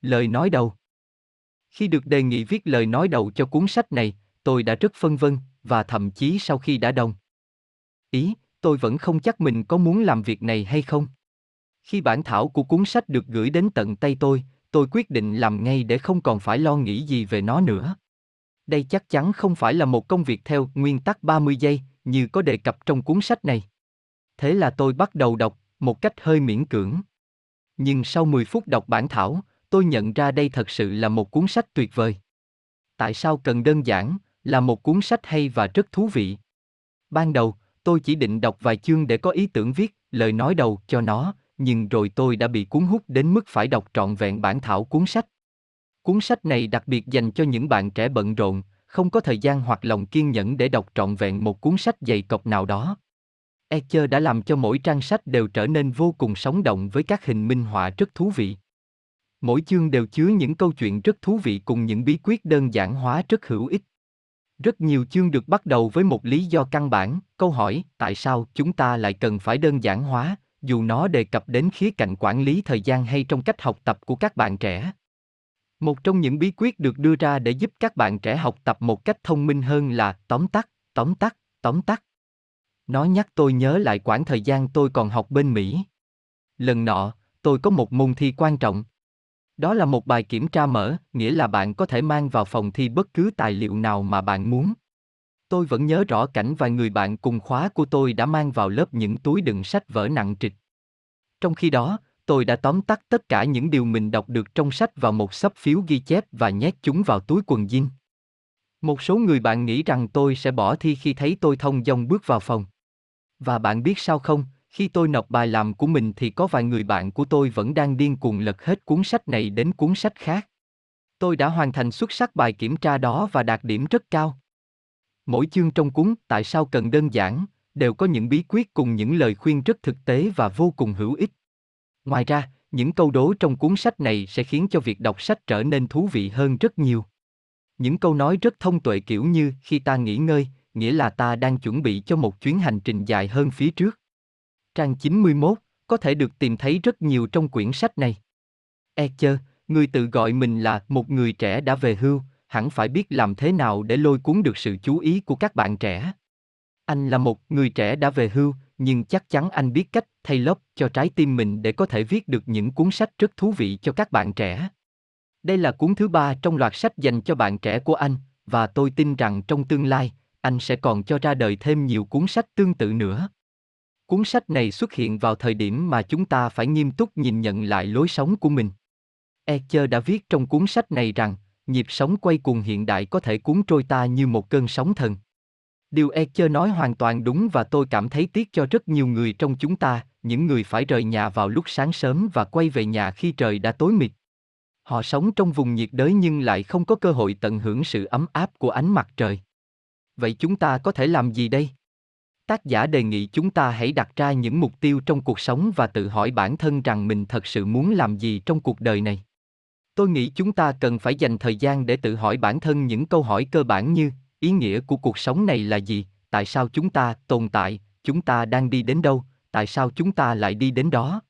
Lời nói đầu Khi được đề nghị viết lời nói đầu cho cuốn sách này, tôi đã rất phân vân, và thậm chí sau khi đã đồng ý, tôi vẫn không chắc mình có muốn làm việc này hay không. Khi bản thảo của cuốn sách được gửi đến tận tay tôi, tôi quyết định làm ngay để không còn phải lo nghĩ gì về nó nữa. Đây chắc chắn không phải là một công việc theo nguyên tắc 30 giây, như có đề cập trong cuốn sách này. Thế là tôi bắt đầu đọc, một cách hơi miễn cưỡng. Nhưng sau 10 phút đọc bản thảo, tôi nhận ra đây thật sự là một cuốn sách tuyệt vời. Tại sao cần đơn giản, là một cuốn sách hay và rất thú vị. Ban đầu, tôi chỉ định đọc vài chương để có ý tưởng viết lời nói đầu cho nó, nhưng rồi tôi đã bị cuốn hút đến mức phải đọc trọn vẹn bản thảo cuốn sách. Cuốn sách này đặc biệt dành cho những bạn trẻ bận rộn, không có thời gian hoặc lòng kiên nhẫn để đọc trọn vẹn một cuốn sách dày cộc nào đó. Etcher đã làm cho mỗi trang sách đều trở nên vô cùng sống động với các hình minh họa rất thú vị. Mỗi chương đều chứa những câu chuyện rất thú vị cùng những bí quyết đơn giản hóa rất hữu ích. Rất nhiều chương được bắt đầu với một lý do căn bản, câu hỏi tại sao chúng ta lại cần phải đơn giản hóa, dù nó đề cập đến khía cạnh quản lý thời gian hay trong cách học tập của các bạn trẻ. Một trong những bí quyết được đưa ra để giúp các bạn trẻ học tập một cách thông minh hơn là tóm tắt, tóm tắt, tóm tắt. Nó nhắc tôi nhớ lại quãng thời gian tôi còn học bên Mỹ. Lần nọ, tôi có một môn thi quan trọng. Đó là một bài kiểm tra mở, nghĩa là bạn có thể mang vào phòng thi bất cứ tài liệu nào mà bạn muốn. Tôi vẫn nhớ rõ cảnh vài người bạn cùng khóa của tôi đã mang vào lớp những túi đựng sách vở nặng trịch. Trong khi đó, tôi đã tóm tắt tất cả những điều mình đọc được trong sách vào một sấp phiếu ghi chép và nhét chúng vào túi quần jean. Một số người bạn nghĩ rằng tôi sẽ bỏ thi khi thấy tôi thông dong bước vào phòng. Và bạn biết sao không, khi tôi nộp bài làm của mình thì có vài người bạn của tôi vẫn đang điên cuồng lật hết cuốn sách này đến cuốn sách khác. Tôi đã hoàn thành xuất sắc bài kiểm tra đó và đạt điểm rất cao. Mỗi chương trong cuốn Tại sao cần đơn giản đều có những bí quyết cùng những lời khuyên rất thực tế và vô cùng hữu ích. Ngoài ra, những câu đố trong cuốn sách này sẽ khiến cho việc đọc sách trở nên thú vị hơn rất nhiều. Những câu nói rất thông tuệ kiểu như khi ta nghỉ ngơi, nghĩa là ta đang chuẩn bị cho một chuyến hành trình dài hơn phía trước. Trang 91 có thể được tìm thấy rất nhiều trong quyển sách này. Etcher, người tự gọi mình là một người trẻ đã về hưu, hẳn phải biết làm thế nào để lôi cuốn được sự chú ý của các bạn trẻ. Anh là một người trẻ đã về hưu, nhưng chắc chắn anh biết cách thay lốp cho trái tim mình để có thể viết được những cuốn sách rất thú vị cho các bạn trẻ. Đây là cuốn thứ ba trong loạt sách dành cho bạn trẻ của anh, và tôi tin rằng trong tương lai, anh sẽ còn cho ra đời thêm nhiều cuốn sách tương tự nữa. Cuốn sách này xuất hiện vào thời điểm mà chúng ta phải nghiêm túc nhìn nhận lại lối sống của mình. Etcher đã viết trong cuốn sách này rằng, nhịp sống quay cuồng hiện đại có thể cuốn trôi ta như một cơn sóng thần. Điều Etcher nói hoàn toàn đúng và tôi cảm thấy tiếc cho rất nhiều người trong chúng ta, những người phải rời nhà vào lúc sáng sớm và quay về nhà khi trời đã tối mịt. Họ sống trong vùng nhiệt đới nhưng lại không có cơ hội tận hưởng sự ấm áp của ánh mặt trời. Vậy chúng ta có thể làm gì đây? Tác giả đề nghị chúng ta hãy đặt ra những mục tiêu trong cuộc sống và tự hỏi bản thân rằng mình thật sự muốn làm gì trong cuộc đời này. Tôi nghĩ chúng ta cần phải dành thời gian để tự hỏi bản thân những câu hỏi cơ bản như ý nghĩa của cuộc sống này là gì, tại sao chúng ta tồn tại, chúng ta đang đi đến đâu, tại sao chúng ta lại đi đến đó.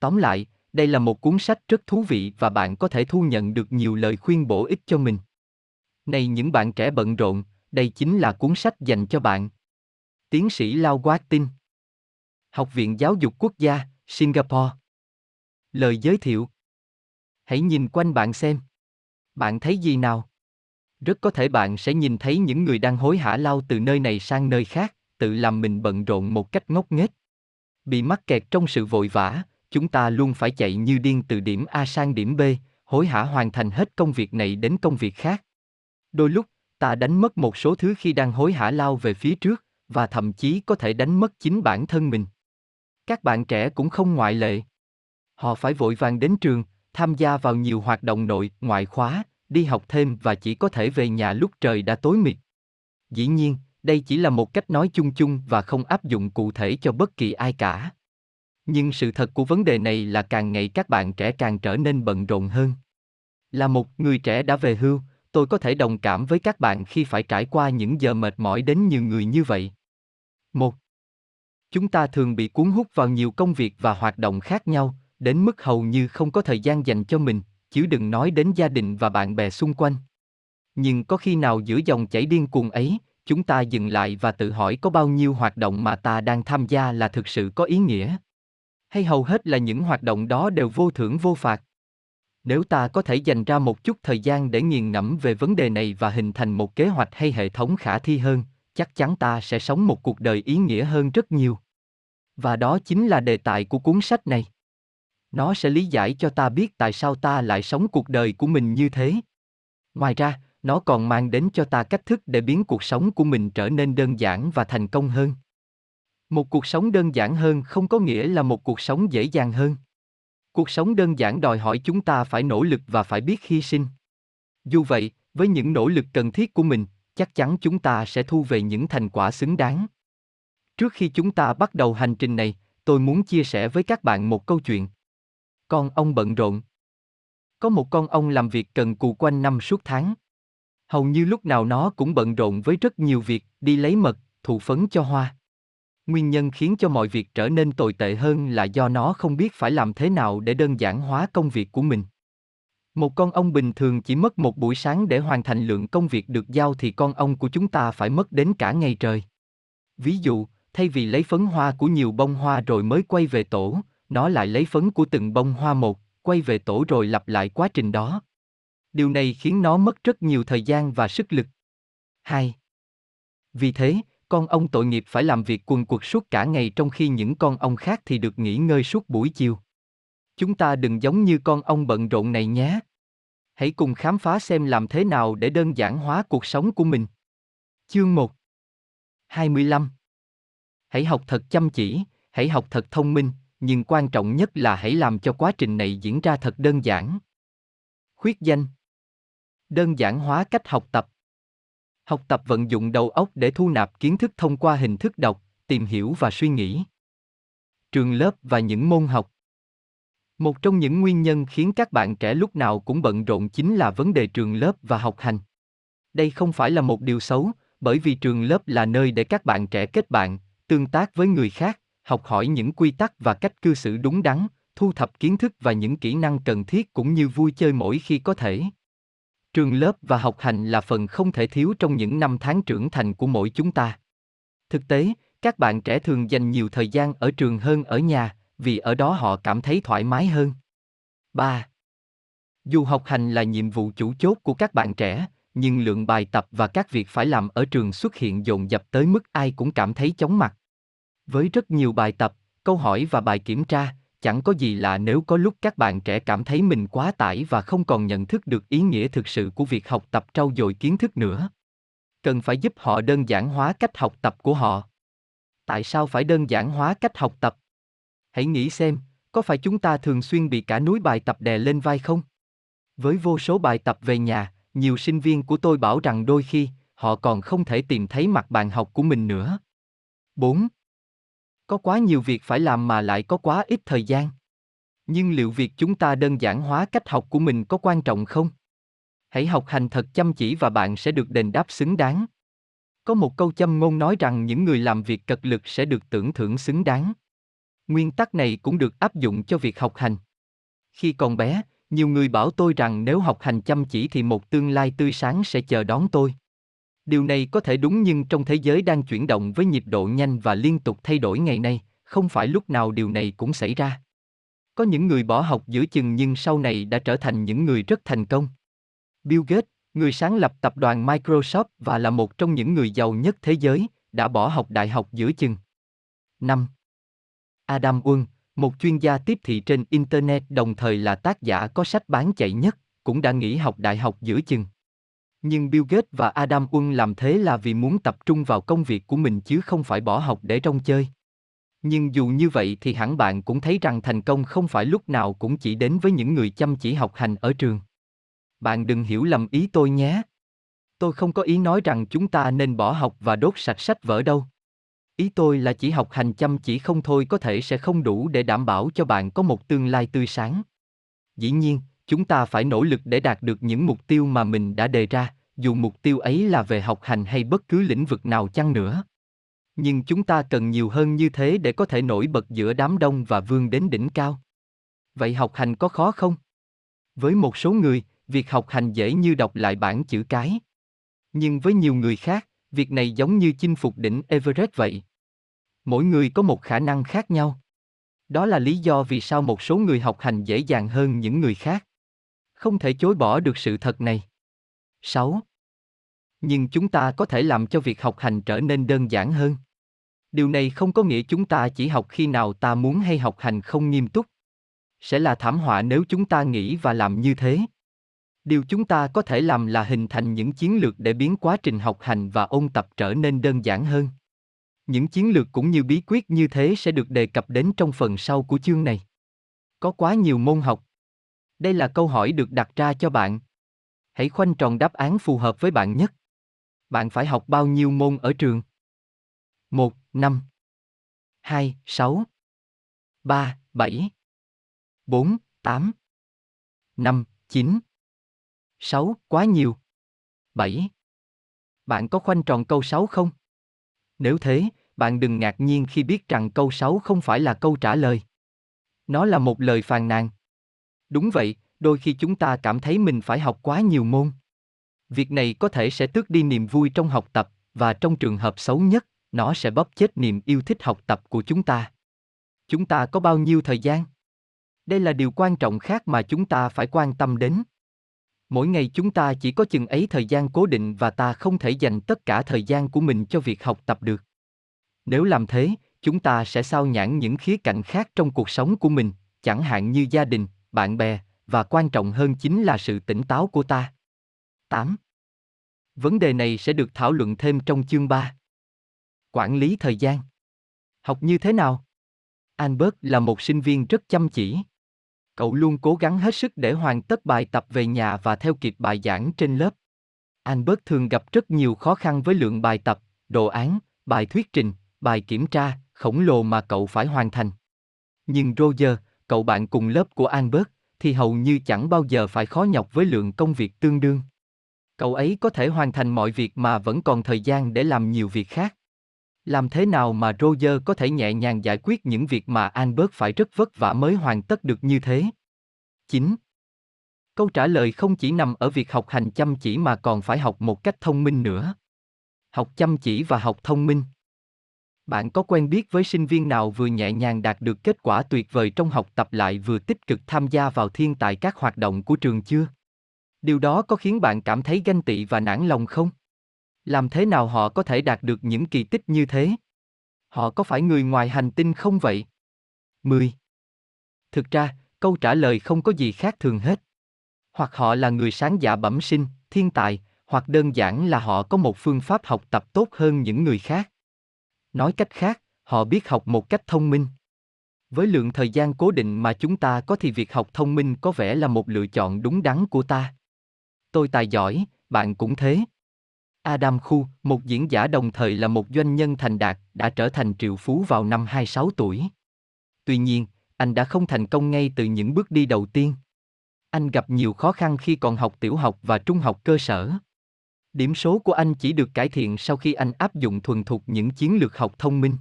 Tóm lại, đây là một cuốn sách rất thú vị và bạn có thể thu nhận được nhiều lời khuyên bổ ích cho mình. Này những bạn trẻ bận rộn, đây chính là cuốn sách dành cho bạn. Tiến sĩ Lao Quát Tinh Học viện Giáo dục Quốc gia, Singapore Lời giới thiệu Hãy nhìn quanh bạn xem. Bạn thấy gì nào? Rất có thể bạn sẽ nhìn thấy những người đang hối hả lao từ nơi này sang nơi khác, tự làm mình bận rộn một cách ngốc nghếch. Bị mắc kẹt trong sự vội vã, chúng ta luôn phải chạy như điên từ điểm A sang điểm B, hối hả hoàn thành hết công việc này đến công việc khác. Đôi lúc, ta đánh mất một số thứ khi đang hối hả lao về phía trước, và thậm chí có thể đánh mất chính bản thân mình. Các bạn trẻ cũng không ngoại lệ. Họ phải vội vàng đến trường, tham gia vào nhiều hoạt động nội, ngoại khóa, đi học thêm và chỉ có thể về nhà lúc trời đã tối mịt. Dĩ nhiên, đây chỉ là một cách nói chung chung và không áp dụng cụ thể cho bất kỳ ai cả. Nhưng sự thật của vấn đề này là càng ngày các bạn trẻ càng trở nên bận rộn hơn. Là một người trẻ đã về hưu, tôi có thể đồng cảm với các bạn khi phải trải qua những giờ mệt mỏi đến nhiều người như vậy. Một, Chúng ta thường bị cuốn hút vào nhiều công việc và hoạt động khác nhau, đến mức hầu như không có thời gian dành cho mình, chứ đừng nói đến gia đình và bạn bè xung quanh. Nhưng có khi nào giữa dòng chảy điên cuồng ấy, chúng ta dừng lại và tự hỏi có bao nhiêu hoạt động mà ta đang tham gia là thực sự có ý nghĩa? Hay hầu hết là những hoạt động đó đều vô thưởng vô phạt? Nếu ta có thể dành ra một chút thời gian để nghiền ngẫm về vấn đề này và hình thành một kế hoạch hay hệ thống khả thi hơn, chắc chắn ta sẽ sống một cuộc đời ý nghĩa hơn rất nhiều. Và đó chính là đề tài của cuốn sách này. Nó sẽ lý giải cho ta biết tại sao ta lại sống cuộc đời của mình như thế. Ngoài ra, nó còn mang đến cho ta cách thức để biến cuộc sống của mình trở nên đơn giản và thành công hơn. Một cuộc sống đơn giản hơn không có nghĩa là một cuộc sống dễ dàng hơn. Cuộc sống đơn giản đòi hỏi chúng ta phải nỗ lực và phải biết hy sinh. Dù vậy, với những nỗ lực cần thiết của mình, chắc chắn chúng ta sẽ thu về những thành quả xứng đáng. Trước khi chúng ta bắt đầu hành trình này, tôi muốn chia sẻ với các bạn một câu chuyện. Con ông bận rộn. Có một con ông làm việc cần cù quanh năm suốt tháng. Hầu như lúc nào nó cũng bận rộn với rất nhiều việc, đi lấy mật, thụ phấn cho hoa. Nguyên nhân khiến cho mọi việc trở nên tồi tệ hơn là do nó không biết phải làm thế nào để đơn giản hóa công việc của mình. Một con ong bình thường chỉ mất một buổi sáng để hoàn thành lượng công việc được giao thì con ong của chúng ta phải mất đến cả ngày trời. Ví dụ, thay vì lấy phấn hoa của nhiều bông hoa rồi mới quay về tổ, nó lại lấy phấn của từng bông hoa một, quay về tổ rồi lặp lại quá trình đó. Điều này khiến nó mất rất nhiều thời gian và sức lực. 2. Vì thế, con ong tội nghiệp phải làm việc quần quật suốt cả ngày trong khi những con ong khác thì được nghỉ ngơi suốt buổi chiều. Chúng ta đừng giống như con ong bận rộn này nhé. Hãy cùng khám phá xem làm thế nào để đơn giản hóa cuộc sống của mình. Chương 1 25 Hãy học thật chăm chỉ, hãy học thật thông minh, nhưng quan trọng nhất là hãy làm cho quá trình này diễn ra thật đơn giản. Khuyết danh Đơn giản hóa cách học tập Học tập vận dụng đầu óc để thu nạp kiến thức thông qua hình thức đọc, tìm hiểu và suy nghĩ. Trường lớp và những môn học một trong những nguyên nhân khiến các bạn trẻ lúc nào cũng bận rộn chính là vấn đề trường lớp và học hành. Đây không phải là một điều xấu, bởi vì trường lớp là nơi để các bạn trẻ kết bạn, tương tác với người khác, học hỏi những quy tắc và cách cư xử đúng đắn, thu thập kiến thức và những kỹ năng cần thiết cũng như vui chơi mỗi khi có thể. Trường lớp và học hành là phần không thể thiếu trong những năm tháng trưởng thành của mỗi chúng ta. Thực tế, các bạn trẻ thường dành nhiều thời gian ở trường hơn ở nhà, vì ở đó họ cảm thấy thoải mái hơn. 3. Dù học hành là nhiệm vụ chủ chốt của các bạn trẻ, nhưng lượng bài tập và các việc phải làm ở trường xuất hiện dồn dập tới mức ai cũng cảm thấy chóng mặt. Với rất nhiều bài tập, câu hỏi và bài kiểm tra, chẳng có gì lạ nếu có lúc các bạn trẻ cảm thấy mình quá tải và không còn nhận thức được ý nghĩa thực sự của việc học tập trau dồi kiến thức nữa. Cần phải giúp họ đơn giản hóa cách học tập của họ. Tại sao phải đơn giản hóa cách học tập? Hãy nghĩ xem, có phải chúng ta thường xuyên bị cả núi bài tập đè lên vai không? Với vô số bài tập về nhà, nhiều sinh viên của tôi bảo rằng đôi khi, họ còn không thể tìm thấy mặt bàn học của mình nữa. 4. Có quá nhiều việc phải làm mà lại có quá ít thời gian. Nhưng liệu việc chúng ta đơn giản hóa cách học của mình có quan trọng không? Hãy học hành thật chăm chỉ và bạn sẽ được đền đáp xứng đáng. Có một câu châm ngôn nói rằng những người làm việc cật lực sẽ được tưởng thưởng xứng đáng. Nguyên tắc này cũng được áp dụng cho việc học hành. Khi còn bé, nhiều người bảo tôi rằng nếu học hành chăm chỉ thì một tương lai tươi sáng sẽ chờ đón tôi. Điều này có thể đúng nhưng trong thế giới đang chuyển động với nhịp độ nhanh và liên tục thay đổi ngày nay, không phải lúc nào điều này cũng xảy ra. Có những người bỏ học giữa chừng nhưng sau này đã trở thành những người rất thành công. Bill Gates, người sáng lập tập đoàn Microsoft và là một trong những người giàu nhất thế giới, đã bỏ học đại học giữa chừng. 5. Adam Quân, một chuyên gia tiếp thị trên Internet đồng thời là tác giả có sách bán chạy nhất, cũng đã nghỉ học đại học giữa chừng. Nhưng Bill Gates và Adam Quân làm thế là vì muốn tập trung vào công việc của mình chứ không phải bỏ học để trong chơi. Nhưng dù như vậy thì hẳn bạn cũng thấy rằng thành công không phải lúc nào cũng chỉ đến với những người chăm chỉ học hành ở trường. Bạn đừng hiểu lầm ý tôi nhé. Tôi không có ý nói rằng chúng ta nên bỏ học và đốt sạch sách vở đâu. Ý tôi là chỉ học hành chăm chỉ không thôi có thể sẽ không đủ để đảm bảo cho bạn có một tương lai tươi sáng. Dĩ nhiên, chúng ta phải nỗ lực để đạt được những mục tiêu mà mình đã đề ra, dù mục tiêu ấy là về học hành hay bất cứ lĩnh vực nào chăng nữa. Nhưng chúng ta cần nhiều hơn như thế để có thể nổi bật giữa đám đông và vươn đến đỉnh cao. Vậy học hành có khó không? Với một số người, việc học hành dễ như đọc lại bản chữ cái. Nhưng với nhiều người khác, việc này giống như chinh phục đỉnh Everest vậy. Mỗi người có một khả năng khác nhau. Đó là lý do vì sao một số người học hành dễ dàng hơn những người khác. Không thể chối bỏ được sự thật này. 6. Nhưng chúng ta có thể làm cho việc học hành trở nên đơn giản hơn. Điều này không có nghĩa chúng ta chỉ học khi nào ta muốn hay học hành không nghiêm túc. Sẽ là thảm họa nếu chúng ta nghĩ và làm như thế. Điều chúng ta có thể làm là hình thành những chiến lược để biến quá trình học hành và ôn tập trở nên đơn giản hơn. Những chiến lược cũng như bí quyết như thế sẽ được đề cập đến trong phần sau của chương này. Có quá nhiều môn học. Đây là câu hỏi được đặt ra cho bạn. Hãy khoanh tròn đáp án phù hợp với bạn nhất. Bạn phải học bao nhiêu môn ở trường? 1, 5 2, 6 3, 7 4, 8 5, 9 6, quá nhiều. 7. Bạn có khoanh tròn câu 6 không? Nếu thế, bạn đừng ngạc nhiên khi biết rằng câu 6 không phải là câu trả lời. Nó là một lời phàn nàn. Đúng vậy, đôi khi chúng ta cảm thấy mình phải học quá nhiều môn. Việc này có thể sẽ tước đi niềm vui trong học tập, và trong trường hợp xấu nhất, nó sẽ bóp chết niềm yêu thích học tập của chúng ta. Chúng ta có bao nhiêu thời gian? Đây là điều quan trọng khác mà chúng ta phải quan tâm đến. Mỗi ngày chúng ta chỉ có chừng ấy thời gian cố định và ta không thể dành tất cả thời gian của mình cho việc học tập được. Nếu làm thế, chúng ta sẽ sao nhãn những khía cạnh khác trong cuộc sống của mình, chẳng hạn như gia đình, bạn bè, và quan trọng hơn chính là sự tỉnh táo của ta. 8. Vấn đề này sẽ được thảo luận thêm trong chương 3. Quản lý thời gian. Học như thế nào? Albert là một sinh viên rất chăm chỉ. Cậu luôn cố gắng hết sức để hoàn tất bài tập về nhà và theo kịp bài giảng trên lớp. Albert thường gặp rất nhiều khó khăn với lượng bài tập, đồ án, bài thuyết trình, bài kiểm tra, khổng lồ mà cậu phải hoàn thành. Nhưng Roger, cậu bạn cùng lớp của Albert, thì hầu như chẳng bao giờ phải khó nhọc với lượng công việc tương đương. Cậu ấy có thể hoàn thành mọi việc mà vẫn còn thời gian để làm nhiều việc khác. Làm thế nào mà Roger có thể nhẹ nhàng giải quyết những việc mà Albert phải rất vất vả mới hoàn tất được như thế? 9. Câu trả lời không chỉ nằm ở việc học hành chăm chỉ mà còn phải học một cách thông minh nữa. Học chăm chỉ và học thông minh. Bạn có quen biết với sinh viên nào vừa nhẹ nhàng đạt được kết quả tuyệt vời trong học tập lại vừa tích cực tham gia vào thiên tại các hoạt động của trường chưa? Điều đó có khiến bạn cảm thấy ganh tị và nản lòng không? Làm thế nào họ có thể đạt được những kỳ tích như thế? Họ có phải người ngoài hành tinh không vậy? 10. Thực ra, câu trả lời không có gì khác thường hết. Hoặc họ là người sáng dạ bẩm sinh, thiên tài, hoặc đơn giản là họ có một phương pháp học tập tốt hơn những người khác. Nói cách khác, họ biết học một cách thông minh. Với lượng thời gian cố định mà chúng ta có thì việc học thông minh có vẻ là một lựa chọn đúng đắn của ta. Tôi tài giỏi, bạn cũng thế. Adam Khu, một diễn giả đồng thời là một doanh nhân thành đạt, đã trở thành triệu phú vào năm 26 tuổi. Tuy nhiên, anh đã không thành công ngay từ những bước đi đầu tiên. Anh gặp nhiều khó khăn khi còn học tiểu học và trung học cơ sở. Điểm số của anh chỉ được cải thiện sau khi anh áp dụng thuần thục những chiến lược học thông minh.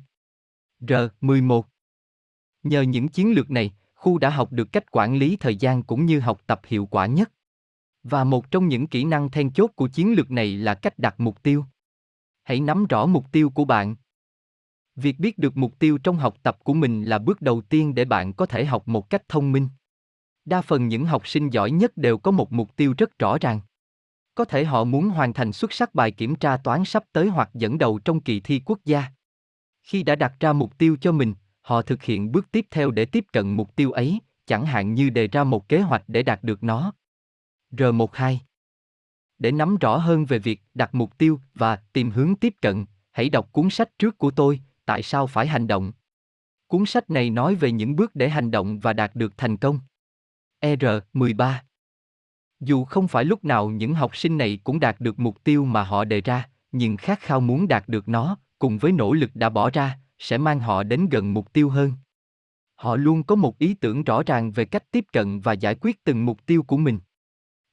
R11 Nhờ những chiến lược này, Khu đã học được cách quản lý thời gian cũng như học tập hiệu quả nhất. Và một trong những kỹ năng then chốt của chiến lược này là cách đặt mục tiêu. Hãy nắm rõ mục tiêu của bạn. Việc biết được mục tiêu trong học tập của mình là bước đầu tiên để bạn có thể học một cách thông minh. Đa phần những học sinh giỏi nhất đều có một mục tiêu rất rõ ràng. Có thể họ muốn hoàn thành xuất sắc bài kiểm tra toán sắp tới hoặc dẫn đầu trong kỳ thi quốc gia. Khi đã đặt ra mục tiêu cho mình, họ thực hiện bước tiếp theo để tiếp cận mục tiêu ấy, chẳng hạn như đề ra một kế hoạch để đạt được nó. R12 Để nắm rõ hơn về việc đặt mục tiêu và tìm hướng tiếp cận, hãy đọc cuốn sách trước của tôi, Tại sao phải hành động. Cuốn sách này nói về những bước để hành động và đạt được thành công. R13 Dù không phải lúc nào những học sinh này cũng đạt được mục tiêu mà họ đề ra, nhưng khát khao muốn đạt được nó, cùng với nỗ lực đã bỏ ra, sẽ mang họ đến gần mục tiêu hơn. Họ luôn có một ý tưởng rõ ràng về cách tiếp cận và giải quyết từng mục tiêu của mình.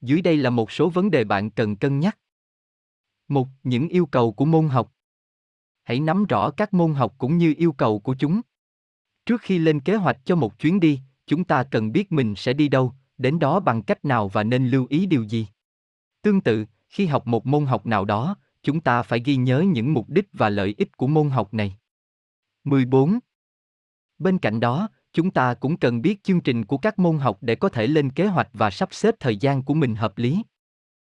Dưới đây là một số vấn đề bạn cần cân nhắc. Một, những yêu cầu của môn học. Hãy nắm rõ các môn học cũng như yêu cầu của chúng. Trước khi lên kế hoạch cho một chuyến đi, chúng ta cần biết mình sẽ đi đâu, đến đó bằng cách nào và nên lưu ý điều gì. Tương tự, khi học một môn học nào đó, chúng ta phải ghi nhớ những mục đích và lợi ích của môn học này. 14. Bên cạnh đó, chúng ta cũng cần biết chương trình của các môn học để có thể lên kế hoạch và sắp xếp thời gian của mình hợp lý.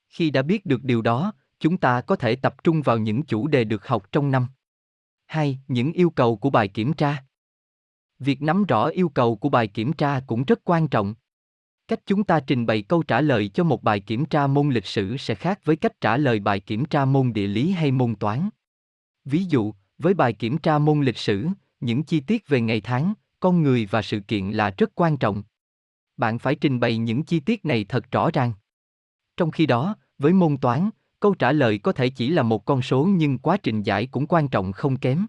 Khi đã biết được điều đó, chúng ta có thể tập trung vào những chủ đề được học trong năm. hai Những yêu cầu của bài kiểm tra. Việc nắm rõ yêu cầu của bài kiểm tra cũng rất quan trọng. Cách chúng ta trình bày câu trả lời cho một bài kiểm tra môn lịch sử sẽ khác với cách trả lời bài kiểm tra môn địa lý hay môn toán. Ví dụ, với bài kiểm tra môn lịch sử, những chi tiết về ngày tháng, con người và sự kiện là rất quan trọng. Bạn phải trình bày những chi tiết này thật rõ ràng. Trong khi đó, với môn toán, câu trả lời có thể chỉ là một con số nhưng quá trình giải cũng quan trọng không kém.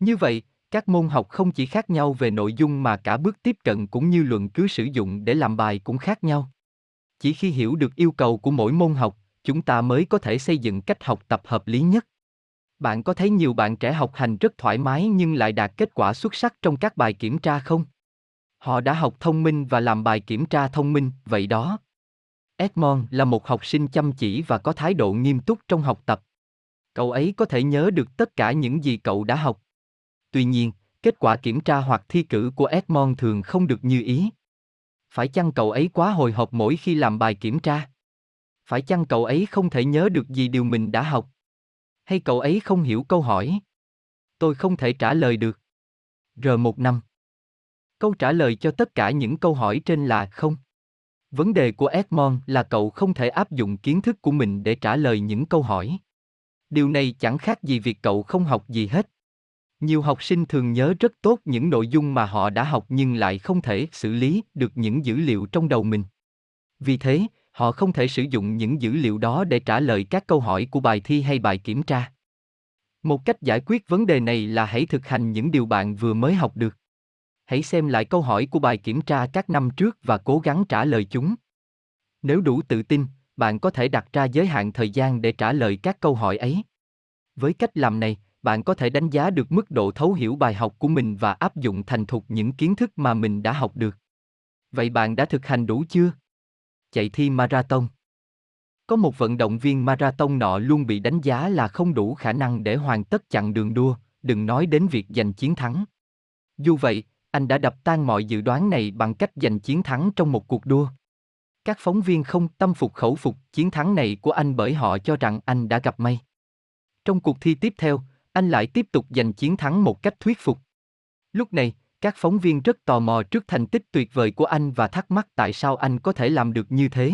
Như vậy, các môn học không chỉ khác nhau về nội dung mà cả bước tiếp cận cũng như luận cứ sử dụng để làm bài cũng khác nhau. Chỉ khi hiểu được yêu cầu của mỗi môn học, chúng ta mới có thể xây dựng cách học tập hợp lý nhất. Bạn có thấy nhiều bạn trẻ học hành rất thoải mái nhưng lại đạt kết quả xuất sắc trong các bài kiểm tra không? Họ đã học thông minh và làm bài kiểm tra thông minh, vậy đó. Edmond là một học sinh chăm chỉ và có thái độ nghiêm túc trong học tập. Cậu ấy có thể nhớ được tất cả những gì cậu đã học. Tuy nhiên, kết quả kiểm tra hoặc thi cử của Edmond thường không được như ý. Phải chăng cậu ấy quá hồi hộp mỗi khi làm bài kiểm tra? Phải chăng cậu ấy không thể nhớ được gì điều mình đã học? Hay cậu ấy không hiểu câu hỏi? Tôi không thể trả lời được. R1 năm. Câu trả lời cho tất cả những câu hỏi trên là không. Vấn đề của Edmond là cậu không thể áp dụng kiến thức của mình để trả lời những câu hỏi. Điều này chẳng khác gì việc cậu không học gì hết. Nhiều học sinh thường nhớ rất tốt những nội dung mà họ đã học nhưng lại không thể xử lý được những dữ liệu trong đầu mình. Vì thế, họ không thể sử dụng những dữ liệu đó để trả lời các câu hỏi của bài thi hay bài kiểm tra. Một cách giải quyết vấn đề này là hãy thực hành những điều bạn vừa mới học được. Hãy xem lại câu hỏi của bài kiểm tra các năm trước và cố gắng trả lời chúng. Nếu đủ tự tin, bạn có thể đặt ra giới hạn thời gian để trả lời các câu hỏi ấy. Với cách làm này, bạn có thể đánh giá được mức độ thấu hiểu bài học của mình và áp dụng thành thục những kiến thức mà mình đã học được. Vậy bạn đã thực hành đủ chưa? Chạy thi marathon. Có một vận động viên marathon nọ luôn bị đánh giá là không đủ khả năng để hoàn tất chặng đường đua, đừng nói đến việc giành chiến thắng. Dù vậy, anh đã đập tan mọi dự đoán này bằng cách giành chiến thắng trong một cuộc đua. Các phóng viên không tâm phục khẩu phục chiến thắng này của anh bởi họ cho rằng anh đã gặp may. Trong cuộc thi tiếp theo, anh lại tiếp tục giành chiến thắng một cách thuyết phục. Lúc này, các phóng viên rất tò mò trước thành tích tuyệt vời của anh và thắc mắc tại sao anh có thể làm được như thế.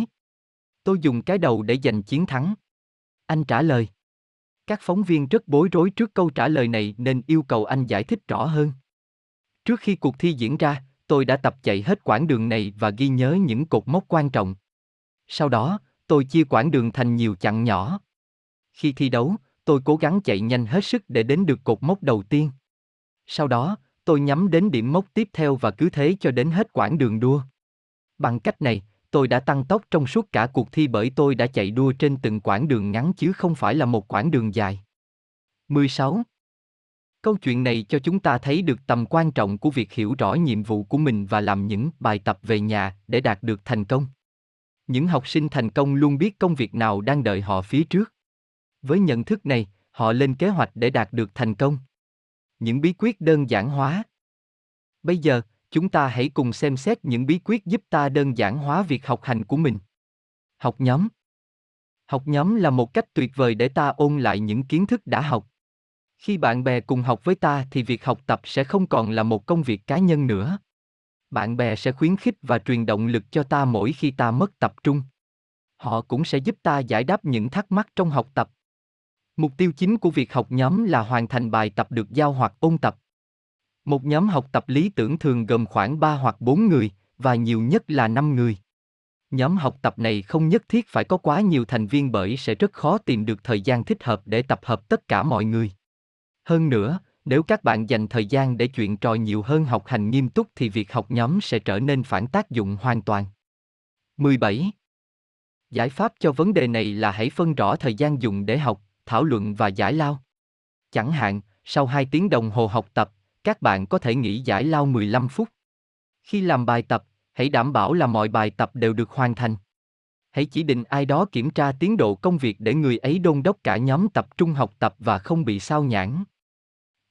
Tôi dùng cái đầu để giành chiến thắng. Anh trả lời. Các phóng viên rất bối rối trước câu trả lời này nên yêu cầu anh giải thích rõ hơn. Trước khi cuộc thi diễn ra, tôi đã tập chạy hết quãng đường này và ghi nhớ những cột mốc quan trọng. Sau đó, tôi chia quãng đường thành nhiều chặng nhỏ. Khi thi đấu, tôi cố gắng chạy nhanh hết sức để đến được cột mốc đầu tiên. Sau đó, tôi nhắm đến điểm mốc tiếp theo và cứ thế cho đến hết quãng đường đua. Bằng cách này, tôi đã tăng tốc trong suốt cả cuộc thi bởi tôi đã chạy đua trên từng quãng đường ngắn chứ không phải là một quãng đường dài. 16. Câu chuyện này cho chúng ta thấy được tầm quan trọng của việc hiểu rõ nhiệm vụ của mình và làm những bài tập về nhà để đạt được thành công. Những học sinh thành công luôn biết công việc nào đang đợi họ phía trước. Với nhận thức này, họ lên kế hoạch để đạt được thành công. Những bí quyết đơn giản hóa. Bây giờ, chúng ta hãy cùng xem xét những bí quyết giúp ta đơn giản hóa việc học hành của mình. Học nhóm. Học nhóm là một cách tuyệt vời để ta ôn lại những kiến thức đã học. Khi bạn bè cùng học với ta thì việc học tập sẽ không còn là một công việc cá nhân nữa. Bạn bè sẽ khuyến khích và truyền động lực cho ta mỗi khi ta mất tập trung. Họ cũng sẽ giúp ta giải đáp những thắc mắc trong học tập. Mục tiêu chính của việc học nhóm là hoàn thành bài tập được giao hoặc ôn tập. Một nhóm học tập lý tưởng thường gồm khoảng 3 hoặc 4 người, và nhiều nhất là 5 người. Nhóm học tập này không nhất thiết phải có quá nhiều thành viên bởi sẽ rất khó tìm được thời gian thích hợp để tập hợp tất cả mọi người. Hơn nữa, nếu các bạn dành thời gian để chuyện trò nhiều hơn học hành nghiêm túc thì việc học nhóm sẽ trở nên phản tác dụng hoàn toàn. 17. Giải pháp cho vấn đề này là hãy phân rõ thời gian dùng để học, thảo luận và giải lao. Chẳng hạn, sau 2 tiếng đồng hồ học tập, các bạn có thể nghỉ giải lao 15 phút. Khi làm bài tập, Hãy đảm bảo là mọi bài tập đều được hoàn thành. Hãy chỉ định ai đó kiểm tra tiến độ công việc để người ấy đôn đốc cả nhóm tập trung học tập và không bị sao nhãng.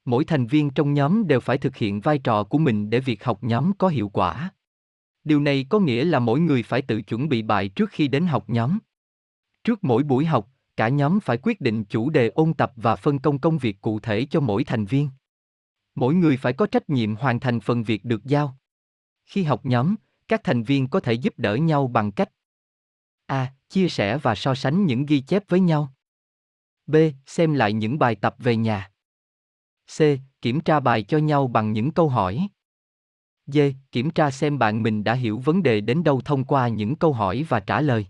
Mỗi thành viên trong nhóm đều phải thực hiện vai trò của mình để việc học nhóm có hiệu quả. Điều này có nghĩa là mỗi người phải tự chuẩn bị bài trước khi đến học nhóm. Trước mỗi buổi học, cả nhóm phải quyết định chủ đề ôn tập và phân công công việc cụ thể cho mỗi thành viên. Mỗi người phải có trách nhiệm hoàn thành phần việc được giao. Khi học nhóm, các thành viên có thể giúp đỡ nhau bằng cách A. Chia sẻ và so sánh những ghi chép với nhau. B. Xem lại những bài tập về nhà. C. Kiểm tra bài cho nhau bằng những câu hỏi. D. Kiểm tra xem bạn mình đã hiểu vấn đề đến đâu thông qua những câu hỏi và trả lời.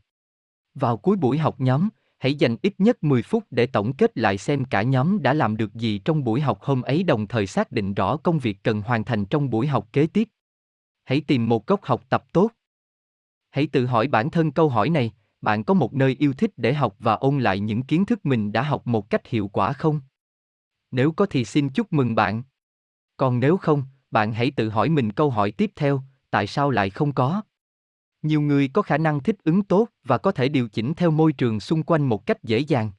Vào cuối buổi học nhóm, hãy dành ít nhất 10 phút để tổng kết lại xem cả nhóm đã làm được gì trong buổi học hôm ấy đồng thời xác định rõ công việc cần hoàn thành trong buổi học kế tiếp. Hãy tìm một góc học tập tốt. Hãy tự hỏi bản thân câu hỏi này, bạn có một nơi yêu thích để học và ôn lại những kiến thức mình đã học một cách hiệu quả không? Nếu có thì xin chúc mừng bạn. Còn nếu không, bạn hãy tự hỏi mình câu hỏi tiếp theo, tại sao lại không có? Nhiều người có khả năng thích ứng tốt và có thể điều chỉnh theo môi trường xung quanh một cách dễ dàng.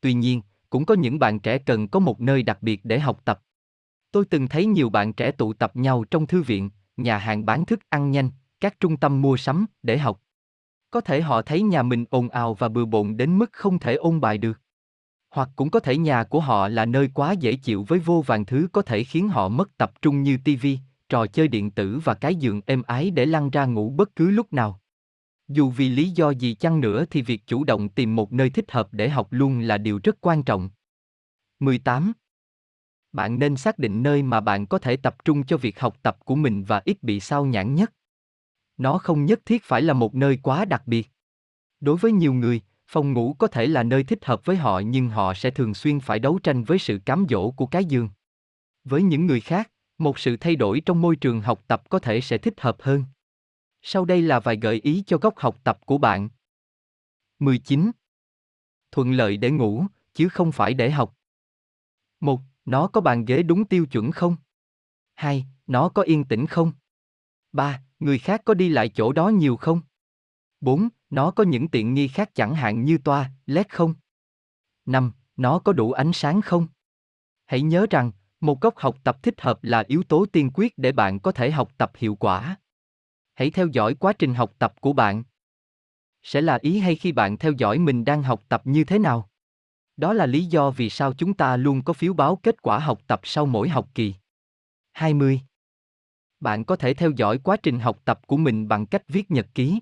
Tuy nhiên, cũng có những bạn trẻ cần có một nơi đặc biệt để học tập. Tôi từng thấy nhiều bạn trẻ tụ tập nhau trong thư viện, nhà hàng bán thức ăn nhanh, các trung tâm mua sắm để học. Có thể họ thấy nhà mình ồn ào và bừa bộn đến mức không thể ôn bài được. Hoặc cũng có thể nhà của họ là nơi quá dễ chịu với vô vàng thứ có thể khiến họ mất tập trung như tivi, trò chơi điện tử và cái giường êm ái để lăn ra ngủ bất cứ lúc nào. Dù vì lý do gì chăng nữa thì việc chủ động tìm một nơi thích hợp để học luôn là điều rất quan trọng. 18. Bạn nên xác định nơi mà bạn có thể tập trung cho việc học tập của mình và ít bị sao nhãng nhất. Nó không nhất thiết phải là một nơi quá đặc biệt. Đối với nhiều người, phòng ngủ có thể là nơi thích hợp với họ nhưng họ sẽ thường xuyên phải đấu tranh với sự cám dỗ của cái giường. Với những người khác, một sự thay đổi trong môi trường học tập có thể sẽ thích hợp hơn. Sau đây là vài gợi ý cho góc học tập của bạn. 19. Thuận lợi để ngủ, chứ không phải để học. 1. Nó có bàn ghế đúng tiêu chuẩn không? 2. Nó có yên tĩnh không? 3. Người khác có đi lại chỗ đó nhiều không? 4. Nó có những tiện nghi khác chẳng hạn như toa, led không? 5. Nó có đủ ánh sáng không? Hãy nhớ rằng, một góc học tập thích hợp là yếu tố tiên quyết để bạn có thể học tập hiệu quả. Hãy theo dõi quá trình học tập của bạn. Sẽ là ý hay khi bạn theo dõi mình đang học tập như thế nào? Đó là lý do vì sao chúng ta luôn có phiếu báo kết quả học tập sau mỗi học kỳ. 20. Bạn có thể theo dõi quá trình học tập của mình bằng cách viết nhật ký.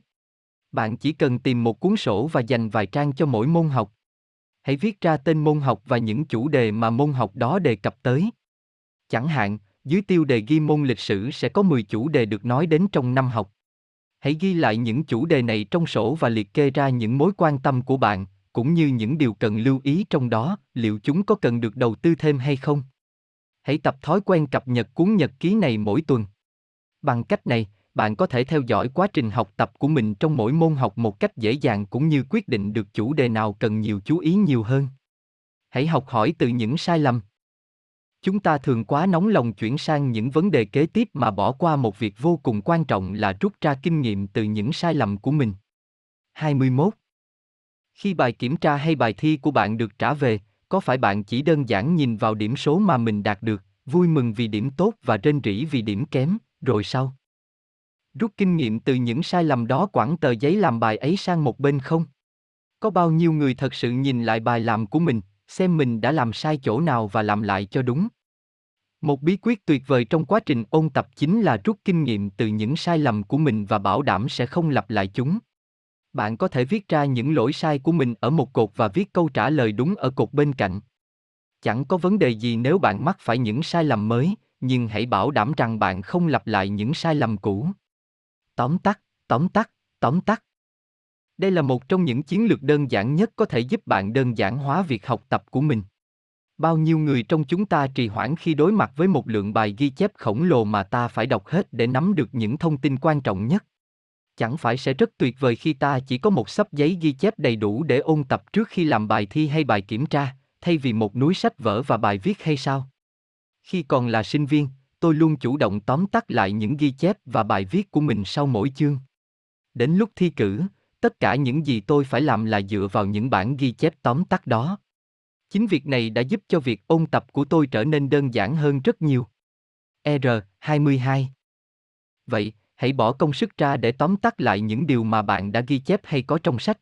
Bạn chỉ cần tìm một cuốn sổ và dành vài trang cho mỗi môn học. Hãy viết ra tên môn học và những chủ đề mà môn học đó đề cập tới. Chẳng hạn, dưới tiêu đề ghi môn lịch sử sẽ có 10 chủ đề được nói đến trong năm học. Hãy ghi lại những chủ đề này trong sổ và liệt kê ra những mối quan tâm của bạn, cũng như những điều cần lưu ý trong đó, liệu chúng có cần được đầu tư thêm hay không. Hãy tập thói quen cập nhật cuốn nhật ký này mỗi tuần. Bằng cách này, bạn có thể theo dõi quá trình học tập của mình trong mỗi môn học một cách dễ dàng cũng như quyết định được chủ đề nào cần nhiều chú ý nhiều hơn. Hãy học hỏi từ những sai lầm. Chúng ta thường quá nóng lòng chuyển sang những vấn đề kế tiếp mà bỏ qua một việc vô cùng quan trọng là rút ra kinh nghiệm từ những sai lầm của mình. 21. Khi bài kiểm tra hay bài thi của bạn được trả về, có phải bạn chỉ đơn giản nhìn vào điểm số mà mình đạt được, vui mừng vì điểm tốt và rên rỉ vì điểm kém, rồi sau? Rút kinh nghiệm từ những sai lầm đó quẳng tờ giấy làm bài ấy sang một bên không? Có bao nhiêu người thật sự nhìn lại bài làm của mình, xem mình đã làm sai chỗ nào và làm lại cho đúng? Một bí quyết tuyệt vời trong quá trình ôn tập chính là rút kinh nghiệm từ những sai lầm của mình và bảo đảm sẽ không lặp lại chúng. Bạn có thể viết ra những lỗi sai của mình ở một cột và viết câu trả lời đúng ở cột bên cạnh. Chẳng có vấn đề gì nếu bạn mắc phải những sai lầm mới, nhưng hãy bảo đảm rằng bạn không lặp lại những sai lầm cũ. Tóm tắt, tóm tắt, tóm tắt. Đây là một trong những chiến lược đơn giản nhất có thể giúp bạn đơn giản hóa việc học tập của mình. Bao nhiêu người trong chúng ta trì hoãn khi đối mặt với một lượng bài ghi chép khổng lồ mà ta phải đọc hết để nắm được những thông tin quan trọng nhất. Chẳng phải sẽ rất tuyệt vời khi ta chỉ có một sấp giấy ghi chép đầy đủ để ôn tập trước khi làm bài thi hay bài kiểm tra, thay vì một núi sách vở và bài viết hay sao? Khi còn là sinh viên, tôi luôn chủ động tóm tắt lại những ghi chép và bài viết của mình sau mỗi chương. Đến lúc thi cử, tất cả những gì tôi phải làm là dựa vào những bản ghi chép tóm tắt đó. Chính việc này đã giúp cho việc ôn tập của tôi trở nên đơn giản hơn rất nhiều. R22 Vậy, hãy bỏ công sức ra để tóm tắt lại những điều mà bạn đã ghi chép hay có trong sách.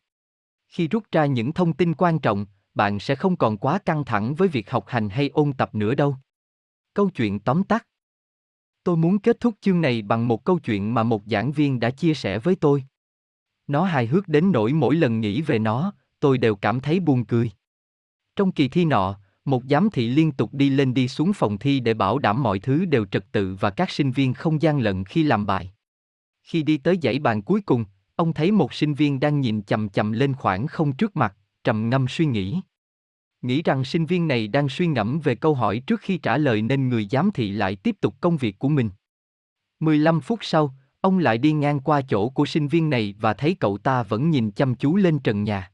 Khi rút ra những thông tin quan trọng, bạn sẽ không còn quá căng thẳng với việc học hành hay ôn tập nữa đâu. Câu chuyện tóm tắt Tôi muốn kết thúc chương này bằng một câu chuyện mà một giảng viên đã chia sẻ với tôi. Nó hài hước đến nỗi mỗi lần nghĩ về nó, tôi đều cảm thấy buồn cười. Trong kỳ thi nọ, một giám thị liên tục đi lên đi xuống phòng thi để bảo đảm mọi thứ đều trật tự và các sinh viên không gian lận khi làm bài. Khi đi tới dãy bàn cuối cùng, ông thấy một sinh viên đang nhìn chầm chầm lên khoảng không trước mặt, trầm ngâm suy nghĩ. Nghĩ rằng sinh viên này đang suy ngẫm về câu hỏi trước khi trả lời nên người giám thị lại tiếp tục công việc của mình. 15 phút sau, ông lại đi ngang qua chỗ của sinh viên này và thấy cậu ta vẫn nhìn chăm chú lên trần nhà.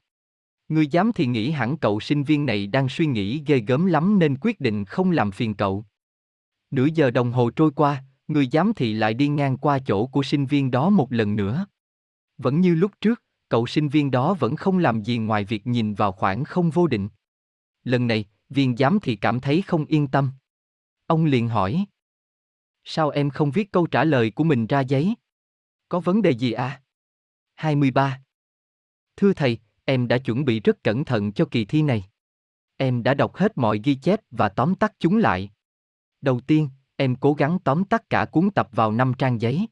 Người giám thị nghĩ hẳn cậu sinh viên này đang suy nghĩ ghê gớm lắm nên quyết định không làm phiền cậu. Nửa giờ đồng hồ trôi qua, người giám thị lại đi ngang qua chỗ của sinh viên đó một lần nữa. Vẫn như lúc trước, cậu sinh viên đó vẫn không làm gì ngoài việc nhìn vào khoảng không vô định. Lần này, viên giám thị cảm thấy không yên tâm. Ông liền hỏi. Sao em không viết câu trả lời của mình ra giấy? Có vấn đề gì à? 23. Thưa thầy, em đã chuẩn bị rất cẩn thận cho kỳ thi này. Em đã đọc hết mọi ghi chép và tóm tắt chúng lại. Đầu tiên, em cố gắng tóm tắt cả cuốn tập vào 5 trang giấy.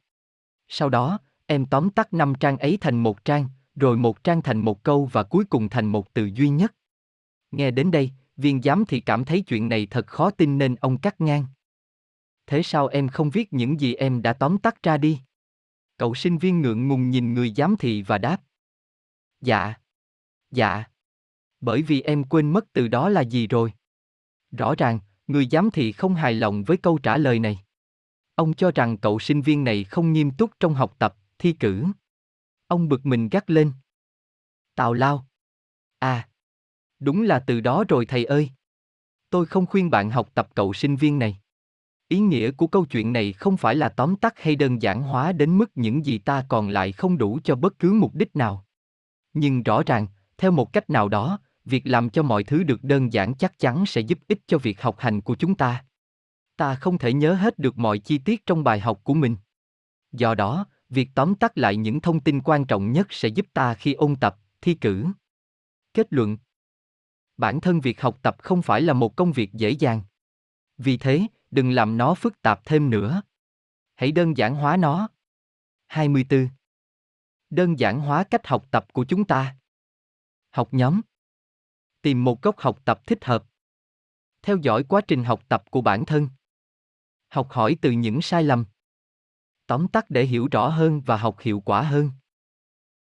Sau đó, em tóm tắt 5 trang ấy thành một trang, rồi một trang thành một câu và cuối cùng thành một từ duy nhất. Nghe đến đây, viên giám thị cảm thấy chuyện này thật khó tin nên ông cắt ngang. Thế sao em không viết những gì em đã tóm tắt ra đi? Cậu sinh viên ngượng ngùng nhìn người giám thị và đáp. Dạ. Dạ. Bởi vì em quên mất từ đó là gì rồi. Rõ ràng, người giám thị không hài lòng với câu trả lời này. Ông cho rằng cậu sinh viên này không nghiêm túc trong học tập, thi cử. Ông bực mình gắt lên. Tào lao. À. Đúng là từ đó rồi thầy ơi. Tôi không khuyên bạn học tập cậu sinh viên này. Ý nghĩa của câu chuyện này không phải là tóm tắt hay đơn giản hóa đến mức những gì ta còn lại không đủ cho bất cứ mục đích nào. Nhưng rõ ràng, theo một cách nào đó, việc làm cho mọi thứ được đơn giản chắc chắn sẽ giúp ích cho việc học hành của chúng ta. Ta không thể nhớ hết được mọi chi tiết trong bài học của mình. Do đó, việc tóm tắt lại những thông tin quan trọng nhất sẽ giúp ta khi ôn tập, thi cử. Kết luận Bản thân việc học tập không phải là một công việc dễ dàng. Vì thế, đừng làm nó phức tạp thêm nữa. Hãy đơn giản hóa nó. 24. Đơn giản hóa cách học tập của chúng ta. Học nhóm. Tìm một góc học tập thích hợp. Theo dõi quá trình học tập của bản thân. Học hỏi từ những sai lầm. Tóm tắt để hiểu rõ hơn và học hiệu quả hơn.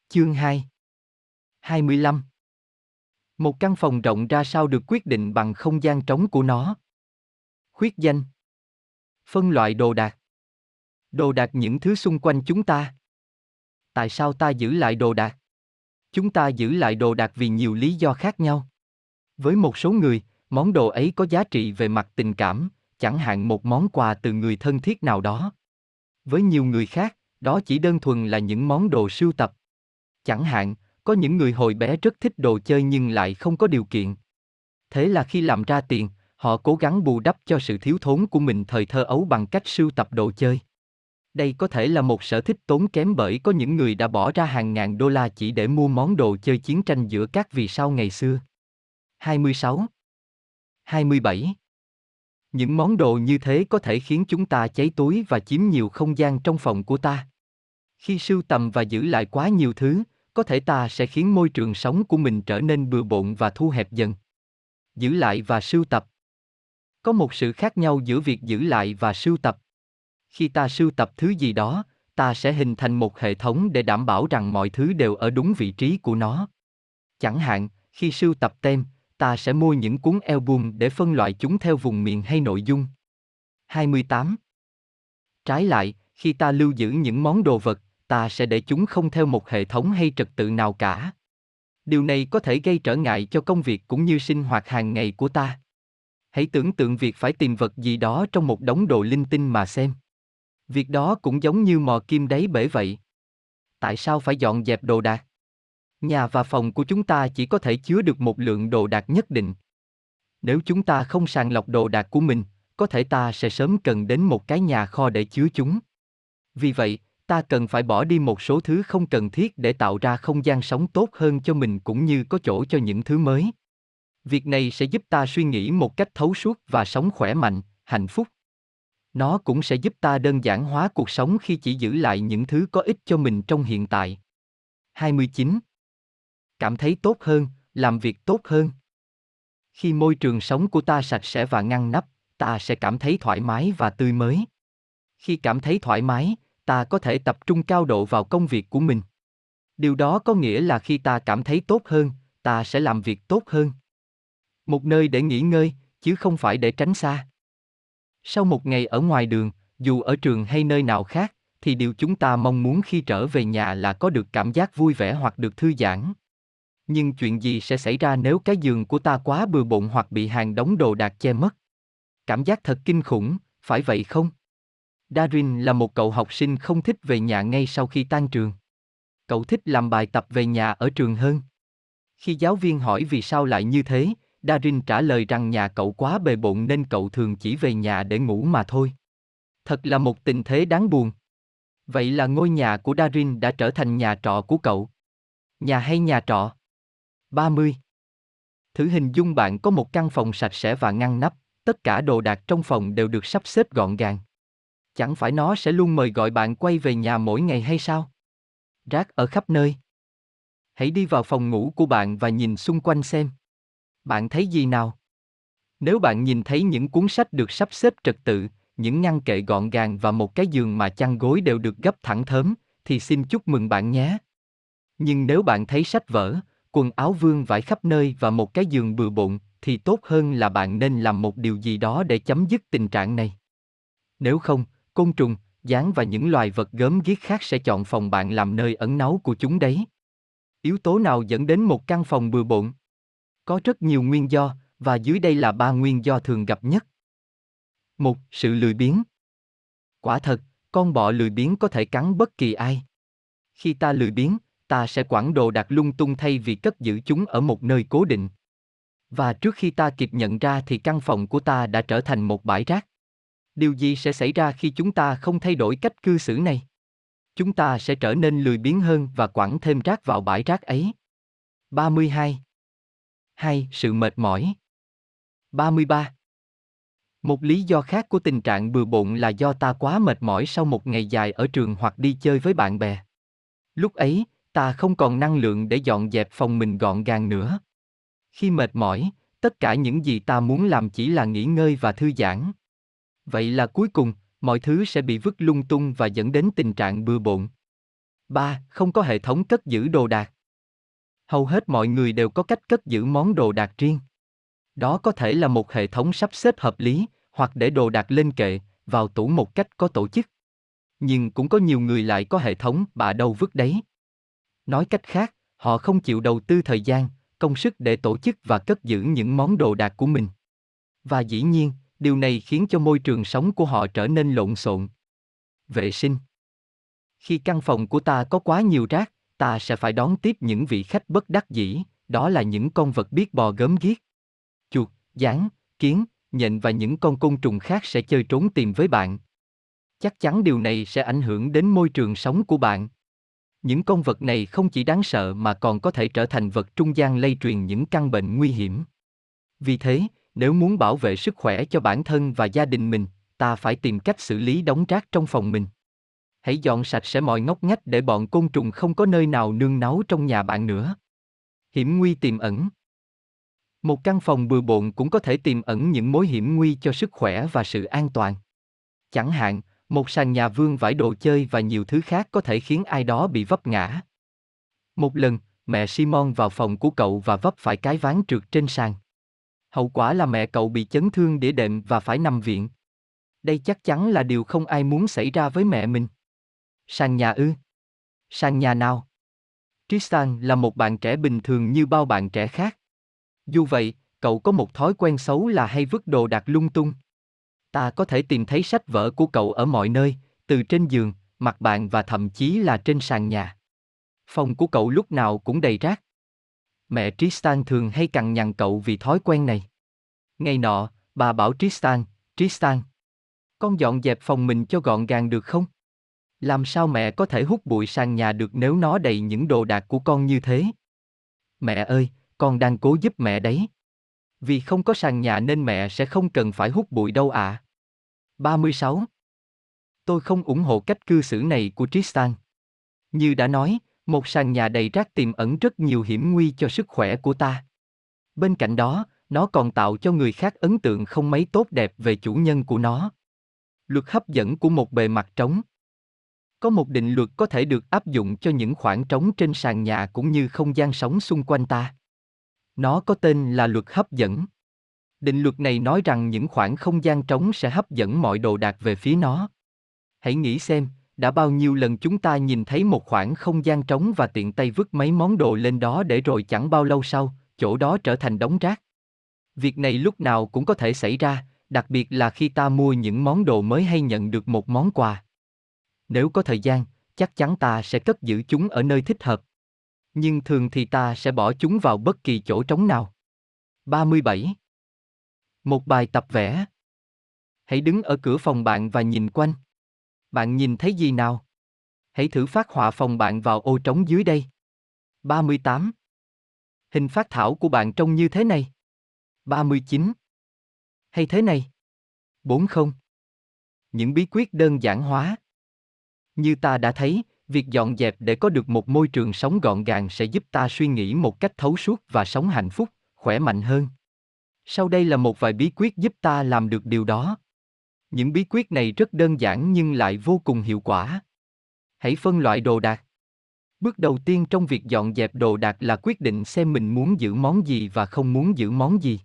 Chương 2 25 Một căn phòng rộng ra sao được quyết định bằng không gian trống của nó. Khuyết danh Phân loại đồ đạc Đồ đạc những thứ xung quanh chúng ta. Tại sao ta giữ lại đồ đạc? Chúng ta giữ lại đồ đạc vì nhiều lý do khác nhau. Với một số người, món đồ ấy có giá trị về mặt tình cảm, chẳng hạn một món quà từ người thân thiết nào đó. Với nhiều người khác, đó chỉ đơn thuần là những món đồ sưu tập. Chẳng hạn, có những người hồi bé rất thích đồ chơi nhưng lại không có điều kiện. Thế là khi làm ra tiền, họ cố gắng bù đắp cho sự thiếu thốn của mình thời thơ ấu bằng cách sưu tập đồ chơi. Đây có thể là một sở thích tốn kém bởi có những người đã bỏ ra hàng ngàn đô la chỉ để mua món đồ chơi chiến tranh giữa các vì sao ngày xưa. 26 27 Những món đồ như thế có thể khiến chúng ta cháy túi và chiếm nhiều không gian trong phòng của ta. Khi sưu tầm và giữ lại quá nhiều thứ, có thể ta sẽ khiến môi trường sống của mình trở nên bừa bộn và thu hẹp dần. Giữ lại và sưu tập có một sự khác nhau giữa việc giữ lại và sưu tập. Khi ta sưu tập thứ gì đó, ta sẽ hình thành một hệ thống để đảm bảo rằng mọi thứ đều ở đúng vị trí của nó. Chẳng hạn, khi sưu tập tem, ta sẽ mua những cuốn album để phân loại chúng theo vùng miền hay nội dung. 28 trái lại, khi ta lưu giữ những món đồ vật, ta sẽ để chúng không theo một hệ thống hay trật tự nào cả. Điều này có thể gây trở ngại cho công việc cũng như sinh hoạt hàng ngày của ta. Hãy tưởng tượng việc phải tìm vật gì đó trong một đống đồ linh tinh mà xem. Việc đó cũng giống như mò kim đáy bể vậy. Tại sao phải dọn dẹp đồ đạc? Nhà và phòng của chúng ta chỉ có thể chứa được một lượng đồ đạc nhất định. Nếu chúng ta không sàng lọc đồ đạc của mình, có thể ta sẽ sớm cần đến một cái nhà kho để chứa chúng. Vì vậy, ta cần phải bỏ đi một số thứ không cần thiết để tạo ra không gian sống tốt hơn cho mình cũng như có chỗ cho những thứ mới. Việc này sẽ giúp ta suy nghĩ một cách thấu suốt và sống khỏe mạnh, hạnh phúc. Nó cũng sẽ giúp ta đơn giản hóa cuộc sống khi chỉ giữ lại những thứ có ích cho mình trong hiện tại. 29. Cảm thấy tốt hơn, làm việc tốt hơn. Khi môi trường sống của ta sạch sẽ và ngăn nắp, ta sẽ cảm thấy thoải mái và tươi mới. Khi cảm thấy thoải mái, ta có thể tập trung cao độ vào công việc của mình. Điều đó có nghĩa là khi ta cảm thấy tốt hơn, ta sẽ làm việc tốt hơn. Một nơi để nghỉ ngơi, chứ không phải để tránh xa. Sau một ngày ở ngoài đường, dù ở trường hay nơi nào khác, thì điều chúng ta mong muốn khi trở về nhà là có được cảm giác vui vẻ hoặc được thư giãn. Nhưng chuyện gì sẽ xảy ra nếu cái giường của ta quá bừa bộn hoặc bị hàng đống đồ đạc che mất? Cảm giác thật kinh khủng, phải vậy không? Darin là một cậu học sinh không thích về nhà ngay sau khi tan trường. Cậu thích làm bài tập về nhà ở trường hơn. Khi giáo viên hỏi vì sao lại như thế, Darin trả lời rằng nhà cậu quá bề bộn nên cậu thường chỉ về nhà để ngủ mà thôi. Thật là một tình thế đáng buồn. Vậy là ngôi nhà của Darin đã trở thành nhà trọ của cậu. Nhà hay nhà trọ? 30. Thử hình dung bạn có một căn phòng sạch sẽ và ngăn nắp, tất cả đồ đạc trong phòng đều được sắp xếp gọn gàng. Chẳng phải nó sẽ luôn mời gọi bạn quay về nhà mỗi ngày hay sao? Rác ở khắp nơi. Hãy đi vào phòng ngủ của bạn và nhìn xung quanh xem. Bạn thấy gì nào? Nếu bạn nhìn thấy những cuốn sách được sắp xếp trật tự, những ngăn kệ gọn gàng và một cái giường mà chăn gối đều được gấp thẳng thớm, thì xin chúc mừng bạn nhé. Nhưng nếu bạn thấy sách vở, quần áo vương vãi khắp nơi và một cái giường bừa bộn, thì tốt hơn là bạn nên làm một điều gì đó để chấm dứt tình trạng này. Nếu không, côn trùng, gián và những loài vật gớm ghiếc khác sẽ chọn phòng bạn làm nơi ẩn náu của chúng đấy. Yếu tố nào dẫn đến một căn phòng bừa bộn? Có rất nhiều nguyên do, và dưới đây là ba nguyên do thường gặp nhất. Một, sự lười biếng. Quả thật, con bọ lười biếng có thể cắn bất kỳ ai. Khi ta lười biếng, ta sẽ quản đồ đạc lung tung thay vì cất giữ chúng ở một nơi cố định. Và trước khi ta kịp nhận ra thì căn phòng của ta đã trở thành một bãi rác. Điều gì sẽ xảy ra khi chúng ta không thay đổi cách cư xử này? Chúng ta sẽ trở nên lười biếng hơn và quẳng thêm rác vào bãi rác ấy. 32. 2. Sự mệt mỏi. 33. Một lý do khác của tình trạng bừa bộn là do ta quá mệt mỏi sau một ngày dài ở trường hoặc đi chơi với bạn bè. Lúc ấy, ta không còn năng lượng để dọn dẹp phòng mình gọn gàng nữa. Khi mệt mỏi, tất cả những gì ta muốn làm chỉ là nghỉ ngơi và thư giãn. Vậy là cuối cùng, mọi thứ sẽ bị vứt lung tung và dẫn đến tình trạng bừa bộn. 3. Không có hệ thống cất giữ đồ đạc. Hầu hết mọi người đều có cách cất giữ món đồ đạc riêng. Đó có thể là một hệ thống sắp xếp hợp lý, hoặc để đồ đạc lên kệ, vào tủ một cách có tổ chức. Nhưng cũng có nhiều người lại có hệ thống bà đâu vứt đấy. Nói cách khác, họ không chịu đầu tư thời gian, công sức để tổ chức và cất giữ những món đồ đạc của mình. Và dĩ nhiên, điều này khiến cho môi trường sống của họ trở nên lộn xộn. Vệ sinh Khi căn phòng của ta có quá nhiều rác, ta sẽ phải đón tiếp những vị khách bất đắc dĩ, đó là những con vật biết bò gớm ghiếc. Chuột, gián, kiến, nhện và những con côn trùng khác sẽ chơi trốn tìm với bạn. Chắc chắn điều này sẽ ảnh hưởng đến môi trường sống của bạn. Những con vật này không chỉ đáng sợ mà còn có thể trở thành vật trung gian lây truyền những căn bệnh nguy hiểm. Vì thế, nếu muốn bảo vệ sức khỏe cho bản thân và gia đình mình, ta phải tìm cách xử lý đống rác trong phòng mình. Hãy dọn sạch sẽ mọi ngóc ngách để bọn côn trùng không có nơi nào nương náu trong nhà bạn nữa. Hiểm nguy tiềm ẩn Một căn phòng bừa bộn cũng có thể tiềm ẩn những mối hiểm nguy cho sức khỏe và sự an toàn. Chẳng hạn, một sàn nhà vương vải đồ chơi và nhiều thứ khác có thể khiến ai đó bị vấp ngã. Một lần, mẹ Simon vào phòng của cậu và vấp phải cái ván trượt trên sàn. Hậu quả là mẹ cậu bị chấn thương đĩa đệm và phải nằm viện. Đây chắc chắn là điều không ai muốn xảy ra với mẹ mình. Sàn nhà ư? Sàn nhà nào? Tristan là một bạn trẻ bình thường như bao bạn trẻ khác. Dù vậy, cậu có một thói quen xấu là hay vứt đồ đạc lung tung. Ta có thể tìm thấy sách vở của cậu ở mọi nơi, từ trên giường, mặt bàn và thậm chí là trên sàn nhà. Phòng của cậu lúc nào cũng đầy rác. Mẹ Tristan thường hay cằn nhằn cậu vì thói quen này. Ngày nọ, bà bảo Tristan, Tristan, con dọn dẹp phòng mình cho gọn gàng được không? Làm sao mẹ có thể hút bụi sàn nhà được nếu nó đầy những đồ đạc của con như thế? Mẹ ơi, con đang cố giúp mẹ đấy. Vì không có sàn nhà nên mẹ sẽ không cần phải hút bụi đâu ạ. À. 36. Tôi không ủng hộ cách cư xử này của Tristan. Như đã nói, một sàn nhà đầy rác tiềm ẩn rất nhiều hiểm nguy cho sức khỏe của ta. Bên cạnh đó, nó còn tạo cho người khác ấn tượng không mấy tốt đẹp về chủ nhân của nó. Luật hấp dẫn của một bề mặt trống. Có một định luật có thể được áp dụng cho những khoảng trống trên sàn nhà cũng như không gian sống xung quanh ta. Nó có tên là luật hấp dẫn. Định luật này nói rằng những khoảng không gian trống sẽ hấp dẫn mọi đồ đạc về phía nó. Hãy nghĩ xem, đã bao nhiêu lần chúng ta nhìn thấy một khoảng không gian trống và tiện tay vứt mấy món đồ lên đó để rồi chẳng bao lâu sau, chỗ đó trở thành đống rác. Việc này lúc nào cũng có thể xảy ra, đặc biệt là khi ta mua những món đồ mới hay nhận được một món quà. Nếu có thời gian, chắc chắn ta sẽ cất giữ chúng ở nơi thích hợp. Nhưng thường thì ta sẽ bỏ chúng vào bất kỳ chỗ trống nào. 37. Một bài tập vẽ. Hãy đứng ở cửa phòng bạn và nhìn quanh. Bạn nhìn thấy gì nào? Hãy thử phát họa phòng bạn vào ô trống dưới đây. 38. Hình phát thảo của bạn trông như thế này. 39. Hay thế này. 40. Những bí quyết đơn giản hóa. Như ta đã thấy, việc dọn dẹp để có được một môi trường sống gọn gàng sẽ giúp ta suy nghĩ một cách thấu suốt và sống hạnh phúc, khỏe mạnh hơn. Sau đây là một vài bí quyết giúp ta làm được điều đó. Những bí quyết này rất đơn giản nhưng lại vô cùng hiệu quả. Hãy phân loại đồ đạc. Bước đầu tiên trong việc dọn dẹp đồ đạc là quyết định xem mình muốn giữ món gì và không muốn giữ món gì.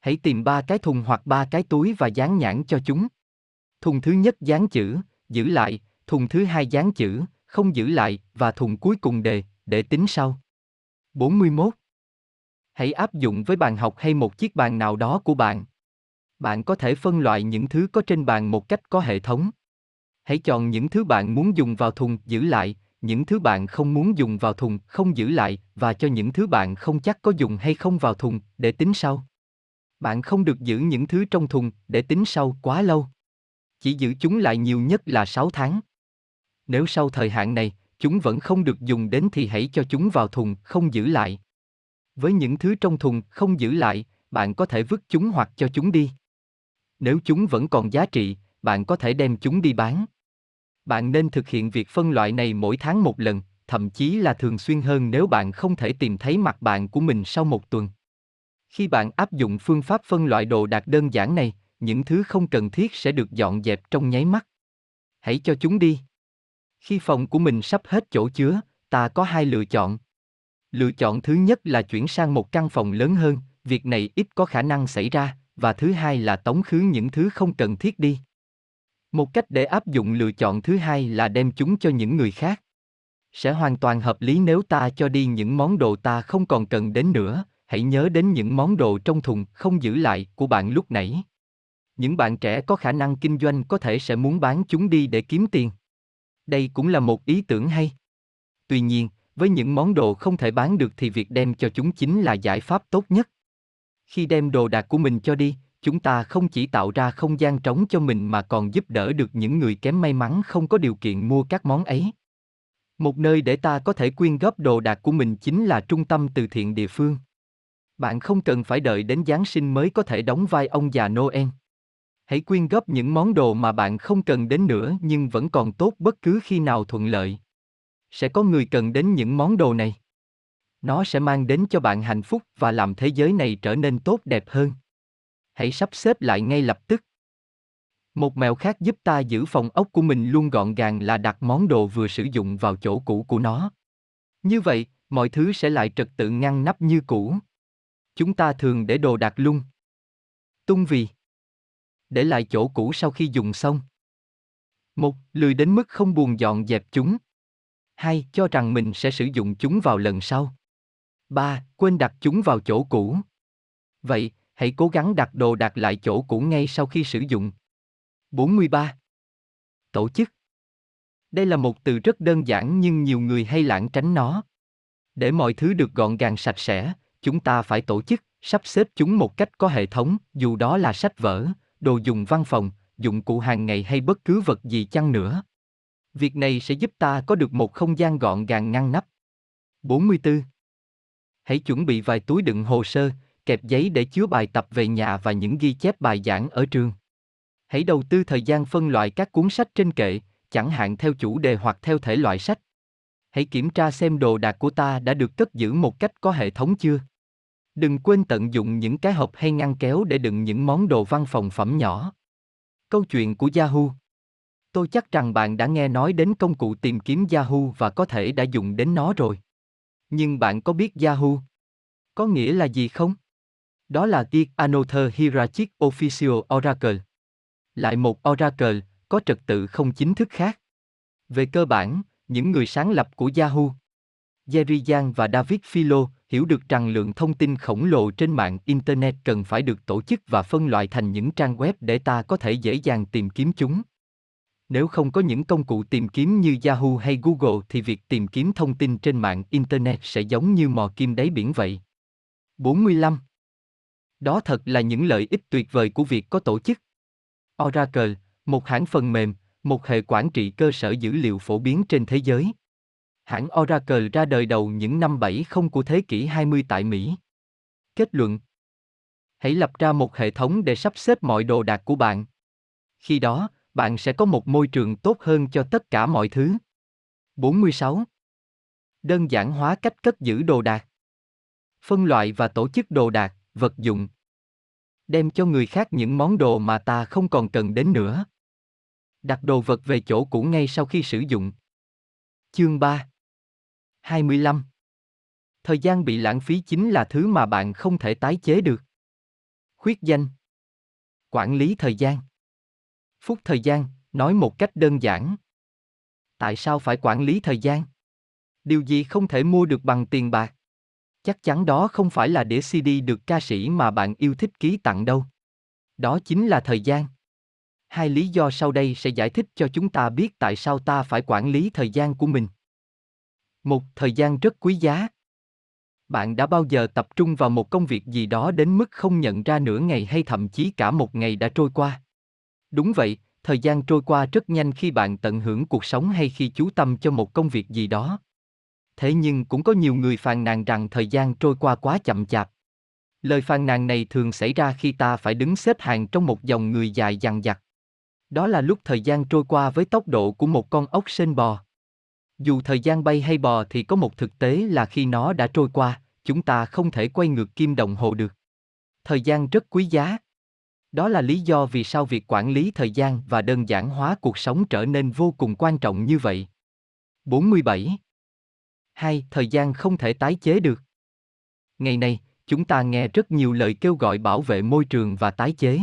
Hãy tìm ba cái thùng hoặc ba cái túi và dán nhãn cho chúng. Thùng thứ nhất dán chữ, giữ lại, thùng thứ hai dán chữ, không giữ lại và thùng cuối cùng đề, để tính sau. 41. Hãy áp dụng với bàn học hay một chiếc bàn nào đó của bạn. Bạn có thể phân loại những thứ có trên bàn một cách có hệ thống. Hãy chọn những thứ bạn muốn dùng vào thùng, giữ lại, những thứ bạn không muốn dùng vào thùng, không giữ lại và cho những thứ bạn không chắc có dùng hay không vào thùng để tính sau. Bạn không được giữ những thứ trong thùng để tính sau quá lâu. Chỉ giữ chúng lại nhiều nhất là 6 tháng. Nếu sau thời hạn này, chúng vẫn không được dùng đến thì hãy cho chúng vào thùng, không giữ lại. Với những thứ trong thùng không giữ lại, bạn có thể vứt chúng hoặc cho chúng đi. Nếu chúng vẫn còn giá trị, bạn có thể đem chúng đi bán. Bạn nên thực hiện việc phân loại này mỗi tháng một lần, thậm chí là thường xuyên hơn nếu bạn không thể tìm thấy mặt bạn của mình sau một tuần. Khi bạn áp dụng phương pháp phân loại đồ đạc đơn giản này, những thứ không cần thiết sẽ được dọn dẹp trong nháy mắt. Hãy cho chúng đi. Khi phòng của mình sắp hết chỗ chứa, ta có hai lựa chọn. Lựa chọn thứ nhất là chuyển sang một căn phòng lớn hơn, việc này ít có khả năng xảy ra, và thứ hai là tống khứ những thứ không cần thiết đi. Một cách để áp dụng lựa chọn thứ hai là đem chúng cho những người khác. Sẽ hoàn toàn hợp lý nếu ta cho đi những món đồ ta không còn cần đến nữa, hãy nhớ đến những món đồ trong thùng không giữ lại của bạn lúc nãy. Những bạn trẻ có khả năng kinh doanh có thể sẽ muốn bán chúng đi để kiếm tiền. Đây cũng là một ý tưởng hay. Tuy nhiên, với những món đồ không thể bán được thì việc đem cho chúng chính là giải pháp tốt nhất. Khi đem đồ đạc của mình cho đi, chúng ta không chỉ tạo ra không gian trống cho mình mà còn giúp đỡ được những người kém may mắn không có điều kiện mua các món ấy. Một nơi để ta có thể quyên góp đồ đạc của mình chính là trung tâm từ thiện địa phương. Bạn không cần phải đợi đến Giáng sinh mới có thể đóng vai ông già Noel. Hãy quyên góp những món đồ mà bạn không cần đến nữa nhưng vẫn còn tốt bất cứ khi nào thuận lợi. Sẽ có người cần đến những món đồ này. Nó sẽ mang đến cho bạn hạnh phúc và làm thế giới này trở nên tốt đẹp hơn. Hãy sắp xếp lại ngay lập tức. Một mẹo khác giúp ta giữ phòng ốc của mình luôn gọn gàng là đặt món đồ vừa sử dụng vào chỗ cũ của nó. Như vậy, mọi thứ sẽ lại trật tự ngăn nắp như cũ. Chúng ta thường để đồ đạc lung. Tung vì. Để lại chỗ cũ sau khi dùng xong. Một, lười đến mức không buồn dọn dẹp chúng. Hai, cho rằng mình sẽ sử dụng chúng vào lần sau. 3. Quên đặt chúng vào chỗ cũ. Vậy, hãy cố gắng đặt đồ đặt lại chỗ cũ ngay sau khi sử dụng. 43. Tổ chức Đây là một từ rất đơn giản nhưng nhiều người hay lãng tránh nó. Để mọi thứ được gọn gàng sạch sẽ, chúng ta phải tổ chức, sắp xếp chúng một cách có hệ thống, dù đó là sách vở, đồ dùng văn phòng, dụng cụ hàng ngày hay bất cứ vật gì chăng nữa. Việc này sẽ giúp ta có được một không gian gọn gàng ngăn nắp. 44. Hãy chuẩn bị vài túi đựng hồ sơ, kẹp giấy để chứa bài tập về nhà và những ghi chép bài giảng ở trường. Hãy đầu tư thời gian phân loại các cuốn sách trên kệ, chẳng hạn theo chủ đề hoặc theo thể loại sách. Hãy kiểm tra xem đồ đạc của ta đã được cất giữ một cách có hệ thống chưa. Đừng quên tận dụng những cái hộp hay ngăn kéo để đựng những món đồ văn phòng phẩm nhỏ. Câu chuyện của Yahoo Tôi chắc rằng bạn đã nghe nói đến công cụ tìm kiếm Yahoo và có thể đã dùng đến nó rồi. Nhưng bạn có biết Yahoo có nghĩa là gì không? Đó là Tiết Another Hierarchic Official Oracle. Lại một Oracle, có trật tự không chính thức khác. Về cơ bản, những người sáng lập của Yahoo, Jerry Yang và David Philo, hiểu được rằng lượng thông tin khổng lồ trên mạng Internet cần phải được tổ chức và phân loại thành những trang web để ta có thể dễ dàng tìm kiếm chúng. Nếu không có những công cụ tìm kiếm như Yahoo hay Google thì việc tìm kiếm thông tin trên mạng Internet sẽ giống như mò kim đáy biển vậy. 45. Đó thật là những lợi ích tuyệt vời của việc có tổ chức. Oracle, một hãng phần mềm, một hệ quản trị cơ sở dữ liệu phổ biến trên thế giới. Hãng Oracle ra đời đầu những năm 70 của thế kỷ 20 tại Mỹ. Kết luận Hãy lập ra một hệ thống để sắp xếp mọi đồ đạc của bạn. Khi đó, bạn sẽ có một môi trường tốt hơn cho tất cả mọi thứ. 46. Đơn giản hóa cách cất giữ đồ đạc. Phân loại và tổ chức đồ đạc, vật dụng. Đem cho người khác những món đồ mà ta không còn cần đến nữa. Đặt đồ vật về chỗ cũ ngay sau khi sử dụng. Chương 3 25 Thời gian bị lãng phí chính là thứ mà bạn không thể tái chế được. Khuyết danh Quản lý thời gian Phút thời gian, nói một cách đơn giản. Tại sao phải quản lý thời gian? Điều gì không thể mua được bằng tiền bạc? Chắc chắn đó không phải là đĩa CD được ca sĩ mà bạn yêu thích ký tặng đâu. Đó chính là thời gian. Hai lý do sau đây sẽ giải thích cho chúng ta biết tại sao ta phải quản lý thời gian của mình. Một, thời gian rất quý giá. Bạn đã bao giờ tập trung vào một công việc gì đó đến mức không nhận ra nửa ngày hay thậm chí cả một ngày đã trôi qua? Đúng vậy, thời gian trôi qua rất nhanh khi bạn tận hưởng cuộc sống hay khi chú tâm cho một công việc gì đó. Thế nhưng cũng có nhiều người phàn nàn rằng thời gian trôi qua quá chậm chạp. Lời phàn nàn này thường xảy ra khi ta phải đứng xếp hàng trong một dòng người dài dằng dặc. Đó là lúc thời gian trôi qua với tốc độ của một con ốc sên bò. Dù thời gian bay hay bò thì có một thực tế là khi nó đã trôi qua, chúng ta không thể quay ngược kim đồng hồ được. Thời gian rất quý giá. Đó là lý do vì sao việc quản lý thời gian và đơn giản hóa cuộc sống trở nên vô cùng quan trọng như vậy. 47. 2. Thời gian không thể tái chế được. Ngày nay, chúng ta nghe rất nhiều lời kêu gọi bảo vệ môi trường và tái chế.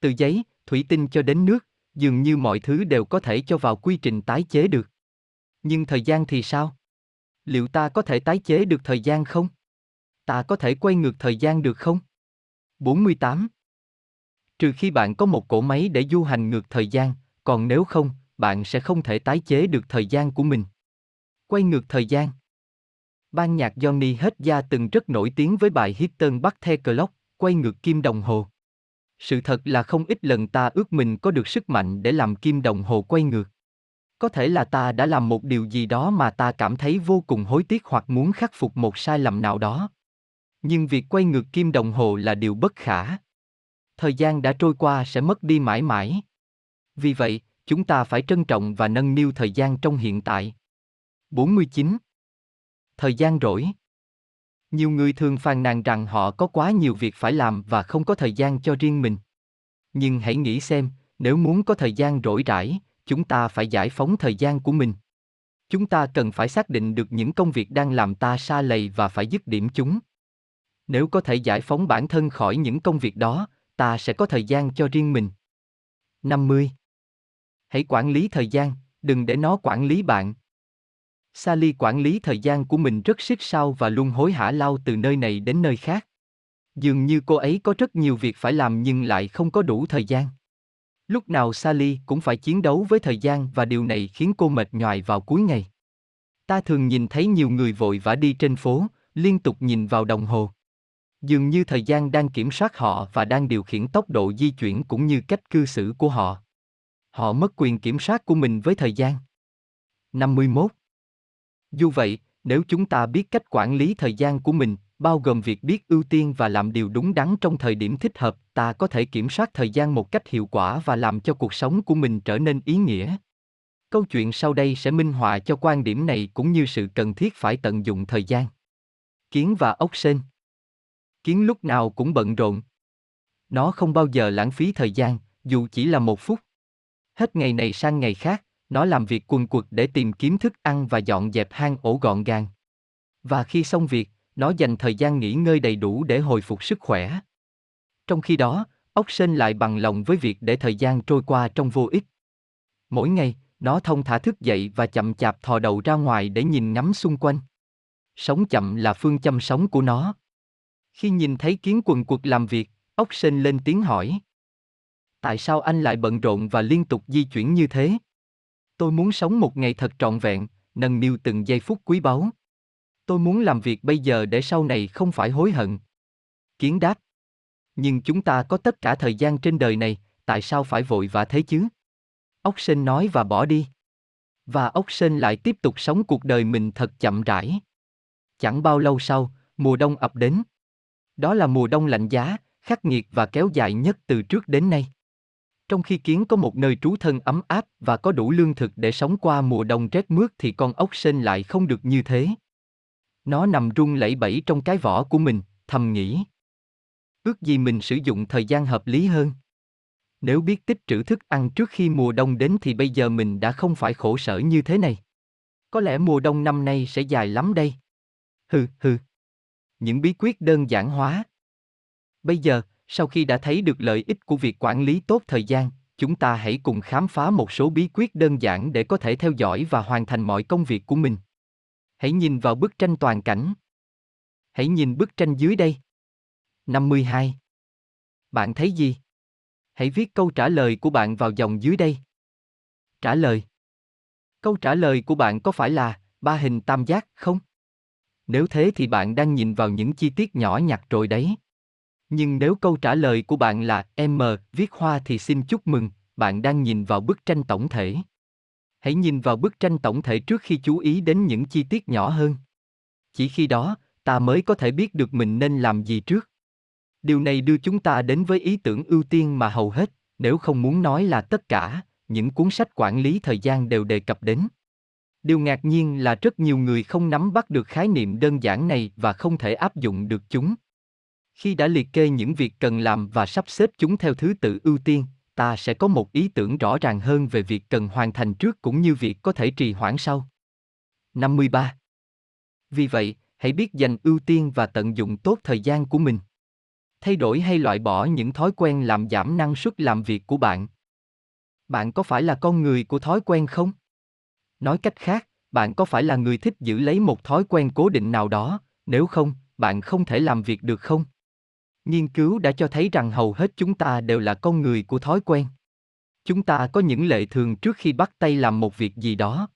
Từ giấy, thủy tinh cho đến nước, dường như mọi thứ đều có thể cho vào quy trình tái chế được. Nhưng thời gian thì sao? Liệu ta có thể tái chế được thời gian không? Ta có thể quay ngược thời gian được không? 48. Trừ khi bạn có một cỗ máy để du hành ngược thời gian, còn nếu không, bạn sẽ không thể tái chế được thời gian của mình. Quay ngược thời gian. Ban nhạc Johnny Hết Gia từng rất nổi tiếng với bài Hitton bắt the clock, quay ngược kim đồng hồ. Sự thật là không ít lần ta ước mình có được sức mạnh để làm kim đồng hồ quay ngược. Có thể là ta đã làm một điều gì đó mà ta cảm thấy vô cùng hối tiếc hoặc muốn khắc phục một sai lầm nào đó. Nhưng việc quay ngược kim đồng hồ là điều bất khả. Thời gian đã trôi qua sẽ mất đi mãi mãi. Vì vậy, chúng ta phải trân trọng và nâng niu thời gian trong hiện tại. 49. Thời gian rỗi. Nhiều người thường phàn nàn rằng họ có quá nhiều việc phải làm và không có thời gian cho riêng mình. Nhưng hãy nghĩ xem, nếu muốn có thời gian rỗi rãi, chúng ta phải giải phóng thời gian của mình. Chúng ta cần phải xác định được những công việc đang làm ta xa lầy và phải dứt điểm chúng. Nếu có thể giải phóng bản thân khỏi những công việc đó, ta sẽ có thời gian cho riêng mình. 50. Hãy quản lý thời gian, đừng để nó quản lý bạn. Sally quản lý thời gian của mình rất siết sao và luôn hối hả lao từ nơi này đến nơi khác. Dường như cô ấy có rất nhiều việc phải làm nhưng lại không có đủ thời gian. Lúc nào Sally cũng phải chiến đấu với thời gian và điều này khiến cô mệt nhoài vào cuối ngày. Ta thường nhìn thấy nhiều người vội vã đi trên phố, liên tục nhìn vào đồng hồ. Dường như thời gian đang kiểm soát họ và đang điều khiển tốc độ di chuyển cũng như cách cư xử của họ. Họ mất quyền kiểm soát của mình với thời gian. 51. Dù vậy, nếu chúng ta biết cách quản lý thời gian của mình, bao gồm việc biết ưu tiên và làm điều đúng đắn trong thời điểm thích hợp, ta có thể kiểm soát thời gian một cách hiệu quả và làm cho cuộc sống của mình trở nên ý nghĩa. Câu chuyện sau đây sẽ minh họa cho quan điểm này cũng như sự cần thiết phải tận dụng thời gian. Kiến và ốc sên Kiến lúc nào cũng bận rộn. Nó không bao giờ lãng phí thời gian, dù chỉ là một phút. Hết ngày này sang ngày khác, nó làm việc quần quật để tìm kiếm thức ăn và dọn dẹp hang ổ gọn gàng. Và khi xong việc, nó dành thời gian nghỉ ngơi đầy đủ để hồi phục sức khỏe. Trong khi đó, ốc sên lại bằng lòng với việc để thời gian trôi qua trong vô ích. Mỗi ngày, nó thông thả thức dậy và chậm chạp thò đầu ra ngoài để nhìn ngắm xung quanh. Sống chậm là phương châm sống của nó. Khi nhìn thấy kiến quần quật làm việc, ốc sên lên tiếng hỏi. Tại sao anh lại bận rộn và liên tục di chuyển như thế? Tôi muốn sống một ngày thật trọn vẹn, nâng niu từng giây phút quý báu. Tôi muốn làm việc bây giờ để sau này không phải hối hận. Kiến đáp. Nhưng chúng ta có tất cả thời gian trên đời này, tại sao phải vội vã thế chứ? Ốc sên nói và bỏ đi. Và ốc sên lại tiếp tục sống cuộc đời mình thật chậm rãi. Chẳng bao lâu sau, mùa đông ập đến. Đó là mùa đông lạnh giá, khắc nghiệt và kéo dài nhất từ trước đến nay. Trong khi kiến có một nơi trú thân ấm áp và có đủ lương thực để sống qua mùa đông rét mướt thì con ốc sên lại không được như thế. Nó nằm run lẩy bẩy trong cái vỏ của mình, thầm nghĩ. Ước gì mình sử dụng thời gian hợp lý hơn. Nếu biết tích trữ thức ăn trước khi mùa đông đến thì bây giờ mình đã không phải khổ sở như thế này. Có lẽ mùa đông năm nay sẽ dài lắm đây. Hừ, hừ. Những bí quyết đơn giản hóa. Bây giờ, sau khi đã thấy được lợi ích của việc quản lý tốt thời gian, chúng ta hãy cùng khám phá một số bí quyết đơn giản để có thể theo dõi và hoàn thành mọi công việc của mình. Hãy nhìn vào bức tranh toàn cảnh. Hãy nhìn bức tranh dưới đây. 52. Bạn thấy gì? Hãy viết câu trả lời của bạn vào dòng dưới đây. Trả lời. Câu trả lời của bạn có phải là ba hình tam giác không? Nếu thế thì bạn đang nhìn vào những chi tiết nhỏ nhặt rồi đấy. Nhưng nếu câu trả lời của bạn là M, viết hoa thì xin chúc mừng, bạn đang nhìn vào bức tranh tổng thể. Hãy nhìn vào bức tranh tổng thể trước khi chú ý đến những chi tiết nhỏ hơn. Chỉ khi đó, ta mới có thể biết được mình nên làm gì trước. Điều này đưa chúng ta đến với ý tưởng ưu tiên mà hầu hết, nếu không muốn nói là tất cả, những cuốn sách quản lý thời gian đều đề cập đến. Điều ngạc nhiên là rất nhiều người không nắm bắt được khái niệm đơn giản này và không thể áp dụng được chúng. Khi đã liệt kê những việc cần làm và sắp xếp chúng theo thứ tự ưu tiên, ta sẽ có một ý tưởng rõ ràng hơn về việc cần hoàn thành trước cũng như việc có thể trì hoãn sau. 53. Vì vậy, hãy biết dành ưu tiên và tận dụng tốt thời gian của mình. Thay đổi hay loại bỏ những thói quen làm giảm năng suất làm việc của bạn. Bạn có phải là con người của thói quen không? Nói cách khác, bạn có phải là người thích giữ lấy một thói quen cố định nào đó, nếu không, bạn không thể làm việc được không? Nghiên cứu đã cho thấy rằng hầu hết chúng ta đều là con người của thói quen. Chúng ta có những lệ thường trước khi bắt tay làm một việc gì đó.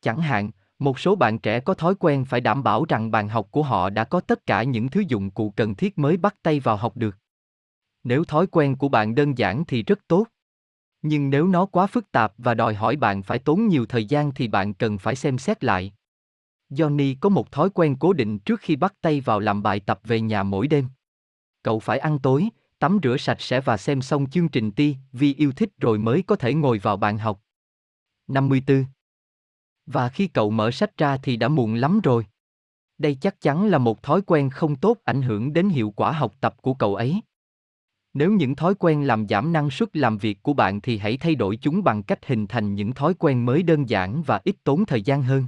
Chẳng hạn, một số bạn trẻ có thói quen phải đảm bảo rằng bàn học của họ đã có tất cả những thứ dụng cụ cần thiết mới bắt tay vào học được. Nếu thói quen của bạn đơn giản thì rất tốt. Nhưng nếu nó quá phức tạp và đòi hỏi bạn phải tốn nhiều thời gian thì bạn cần phải xem xét lại. Johnny có một thói quen cố định trước khi bắt tay vào làm bài tập về nhà mỗi đêm. Cậu phải ăn tối, tắm rửa sạch sẽ và xem xong chương trình ti vì yêu thích rồi mới có thể ngồi vào bàn học. 54. Và khi cậu mở sách ra thì đã muộn lắm rồi. Đây chắc chắn là một thói quen không tốt ảnh hưởng đến hiệu quả học tập của cậu ấy. Nếu những thói quen làm giảm năng suất làm việc của bạn thì hãy thay đổi chúng bằng cách hình thành những thói quen mới đơn giản và ít tốn thời gian hơn.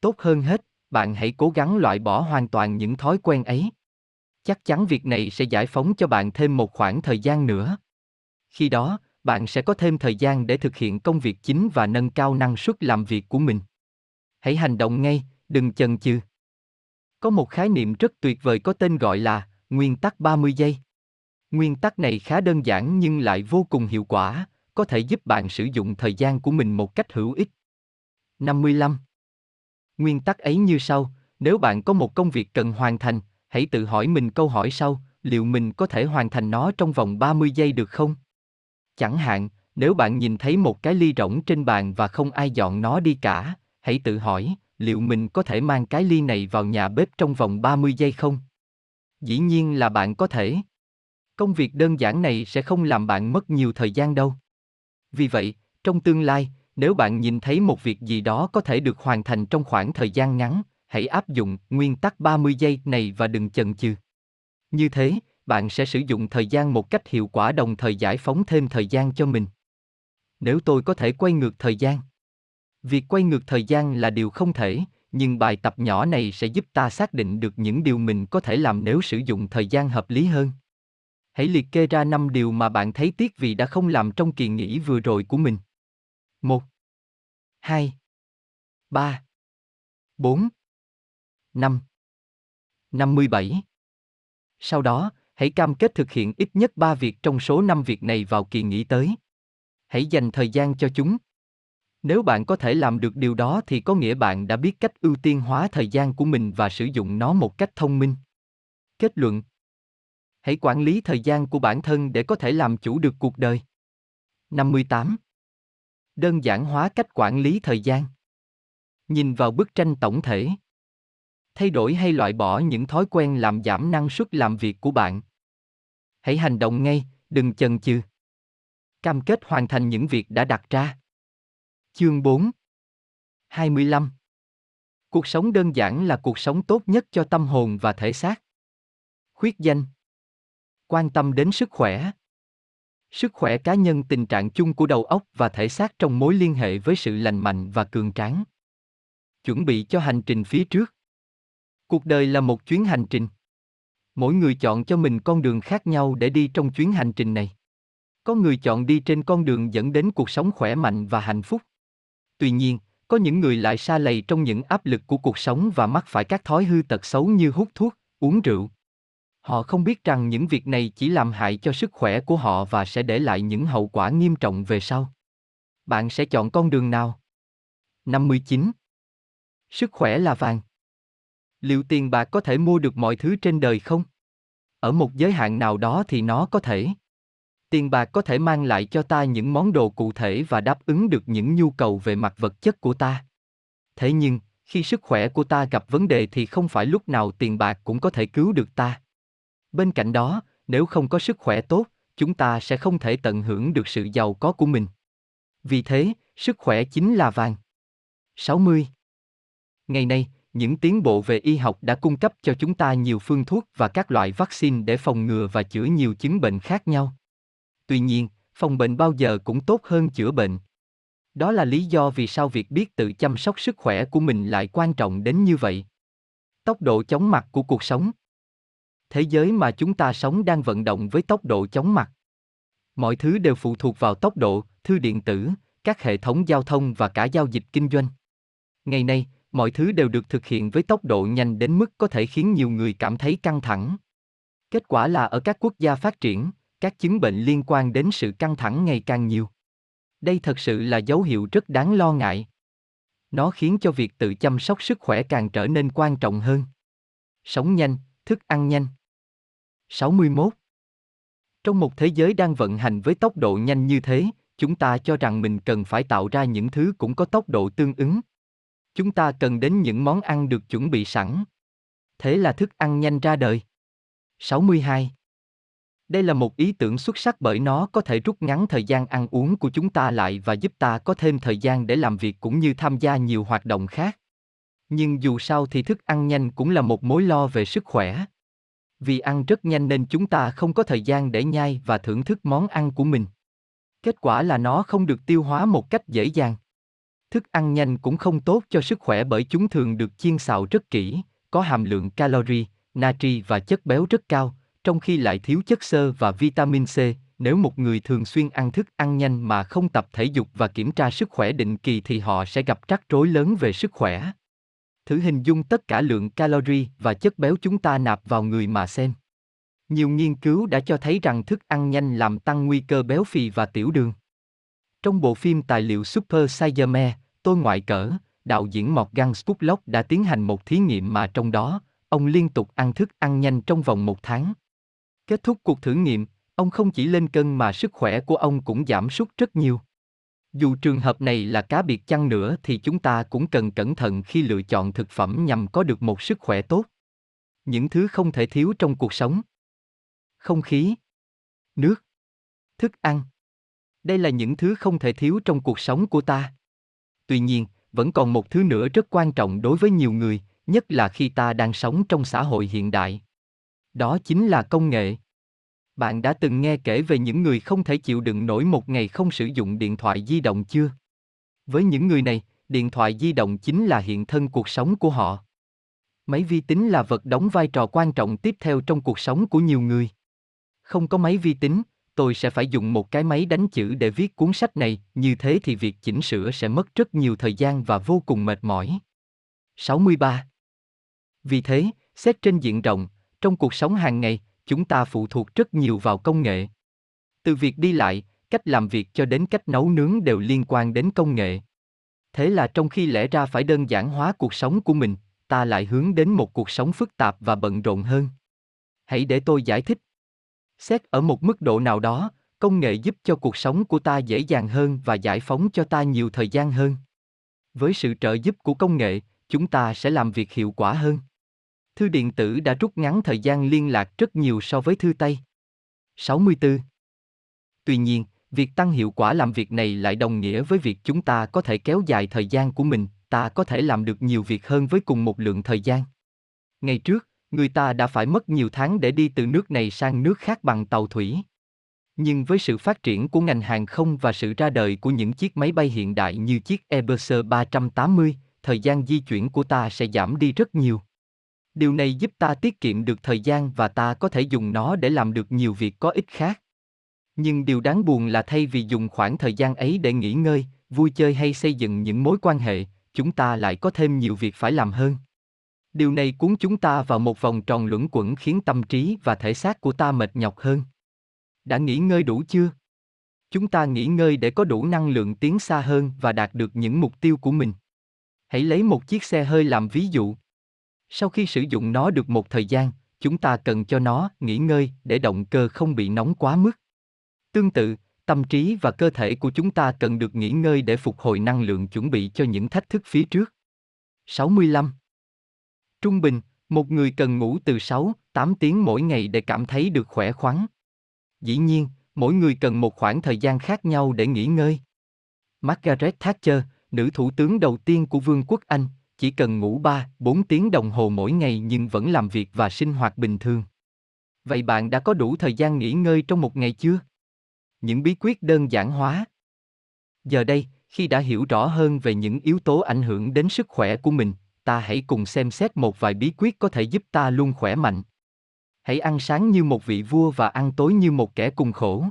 Tốt hơn hết, bạn hãy cố gắng loại bỏ hoàn toàn những thói quen ấy. Chắc chắn việc này sẽ giải phóng cho bạn thêm một khoảng thời gian nữa. Khi đó, bạn sẽ có thêm thời gian để thực hiện công việc chính và nâng cao năng suất làm việc của mình. Hãy hành động ngay, đừng chần chừ. Có một khái niệm rất tuyệt vời có tên gọi là nguyên tắc 30 giây. Nguyên tắc này khá đơn giản nhưng lại vô cùng hiệu quả, có thể giúp bạn sử dụng thời gian của mình một cách hữu ích. 55. Nguyên tắc ấy như sau, nếu bạn có một công việc cần hoàn thành, hãy tự hỏi mình câu hỏi sau, liệu mình có thể hoàn thành nó trong vòng 30 giây được không? Chẳng hạn, nếu bạn nhìn thấy một cái ly rỗng trên bàn và không ai dọn nó đi cả, hãy tự hỏi, liệu mình có thể mang cái ly này vào nhà bếp trong vòng 30 giây không? Dĩ nhiên là bạn có thể. Công việc đơn giản này sẽ không làm bạn mất nhiều thời gian đâu. Vì vậy, trong tương lai, nếu bạn nhìn thấy một việc gì đó có thể được hoàn thành trong khoảng thời gian ngắn, hãy áp dụng nguyên tắc 30 giây này và đừng chần chừ. Như thế, bạn sẽ sử dụng thời gian một cách hiệu quả đồng thời giải phóng thêm thời gian cho mình. Nếu tôi có thể quay ngược thời gian. Việc quay ngược thời gian là điều không thể, nhưng bài tập nhỏ này sẽ giúp ta xác định được những điều mình có thể làm nếu sử dụng thời gian hợp lý hơn. Hãy liệt kê ra 5 điều mà bạn thấy tiếc vì đã không làm trong kỳ nghỉ vừa rồi của mình. 1 2 3 4 5 57 Sau đó, hãy cam kết thực hiện ít nhất 3 việc trong số 5 việc này vào kỳ nghỉ tới. Hãy dành thời gian cho chúng. Nếu bạn có thể làm được điều đó thì có nghĩa bạn đã biết cách ưu tiên hóa thời gian của mình và sử dụng nó một cách thông minh. Kết luận Hãy quản lý thời gian của bản thân để có thể làm chủ được cuộc đời. 58. Đơn giản hóa cách quản lý thời gian. Nhìn vào bức tranh tổng thể. Thay đổi hay loại bỏ những thói quen làm giảm năng suất làm việc của bạn. Hãy hành động ngay, đừng chần chừ. Cam kết hoàn thành những việc đã đặt ra. Chương 4 25 Cuộc sống đơn giản là cuộc sống tốt nhất cho tâm hồn và thể xác. Khuyết danh Quan tâm đến sức khỏe. Sức khỏe cá nhân tình trạng chung của đầu óc và thể xác trong mối liên hệ với sự lành mạnh và cường tráng. Chuẩn bị cho hành trình phía trước. Cuộc đời là một chuyến hành trình. Mỗi người chọn cho mình con đường khác nhau để đi trong chuyến hành trình này. Có người chọn đi trên con đường dẫn đến cuộc sống khỏe mạnh và hạnh phúc. Tuy nhiên, có những người lại xa lầy trong những áp lực của cuộc sống và mắc phải các thói hư tật xấu như hút thuốc, uống rượu. Họ không biết rằng những việc này chỉ làm hại cho sức khỏe của họ và sẽ để lại những hậu quả nghiêm trọng về sau. Bạn sẽ chọn con đường nào? 59. Sức khỏe là vàng. Liệu tiền bạc có thể mua được mọi thứ trên đời không? Ở một giới hạn nào đó thì nó có thể. Tiền bạc có thể mang lại cho ta những món đồ cụ thể và đáp ứng được những nhu cầu về mặt vật chất của ta. Thế nhưng, khi sức khỏe của ta gặp vấn đề thì không phải lúc nào tiền bạc cũng có thể cứu được ta. Bên cạnh đó, nếu không có sức khỏe tốt, chúng ta sẽ không thể tận hưởng được sự giàu có của mình. Vì thế, sức khỏe chính là vàng. 60. Ngày nay, những tiến bộ về y học đã cung cấp cho chúng ta nhiều phương thuốc và các loại vaccine để phòng ngừa và chữa nhiều chứng bệnh khác nhau. Tuy nhiên, phòng bệnh bao giờ cũng tốt hơn chữa bệnh. Đó là lý do vì sao việc biết tự chăm sóc sức khỏe của mình lại quan trọng đến như vậy. Tốc độ chóng mặt của cuộc sống Thế giới mà chúng ta sống đang vận động với tốc độ chóng mặt. Mọi thứ đều phụ thuộc vào tốc độ, thư điện tử, các hệ thống giao thông và cả giao dịch kinh doanh. Ngày nay, mọi thứ đều được thực hiện với tốc độ nhanh đến mức có thể khiến nhiều người cảm thấy căng thẳng. Kết quả là ở các quốc gia phát triển, các chứng bệnh liên quan đến sự căng thẳng ngày càng nhiều. Đây thật sự là dấu hiệu rất đáng lo ngại. Nó khiến cho việc tự chăm sóc sức khỏe càng trở nên quan trọng hơn. Sống nhanh, thức ăn nhanh. 61. Trong một thế giới đang vận hành với tốc độ nhanh như thế, chúng ta cho rằng mình cần phải tạo ra những thứ cũng có tốc độ tương ứng. Chúng ta cần đến những món ăn được chuẩn bị sẵn. Thế là thức ăn nhanh ra đời. 62. Đây là một ý tưởng xuất sắc bởi nó có thể rút ngắn thời gian ăn uống của chúng ta lại và giúp ta có thêm thời gian để làm việc cũng như tham gia nhiều hoạt động khác. Nhưng dù sao thì thức ăn nhanh cũng là một mối lo về sức khỏe. Vì ăn rất nhanh nên chúng ta không có thời gian để nhai và thưởng thức món ăn của mình. Kết quả là nó không được tiêu hóa một cách dễ dàng. Thức ăn nhanh cũng không tốt cho sức khỏe bởi chúng thường được chiên xào rất kỹ, có hàm lượng calorie, natri và chất béo rất cao, trong khi lại thiếu chất xơ và vitamin C. Nếu một người thường xuyên ăn thức ăn nhanh mà không tập thể dục và kiểm tra sức khỏe định kỳ thì họ sẽ gặp rắc rối lớn về sức khỏe. Thử hình dung tất cả lượng calorie và chất béo chúng ta nạp vào người mà xem. Nhiều nghiên cứu đã cho thấy rằng thức ăn nhanh làm tăng nguy cơ béo phì và tiểu đường. Trong bộ phim tài liệu Super Size Me, tôi ngoại cỡ, đạo diễn Morgan Spurlock đã tiến hành một thí nghiệm mà trong đó, ông liên tục ăn thức ăn nhanh trong vòng một tháng. Kết thúc cuộc thử nghiệm, ông không chỉ lên cân mà sức khỏe của ông cũng giảm sút rất nhiều. Dù trường hợp này là cá biệt chăng nữa thì chúng ta cũng cần cẩn thận khi lựa chọn thực phẩm nhằm có được một sức khỏe tốt. Những thứ không thể thiếu trong cuộc sống. Không khí, nước, thức ăn. Đây là những thứ không thể thiếu trong cuộc sống của ta. Tuy nhiên, vẫn còn một thứ nữa rất quan trọng đối với nhiều người, nhất là khi ta đang sống trong xã hội hiện đại. Đó chính là công nghệ. Bạn đã từng nghe kể về những người không thể chịu đựng nổi một ngày không sử dụng điện thoại di động chưa? Với những người này, điện thoại di động chính là hiện thân cuộc sống của họ. Máy vi tính là vật đóng vai trò quan trọng tiếp theo trong cuộc sống của nhiều người. Không có máy vi tính, tôi sẽ phải dùng một cái máy đánh chữ để viết cuốn sách này, như thế thì việc chỉnh sửa sẽ mất rất nhiều thời gian và vô cùng mệt mỏi. 63. Vì thế, xét trên diện rộng, trong cuộc sống hàng ngày, chúng ta phụ thuộc rất nhiều vào công nghệ. Từ việc đi lại, cách làm việc cho đến cách nấu nướng đều liên quan đến công nghệ. Thế là trong khi lẽ ra phải đơn giản hóa cuộc sống của mình, ta lại hướng đến một cuộc sống phức tạp và bận rộn hơn. Hãy để tôi giải thích. Xét ở một mức độ nào đó, công nghệ giúp cho cuộc sống của ta dễ dàng hơn và giải phóng cho ta nhiều thời gian hơn. Với sự trợ giúp của công nghệ, chúng ta sẽ làm việc hiệu quả hơn. Thư điện tử đã rút ngắn thời gian liên lạc rất nhiều so với thư tay. 64. Tuy nhiên, việc tăng hiệu quả làm việc này lại đồng nghĩa với việc chúng ta có thể kéo dài thời gian của mình, ta có thể làm được nhiều việc hơn với cùng một lượng thời gian. Ngày trước, người ta đã phải mất nhiều tháng để đi từ nước này sang nước khác bằng tàu thủy. Nhưng với sự phát triển của ngành hàng không và sự ra đời của những chiếc máy bay hiện đại như chiếc Airbus 380, thời gian di chuyển của ta sẽ giảm đi rất nhiều. Điều này giúp ta tiết kiệm được thời gian và ta có thể dùng nó để làm được nhiều việc có ích khác. Nhưng điều đáng buồn là thay vì dùng khoảng thời gian ấy để nghỉ ngơi, vui chơi hay xây dựng những mối quan hệ, chúng ta lại có thêm nhiều việc phải làm hơn. Điều này cuốn chúng ta vào một vòng tròn luẩn quẩn khiến tâm trí và thể xác của ta mệt nhọc hơn. Đã nghỉ ngơi đủ chưa? Chúng ta nghỉ ngơi để có đủ năng lượng tiến xa hơn và đạt được những mục tiêu của mình. Hãy lấy một chiếc xe hơi làm ví dụ. Sau khi sử dụng nó được một thời gian, chúng ta cần cho nó nghỉ ngơi để động cơ không bị nóng quá mức. Tương tự, tâm trí và cơ thể của chúng ta cần được nghỉ ngơi để phục hồi năng lượng chuẩn bị cho những thách thức phía trước. 65. Trung bình, một người cần ngủ từ 6, 8 tiếng mỗi ngày để cảm thấy được khỏe khoắn. Dĩ nhiên, mỗi người cần một khoảng thời gian khác nhau để nghỉ ngơi. Margaret Thatcher, nữ thủ tướng đầu tiên của Vương quốc Anh, chỉ cần ngủ 3, 4 tiếng đồng hồ mỗi ngày nhưng vẫn làm việc và sinh hoạt bình thường. Vậy bạn đã có đủ thời gian nghỉ ngơi trong một ngày chưa? Những bí quyết đơn giản hóa. Giờ đây, khi đã hiểu rõ hơn về những yếu tố ảnh hưởng đến sức khỏe của mình, ta hãy cùng xem xét một vài bí quyết có thể giúp ta luôn khỏe mạnh. Hãy ăn sáng như một vị vua và ăn tối như một kẻ cùng khổ.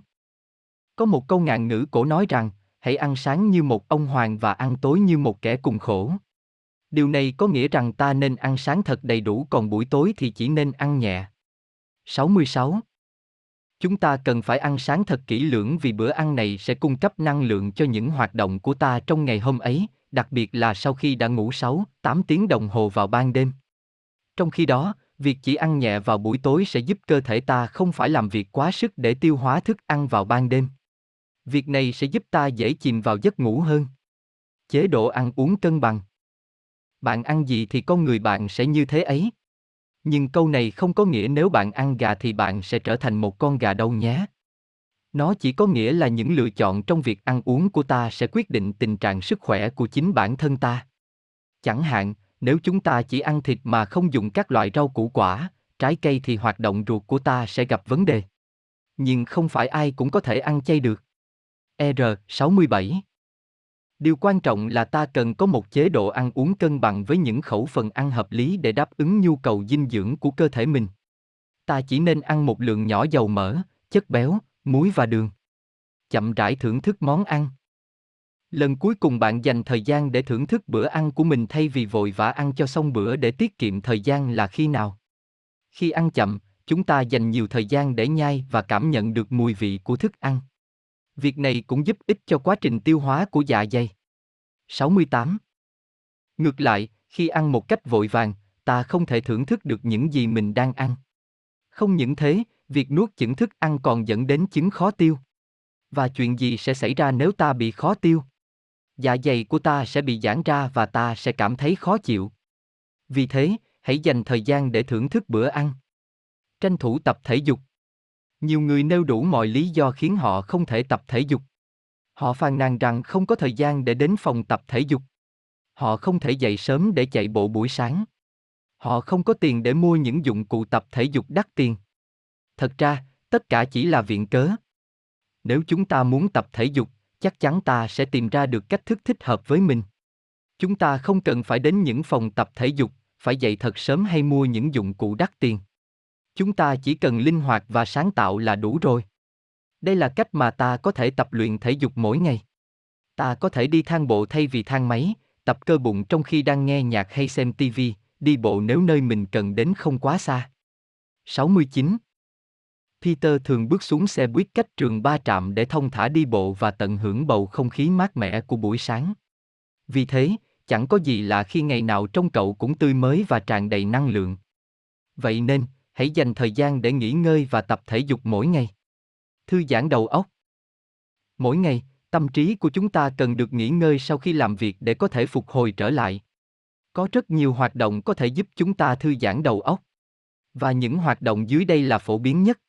Có một câu ngạn ngữ cổ nói rằng, hãy ăn sáng như một ông hoàng và ăn tối như một kẻ cùng khổ. Điều này có nghĩa rằng ta nên ăn sáng thật đầy đủ còn buổi tối thì chỉ nên ăn nhẹ. 66. Chúng ta cần phải ăn sáng thật kỹ lưỡng vì bữa ăn này sẽ cung cấp năng lượng cho những hoạt động của ta trong ngày hôm ấy, đặc biệt là sau khi đã ngủ 6, 8 tiếng đồng hồ vào ban đêm. Trong khi đó, việc chỉ ăn nhẹ vào buổi tối sẽ giúp cơ thể ta không phải làm việc quá sức để tiêu hóa thức ăn vào ban đêm. Việc này sẽ giúp ta dễ chìm vào giấc ngủ hơn. Chế độ ăn uống cân bằng bạn ăn gì thì con người bạn sẽ như thế ấy. Nhưng câu này không có nghĩa nếu bạn ăn gà thì bạn sẽ trở thành một con gà đâu nhé. Nó chỉ có nghĩa là những lựa chọn trong việc ăn uống của ta sẽ quyết định tình trạng sức khỏe của chính bản thân ta. Chẳng hạn, nếu chúng ta chỉ ăn thịt mà không dùng các loại rau củ quả, trái cây thì hoạt động ruột của ta sẽ gặp vấn đề. Nhưng không phải ai cũng có thể ăn chay được. R67 Điều quan trọng là ta cần có một chế độ ăn uống cân bằng với những khẩu phần ăn hợp lý để đáp ứng nhu cầu dinh dưỡng của cơ thể mình. Ta chỉ nên ăn một lượng nhỏ dầu mỡ, chất béo, muối và đường. Chậm rãi thưởng thức món ăn. Lần cuối cùng bạn dành thời gian để thưởng thức bữa ăn của mình thay vì vội vã ăn cho xong bữa để tiết kiệm thời gian là khi nào? Khi ăn chậm, chúng ta dành nhiều thời gian để nhai và cảm nhận được mùi vị của thức ăn. Việc này cũng giúp ích cho quá trình tiêu hóa của dạ dày. 68. Ngược lại, khi ăn một cách vội vàng, ta không thể thưởng thức được những gì mình đang ăn. Không những thế, việc nuốt chửng thức ăn còn dẫn đến chứng khó tiêu. Và chuyện gì sẽ xảy ra nếu ta bị khó tiêu? Dạ dày của ta sẽ bị giãn ra và ta sẽ cảm thấy khó chịu. Vì thế, hãy dành thời gian để thưởng thức bữa ăn. Tranh thủ tập thể dục. Nhiều người nêu đủ mọi lý do khiến họ không thể tập thể dục. Họ phàn nàn rằng không có thời gian để đến phòng tập thể dục. Họ không thể dậy sớm để chạy bộ buổi sáng. Họ không có tiền để mua những dụng cụ tập thể dục đắt tiền. Thật ra, tất cả chỉ là viện cớ. Nếu chúng ta muốn tập thể dục, chắc chắn ta sẽ tìm ra được cách thức thích hợp với mình. Chúng ta không cần phải đến những phòng tập thể dục, phải dậy thật sớm hay mua những dụng cụ đắt tiền. Chúng ta chỉ cần linh hoạt và sáng tạo là đủ rồi. Đây là cách mà ta có thể tập luyện thể dục mỗi ngày. Ta có thể đi thang bộ thay vì thang máy, tập cơ bụng trong khi đang nghe nhạc hay xem TV, đi bộ nếu nơi mình cần đến không quá xa. 69. Peter thường bước xuống xe buýt cách trường ba trạm để thông thả đi bộ và tận hưởng bầu không khí mát mẻ của buổi sáng. Vì thế, chẳng có gì lạ khi ngày nào trong cậu cũng tươi mới và tràn đầy năng lượng. Vậy nên, hãy dành thời gian để nghỉ ngơi và tập thể dục mỗi ngày. Thư giãn đầu óc. Mỗi ngày, tâm trí của chúng ta cần được nghỉ ngơi sau khi làm việc để có thể phục hồi trở lại. Có rất nhiều hoạt động có thể giúp chúng ta thư giãn đầu óc. Và những hoạt động dưới đây là phổ biến nhất.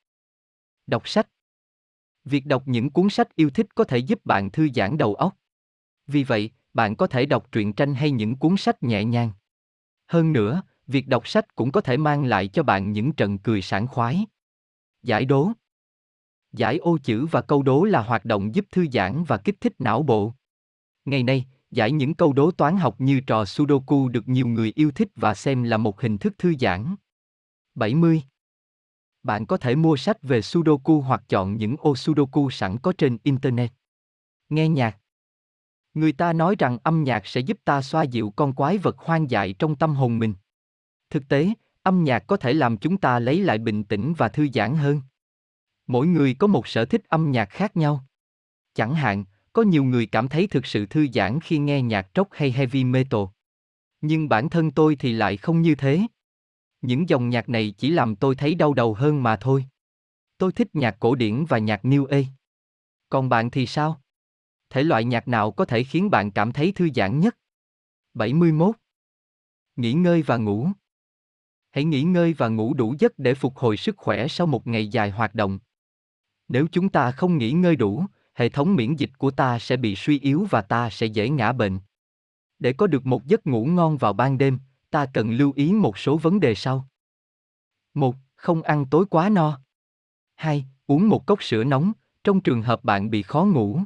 Đọc sách. Việc đọc những cuốn sách yêu thích có thể giúp bạn thư giãn đầu óc. Vì vậy, bạn có thể đọc truyện tranh hay những cuốn sách nhẹ nhàng. Hơn nữa, việc đọc sách cũng có thể mang lại cho bạn những trận cười sảng khoái. Giải đố. Giải ô chữ và câu đố là hoạt động giúp thư giãn và kích thích não bộ. Ngày nay, giải những câu đố toán học như trò Sudoku được nhiều người yêu thích và xem là một hình thức thư giãn. 70. Bạn có thể mua sách về Sudoku hoặc chọn những ô Sudoku sẵn có trên Internet. Nghe nhạc. Người ta nói rằng âm nhạc sẽ giúp ta xoa dịu con quái vật hoang dại trong tâm hồn mình. Thực tế, âm nhạc có thể làm chúng ta lấy lại bình tĩnh và thư giãn hơn. Mỗi người có một sở thích âm nhạc khác nhau. Chẳng hạn, có nhiều người cảm thấy thực sự thư giãn khi nghe nhạc rock hay heavy metal. Nhưng bản thân tôi thì lại không như thế. Những dòng nhạc này chỉ làm tôi thấy đau đầu hơn mà thôi. Tôi thích nhạc cổ điển và nhạc New Age. Còn bạn thì sao? Thể loại nhạc nào có thể khiến bạn cảm thấy thư giãn nhất? 71. Nghỉ ngơi và ngủ. Hãy nghỉ ngơi và ngủ đủ giấc để phục hồi sức khỏe sau một ngày dài hoạt động. Nếu chúng ta không nghỉ ngơi đủ, hệ thống miễn dịch của ta sẽ bị suy yếu và ta sẽ dễ ngã bệnh. Để có được một giấc ngủ ngon vào ban đêm, ta cần lưu ý một số vấn đề sau. 1. Không ăn tối quá no. 2. Uống một cốc sữa nóng, trong trường hợp bạn bị khó ngủ.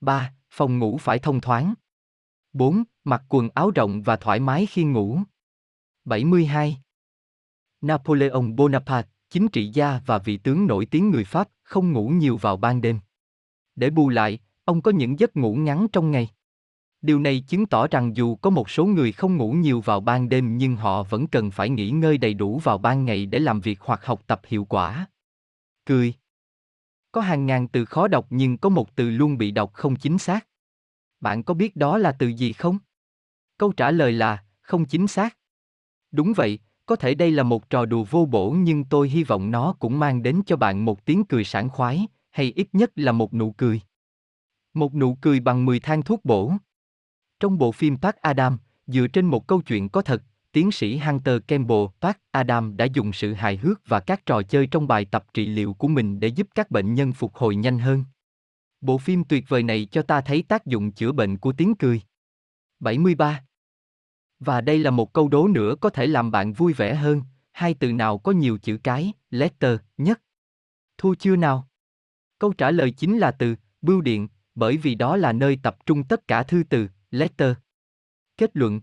3. Phòng ngủ phải thông thoáng. 4. Mặc quần áo rộng và thoải mái khi ngủ. 72. Napoleon Bonaparte, chính trị gia và vị tướng nổi tiếng người Pháp, không ngủ nhiều vào ban đêm. Để bù lại, ông có những giấc ngủ ngắn trong ngày. Điều này chứng tỏ rằng dù có một số người không ngủ nhiều vào ban đêm nhưng họ vẫn cần phải nghỉ ngơi đầy đủ vào ban ngày để làm việc hoặc học tập hiệu quả. Cười Có hàng ngàn từ khó đọc nhưng có một từ luôn bị đọc không chính xác. Bạn có biết đó là từ gì không? Câu trả lời là không chính xác. Đúng vậy, có thể đây là một trò đùa vô bổ nhưng tôi hy vọng nó cũng mang đến cho bạn một tiếng cười sảng khoái, hay ít nhất là một nụ cười. Một nụ cười bằng 10 thang thuốc bổ. Trong bộ phim Park Adam, dựa trên một câu chuyện có thật, tiến sĩ Hunter Campbell Park Adam đã dùng sự hài hước và các trò chơi trong bài tập trị liệu của mình để giúp các bệnh nhân phục hồi nhanh hơn. Bộ phim tuyệt vời này cho ta thấy tác dụng chữa bệnh của tiếng cười. 73. Và đây là một câu đố nữa có thể làm bạn vui vẻ hơn, hai từ nào có nhiều chữ cái, letter, nhất. Thua chưa nào? Câu trả lời chính là từ, bưu điện, bởi vì đó là nơi tập trung tất cả thư từ, letter. Kết luận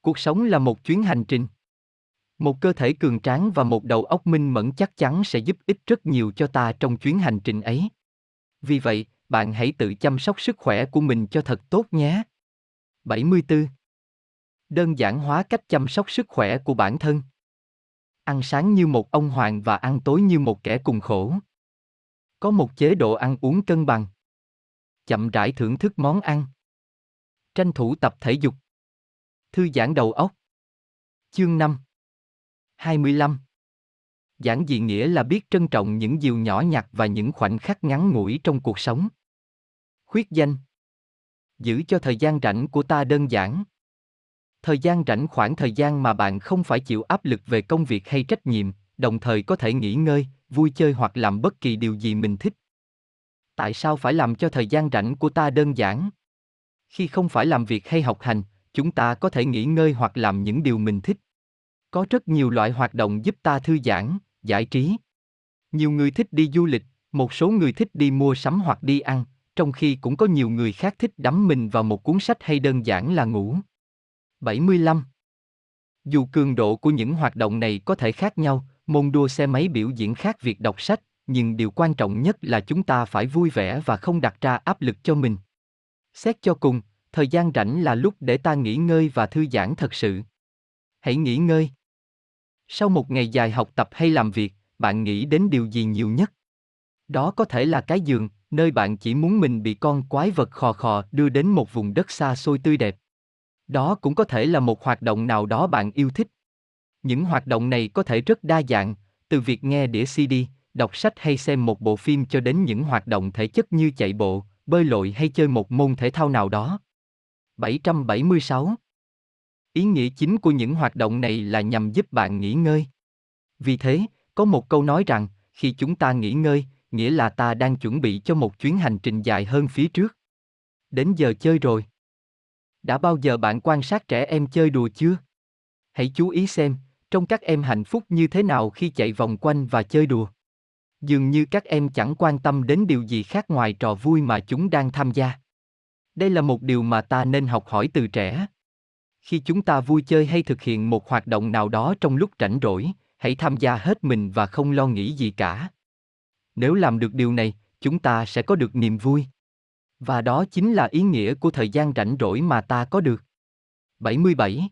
Cuộc sống là một chuyến hành trình. Một cơ thể cường tráng và một đầu óc minh mẫn chắc chắn sẽ giúp ích rất nhiều cho ta trong chuyến hành trình ấy. Vì vậy, bạn hãy tự chăm sóc sức khỏe của mình cho thật tốt nhé. 74. Đơn giản hóa cách chăm sóc sức khỏe của bản thân. Ăn sáng như một ông hoàng và ăn tối như một kẻ cùng khổ. Có một chế độ ăn uống cân bằng. Chậm rãi thưởng thức món ăn. Tranh thủ tập thể dục. Thư giãn đầu óc. Chương 5 25 Giản dị nghĩa là biết trân trọng những điều nhỏ nhặt và những khoảnh khắc ngắn ngủi trong cuộc sống. Khuyết danh Giữ cho thời gian rảnh của ta đơn giản. Thời gian rảnh khoảng thời gian mà bạn không phải chịu áp lực về công việc hay trách nhiệm, đồng thời có thể nghỉ ngơi, vui chơi hoặc làm bất kỳ điều gì mình thích. Tại sao phải làm cho thời gian rảnh của ta đơn giản? Khi không phải làm việc hay học hành, chúng ta có thể nghỉ ngơi hoặc làm những điều mình thích. Có rất nhiều loại hoạt động giúp ta thư giãn, giải trí. Nhiều người thích đi du lịch, một số người thích đi mua sắm hoặc đi ăn, trong khi cũng có nhiều người khác thích đắm mình vào một cuốn sách hay đơn giản là ngủ. 75. Dù cường độ của những hoạt động này có thể khác nhau, môn đua xe máy biểu diễn khác việc đọc sách, nhưng điều quan trọng nhất là chúng ta phải vui vẻ và không đặt ra áp lực cho mình. Xét cho cùng, thời gian rảnh là lúc để ta nghỉ ngơi và thư giãn thật sự. Hãy nghỉ ngơi. Sau một ngày dài học tập hay làm việc, bạn nghĩ đến điều gì nhiều nhất? Đó có thể là cái giường, nơi bạn chỉ muốn mình bị con quái vật khò khò đưa đến một vùng đất xa xôi tươi đẹp. Đó cũng có thể là một hoạt động nào đó bạn yêu thích. Những hoạt động này có thể rất đa dạng, từ việc nghe đĩa CD, đọc sách hay xem một bộ phim cho đến những hoạt động thể chất như chạy bộ, bơi lội hay chơi một môn thể thao nào đó. 776 Ý nghĩa chính của những hoạt động này là nhằm giúp bạn nghỉ ngơi. Vì thế, có một câu nói rằng, khi chúng ta nghỉ ngơi, nghĩa là ta đang chuẩn bị cho một chuyến hành trình dài hơn phía trước. Đến giờ chơi rồi. Đã bao giờ bạn quan sát trẻ em chơi đùa chưa? Hãy chú ý xem, trong các em hạnh phúc như thế nào khi chạy vòng quanh và chơi đùa. Dường như các em chẳng quan tâm đến điều gì khác ngoài trò vui mà chúng đang tham gia. Đây là một điều mà ta nên học hỏi từ trẻ. Khi chúng ta vui chơi hay thực hiện một hoạt động nào đó trong lúc rảnh rỗi, hãy tham gia hết mình và không lo nghĩ gì cả. Nếu làm được điều này, chúng ta sẽ có được niềm vui. Và đó chính là ý nghĩa của thời gian rảnh rỗi mà ta có được. 77.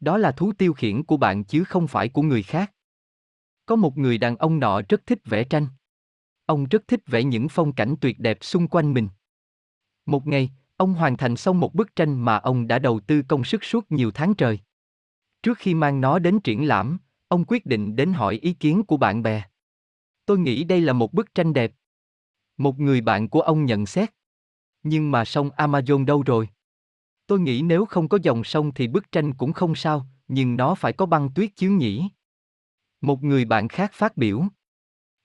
Đó là thú tiêu khiển của bạn chứ không phải của người khác. Có một người đàn ông nọ rất thích vẽ tranh. Ông rất thích vẽ những phong cảnh tuyệt đẹp xung quanh mình. Một ngày, ông hoàn thành xong một bức tranh mà ông đã đầu tư công sức suốt nhiều tháng trời. Trước khi mang nó đến triển lãm, ông quyết định đến hỏi ý kiến của bạn bè. Tôi nghĩ đây là một bức tranh đẹp. Một người bạn của ông nhận xét. Nhưng mà sông Amazon đâu rồi? Tôi nghĩ nếu không có dòng sông thì bức tranh cũng không sao, nhưng nó phải có băng tuyết chứ nhỉ? Một người bạn khác phát biểu.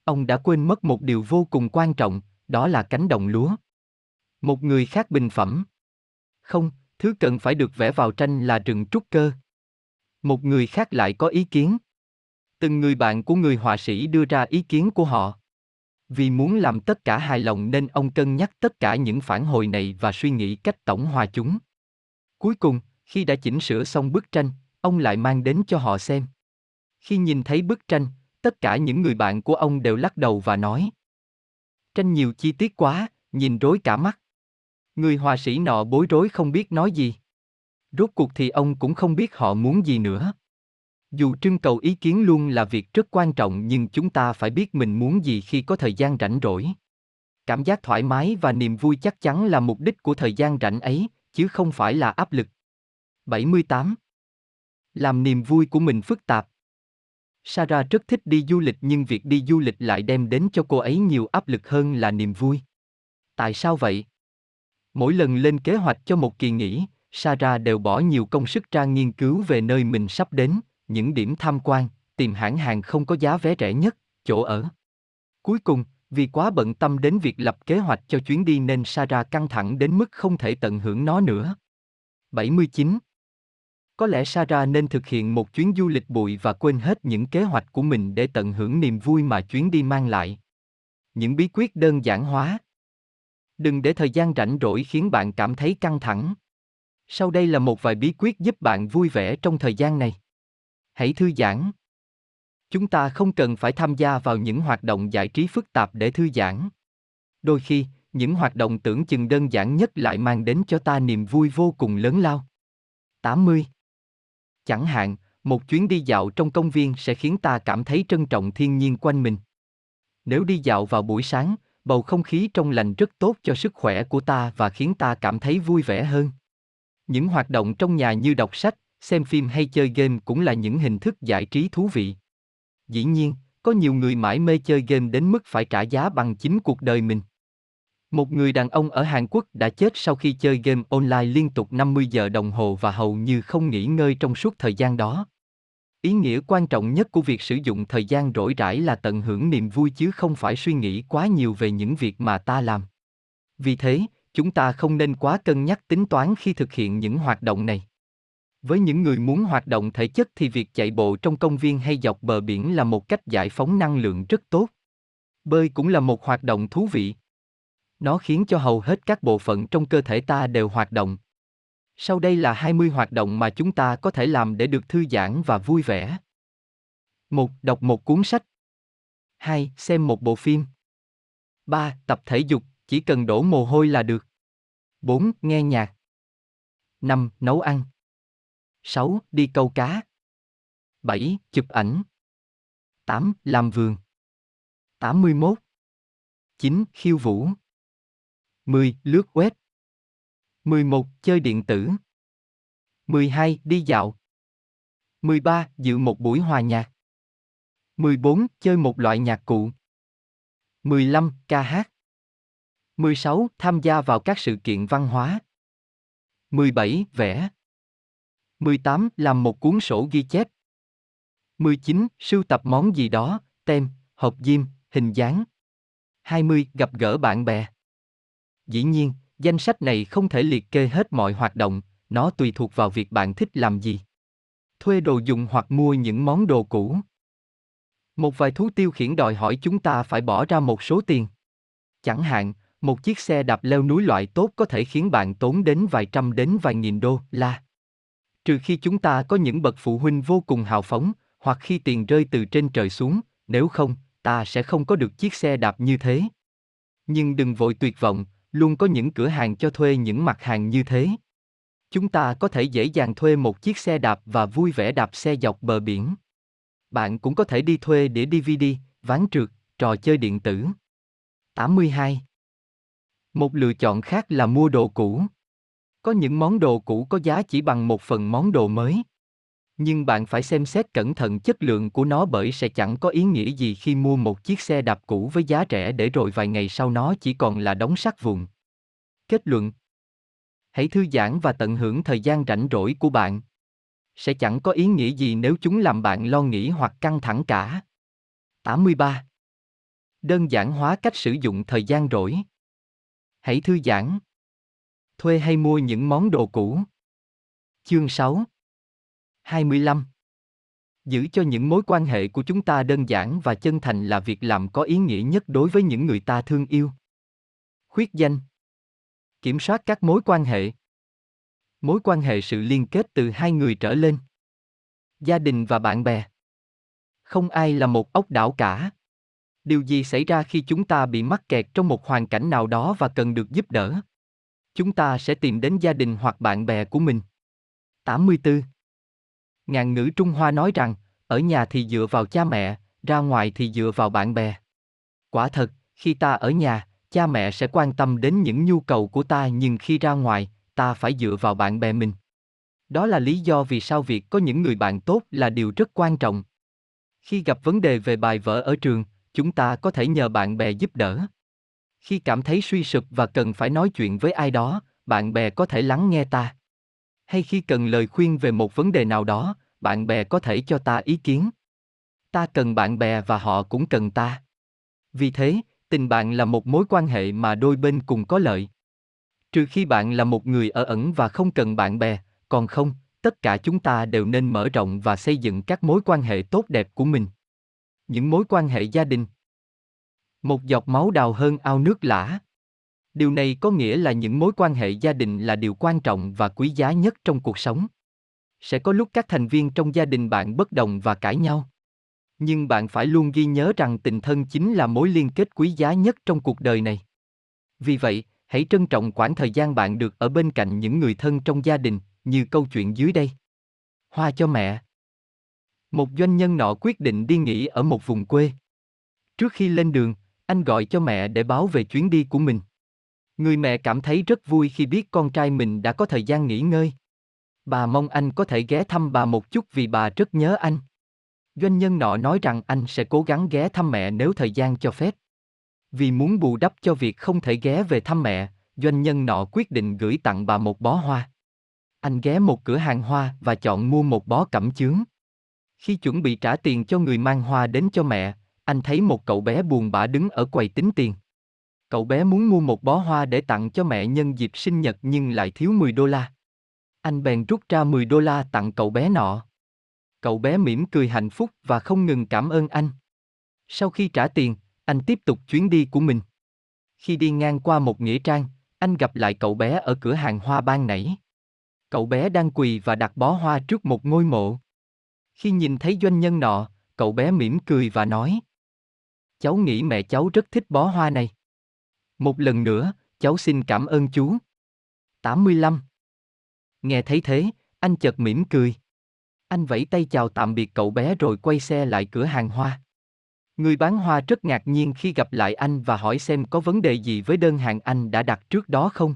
Ông đã quên mất một điều vô cùng quan trọng, đó là cánh đồng lúa. Một người khác bình phẩm. Không, thứ cần phải được vẽ vào tranh là rừng trúc cơ. Một người khác lại có ý kiến. Từng người bạn của người họa sĩ đưa ra ý kiến của họ. Vì muốn làm tất cả hài lòng nên ông cân nhắc tất cả những phản hồi này và suy nghĩ cách tổng hòa chúng. Cuối cùng, khi đã chỉnh sửa xong bức tranh, ông lại mang đến cho họ xem. Khi nhìn thấy bức tranh, tất cả những người bạn của ông đều lắc đầu và nói: "Tranh nhiều chi tiết quá, nhìn rối cả mắt." Người họa sĩ nọ bối rối không biết nói gì. Rốt cuộc thì ông cũng không biết họ muốn gì nữa. Dù trưng cầu ý kiến luôn là việc rất quan trọng nhưng chúng ta phải biết mình muốn gì khi có thời gian rảnh rỗi. Cảm giác thoải mái và niềm vui chắc chắn là mục đích của thời gian rảnh ấy, chứ không phải là áp lực. 78. Làm niềm vui của mình phức tạp. Sarah rất thích đi du lịch nhưng việc đi du lịch lại đem đến cho cô ấy nhiều áp lực hơn là niềm vui. Tại sao vậy? Mỗi lần lên kế hoạch cho một kỳ nghỉ, Sarah đều bỏ nhiều công sức ra nghiên cứu về nơi mình sắp đến, những điểm tham quan, tìm hãng hàng không có giá vé rẻ nhất, chỗ ở. Cuối cùng, vì quá bận tâm đến việc lập kế hoạch cho chuyến đi nên Sarah căng thẳng đến mức không thể tận hưởng nó nữa. 79. Có lẽ Sarah nên thực hiện một chuyến du lịch bụi và quên hết những kế hoạch của mình để tận hưởng niềm vui mà chuyến đi mang lại. Những bí quyết đơn giản hóa. Đừng để thời gian rảnh rỗi khiến bạn cảm thấy căng thẳng. Sau đây là một vài bí quyết giúp bạn vui vẻ trong thời gian này. Hãy thư giãn. Chúng ta không cần phải tham gia vào những hoạt động giải trí phức tạp để thư giãn. Đôi khi, những hoạt động tưởng chừng đơn giản nhất lại mang đến cho ta niềm vui vô cùng lớn lao. 80. Chẳng hạn, Một chuyến đi dạo trong công viên sẽ khiến ta cảm thấy trân trọng thiên nhiên quanh mình. Nếu đi dạo vào buổi sáng, bầu không khí trong lành rất tốt cho sức khỏe của ta và khiến ta cảm thấy vui vẻ hơn. Những hoạt động trong nhà như đọc sách, xem phim hay chơi game cũng là những hình thức giải trí thú vị. Dĩ nhiên, có nhiều người mãi mê chơi game đến mức phải trả giá bằng chính cuộc đời mình. Một người đàn ông ở Hàn Quốc đã chết sau khi chơi game online liên tục 50 giờ đồng hồ và hầu như không nghỉ ngơi trong suốt thời gian đó. Ý nghĩa quan trọng nhất của việc sử dụng thời gian rỗi rãi là tận hưởng niềm vui chứ không phải suy nghĩ quá nhiều về những việc mà ta làm. Vì thế, chúng ta không nên quá cân nhắc tính toán khi thực hiện những hoạt động này. Với những người muốn hoạt động thể chất thì việc chạy bộ trong công viên hay dọc bờ biển là một cách giải phóng năng lượng rất tốt. Bơi cũng là một hoạt động thú vị. Nó khiến cho hầu hết các bộ phận trong cơ thể ta đều hoạt động. Sau đây là 20 hoạt động mà chúng ta có thể làm để được thư giãn và vui vẻ. 1. Đọc một cuốn sách. 2. Xem một bộ phim. 3. Tập thể dục, chỉ cần đổ mồ hôi là được. 4. Nghe nhạc. 5. Nấu ăn. 6. Đi câu cá. 7. Chụp ảnh. 8. Làm vườn. 81. 9. Khiêu vũ. 10. Lướt web. 11. Chơi điện tử. 12. Đi dạo. 13. Dự một buổi hòa nhạc. 14. Chơi một loại nhạc cụ. 15. Ca hát. 16. Tham gia vào các sự kiện văn hóa. 17. Vẽ. 18. Làm một cuốn sổ ghi chép. 19. Sưu tập món gì đó, tem, hộp diêm, hình dáng. 20. Gặp gỡ bạn bè. Dĩ nhiên, danh sách này không thể liệt kê hết mọi hoạt động, nó tùy thuộc vào việc bạn thích làm gì. Thuê đồ dùng hoặc mua những món đồ cũ. Một vài thú tiêu khiển đòi hỏi chúng ta phải bỏ ra một số tiền. Chẳng hạn, một chiếc xe đạp leo núi loại tốt có thể khiến bạn tốn đến vài trăm đến vài nghìn đô la. Trừ khi chúng ta có những bậc phụ huynh vô cùng hào phóng, hoặc khi tiền rơi từ trên trời xuống, nếu không, ta sẽ không có được chiếc xe đạp như thế. Nhưng đừng vội tuyệt vọng, luôn có những cửa hàng cho thuê những mặt hàng như thế. Chúng ta có thể dễ dàng thuê một chiếc xe đạp và vui vẻ đạp xe dọc bờ biển. Bạn cũng có thể đi thuê đĩa DVD, ván trượt, trò chơi điện tử. 82. Một lựa chọn khác là mua đồ cũ. Có những món đồ cũ có giá chỉ bằng một phần món đồ mới. Nhưng bạn phải xem xét cẩn thận chất lượng của nó bởi sẽ chẳng có ý nghĩa gì khi mua một chiếc xe đạp cũ với giá rẻ để rồi vài ngày sau nó chỉ còn là đống sắt vụn. Kết luận Hãy thư giãn và tận hưởng thời gian rảnh rỗi của bạn. Sẽ chẳng có ý nghĩa gì nếu chúng làm bạn lo nghĩ hoặc căng thẳng cả. 83. Đơn giản hóa cách sử dụng thời gian rỗi. Hãy thư giãn. Thuê hay mua những món đồ cũ. Chương 6 25 Giữ cho những mối quan hệ của chúng ta đơn giản và chân thành là việc làm có ý nghĩa nhất đối với những người ta thương yêu. Khuyết danh Kiểm soát các mối quan hệ Mối quan hệ sự liên kết từ hai người trở lên Gia đình và bạn bè Không ai là một ốc đảo cả. Điều gì xảy ra khi chúng ta bị mắc kẹt trong một hoàn cảnh nào đó và cần được giúp đỡ? Chúng ta sẽ tìm đến gia đình hoặc bạn bè của mình. 84 ngàn ngữ Trung Hoa nói rằng, ở nhà thì dựa vào cha mẹ, ra ngoài thì dựa vào bạn bè. Quả thật, khi ta ở nhà, cha mẹ sẽ quan tâm đến những nhu cầu của ta nhưng khi ra ngoài, ta phải dựa vào bạn bè mình. Đó là lý do vì sao việc có những người bạn tốt là điều rất quan trọng. Khi gặp vấn đề về bài vở ở trường, chúng ta có thể nhờ bạn bè giúp đỡ. Khi cảm thấy suy sụp và cần phải nói chuyện với ai đó, bạn bè có thể lắng nghe ta hay khi cần lời khuyên về một vấn đề nào đó, bạn bè có thể cho ta ý kiến. Ta cần bạn bè và họ cũng cần ta. Vì thế, tình bạn là một mối quan hệ mà đôi bên cùng có lợi. Trừ khi bạn là một người ở ẩn và không cần bạn bè, còn không, tất cả chúng ta đều nên mở rộng và xây dựng các mối quan hệ tốt đẹp của mình. Những mối quan hệ gia đình. Một giọt máu đào hơn ao nước lã. Điều này có nghĩa là những mối quan hệ gia đình là điều quan trọng và quý giá nhất trong cuộc sống. Sẽ có lúc các thành viên trong gia đình bạn bất đồng và cãi nhau. Nhưng bạn phải luôn ghi nhớ rằng tình thân chính là mối liên kết quý giá nhất trong cuộc đời này. Vì vậy, hãy trân trọng quãng thời gian bạn được ở bên cạnh những người thân trong gia đình, như câu chuyện dưới đây. Hoa cho mẹ. Một doanh nhân nọ quyết định đi nghỉ ở một vùng quê. Trước khi lên đường, anh gọi cho mẹ để báo về chuyến đi của mình. Người mẹ cảm thấy rất vui khi biết con trai mình đã có thời gian nghỉ ngơi. Bà mong anh có thể ghé thăm bà một chút vì bà rất nhớ anh. Doanh nhân nọ nói rằng anh sẽ cố gắng ghé thăm mẹ nếu thời gian cho phép. Vì muốn bù đắp cho việc không thể ghé về thăm mẹ, doanh nhân nọ quyết định gửi tặng bà một bó hoa. Anh ghé một cửa hàng hoa và chọn mua một bó cẩm chướng. Khi chuẩn bị trả tiền cho người mang hoa đến cho mẹ, anh thấy một cậu bé buồn bã đứng ở quầy tính tiền. Cậu bé muốn mua một bó hoa để tặng cho mẹ nhân dịp sinh nhật nhưng lại thiếu 10 đô la. Anh bèn rút ra 10 đô la tặng cậu bé nọ. Cậu bé mỉm cười hạnh phúc và không ngừng cảm ơn anh. Sau khi trả tiền, anh tiếp tục chuyến đi của mình. Khi đi ngang qua một nghĩa trang, anh gặp lại cậu bé ở cửa hàng hoa ban nãy. Cậu bé đang quỳ và đặt bó hoa trước một ngôi mộ. Khi nhìn thấy doanh nhân nọ, cậu bé mỉm cười và nói. Cháu nghĩ mẹ cháu rất thích bó hoa này. Một lần nữa, cháu xin cảm ơn chú. 85. Nghe thấy thế, anh chợt mỉm cười. Anh vẫy tay chào tạm biệt cậu bé rồi quay xe lại cửa hàng hoa. Người bán hoa rất ngạc nhiên khi gặp lại anh và hỏi xem có vấn đề gì với đơn hàng anh đã đặt trước đó không.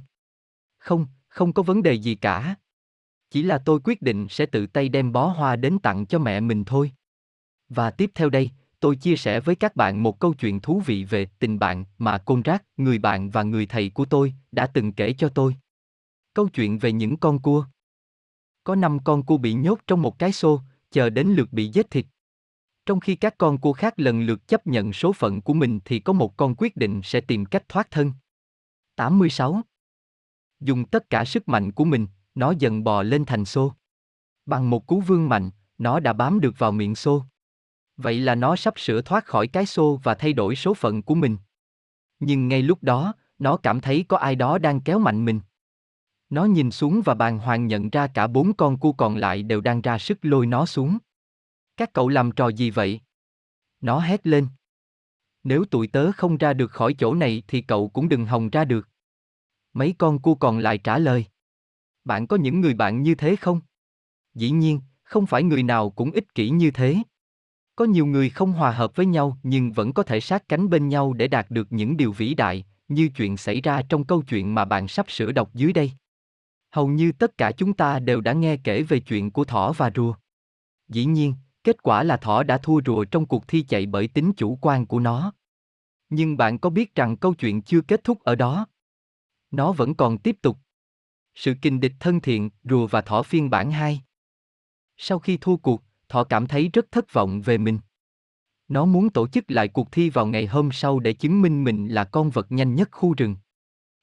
Không, không có vấn đề gì cả. Chỉ là tôi quyết định sẽ tự tay đem bó hoa đến tặng cho mẹ mình thôi. Và tiếp theo đây, tôi chia sẻ với các bạn một câu chuyện thú vị về tình bạn mà Conrad, người bạn và người thầy của tôi, đã từng kể cho tôi. Câu chuyện về những con cua. Có năm con cua bị nhốt trong một cái xô, chờ đến lượt bị giết thịt. Trong khi các con cua khác lần lượt chấp nhận số phận của mình thì có một con quyết định sẽ tìm cách thoát thân. 86. Dùng tất cả sức mạnh của mình, nó dần bò lên thành xô. Bằng một cú vương mạnh, nó đã bám được vào miệng xô. Vậy là nó sắp sửa thoát khỏi cái xô và thay đổi số phận của mình. Nhưng ngay lúc đó, nó cảm thấy có ai đó đang kéo mạnh mình. Nó nhìn xuống và bàng hoàng nhận ra cả bốn con cua còn lại đều đang ra sức lôi nó xuống. Các cậu làm trò gì vậy? Nó hét lên. Nếu tụi tớ không ra được khỏi chỗ này thì cậu cũng đừng hòng ra được. Mấy con cua còn lại trả lời. Bạn có những người bạn như thế không? Dĩ nhiên, không phải người nào cũng ích kỷ như thế. Có nhiều người không hòa hợp với nhau nhưng vẫn có thể sát cánh bên nhau để đạt được những điều vĩ đại, như chuyện xảy ra trong câu chuyện mà bạn sắp sửa đọc dưới đây. Hầu như tất cả chúng ta đều đã nghe kể về chuyện của thỏ và rùa. Dĩ nhiên, kết quả là thỏ đã thua rùa trong cuộc thi chạy bởi tính chủ quan của nó. Nhưng bạn có biết rằng câu chuyện chưa kết thúc ở đó? Nó vẫn còn tiếp tục. Sự kình địch thân thiện, rùa và thỏ phiên bản 2. Sau khi thua cuộc, thỏ cảm thấy rất thất vọng về mình. Nó muốn tổ chức lại cuộc thi vào ngày hôm sau để chứng minh mình là con vật nhanh nhất khu rừng.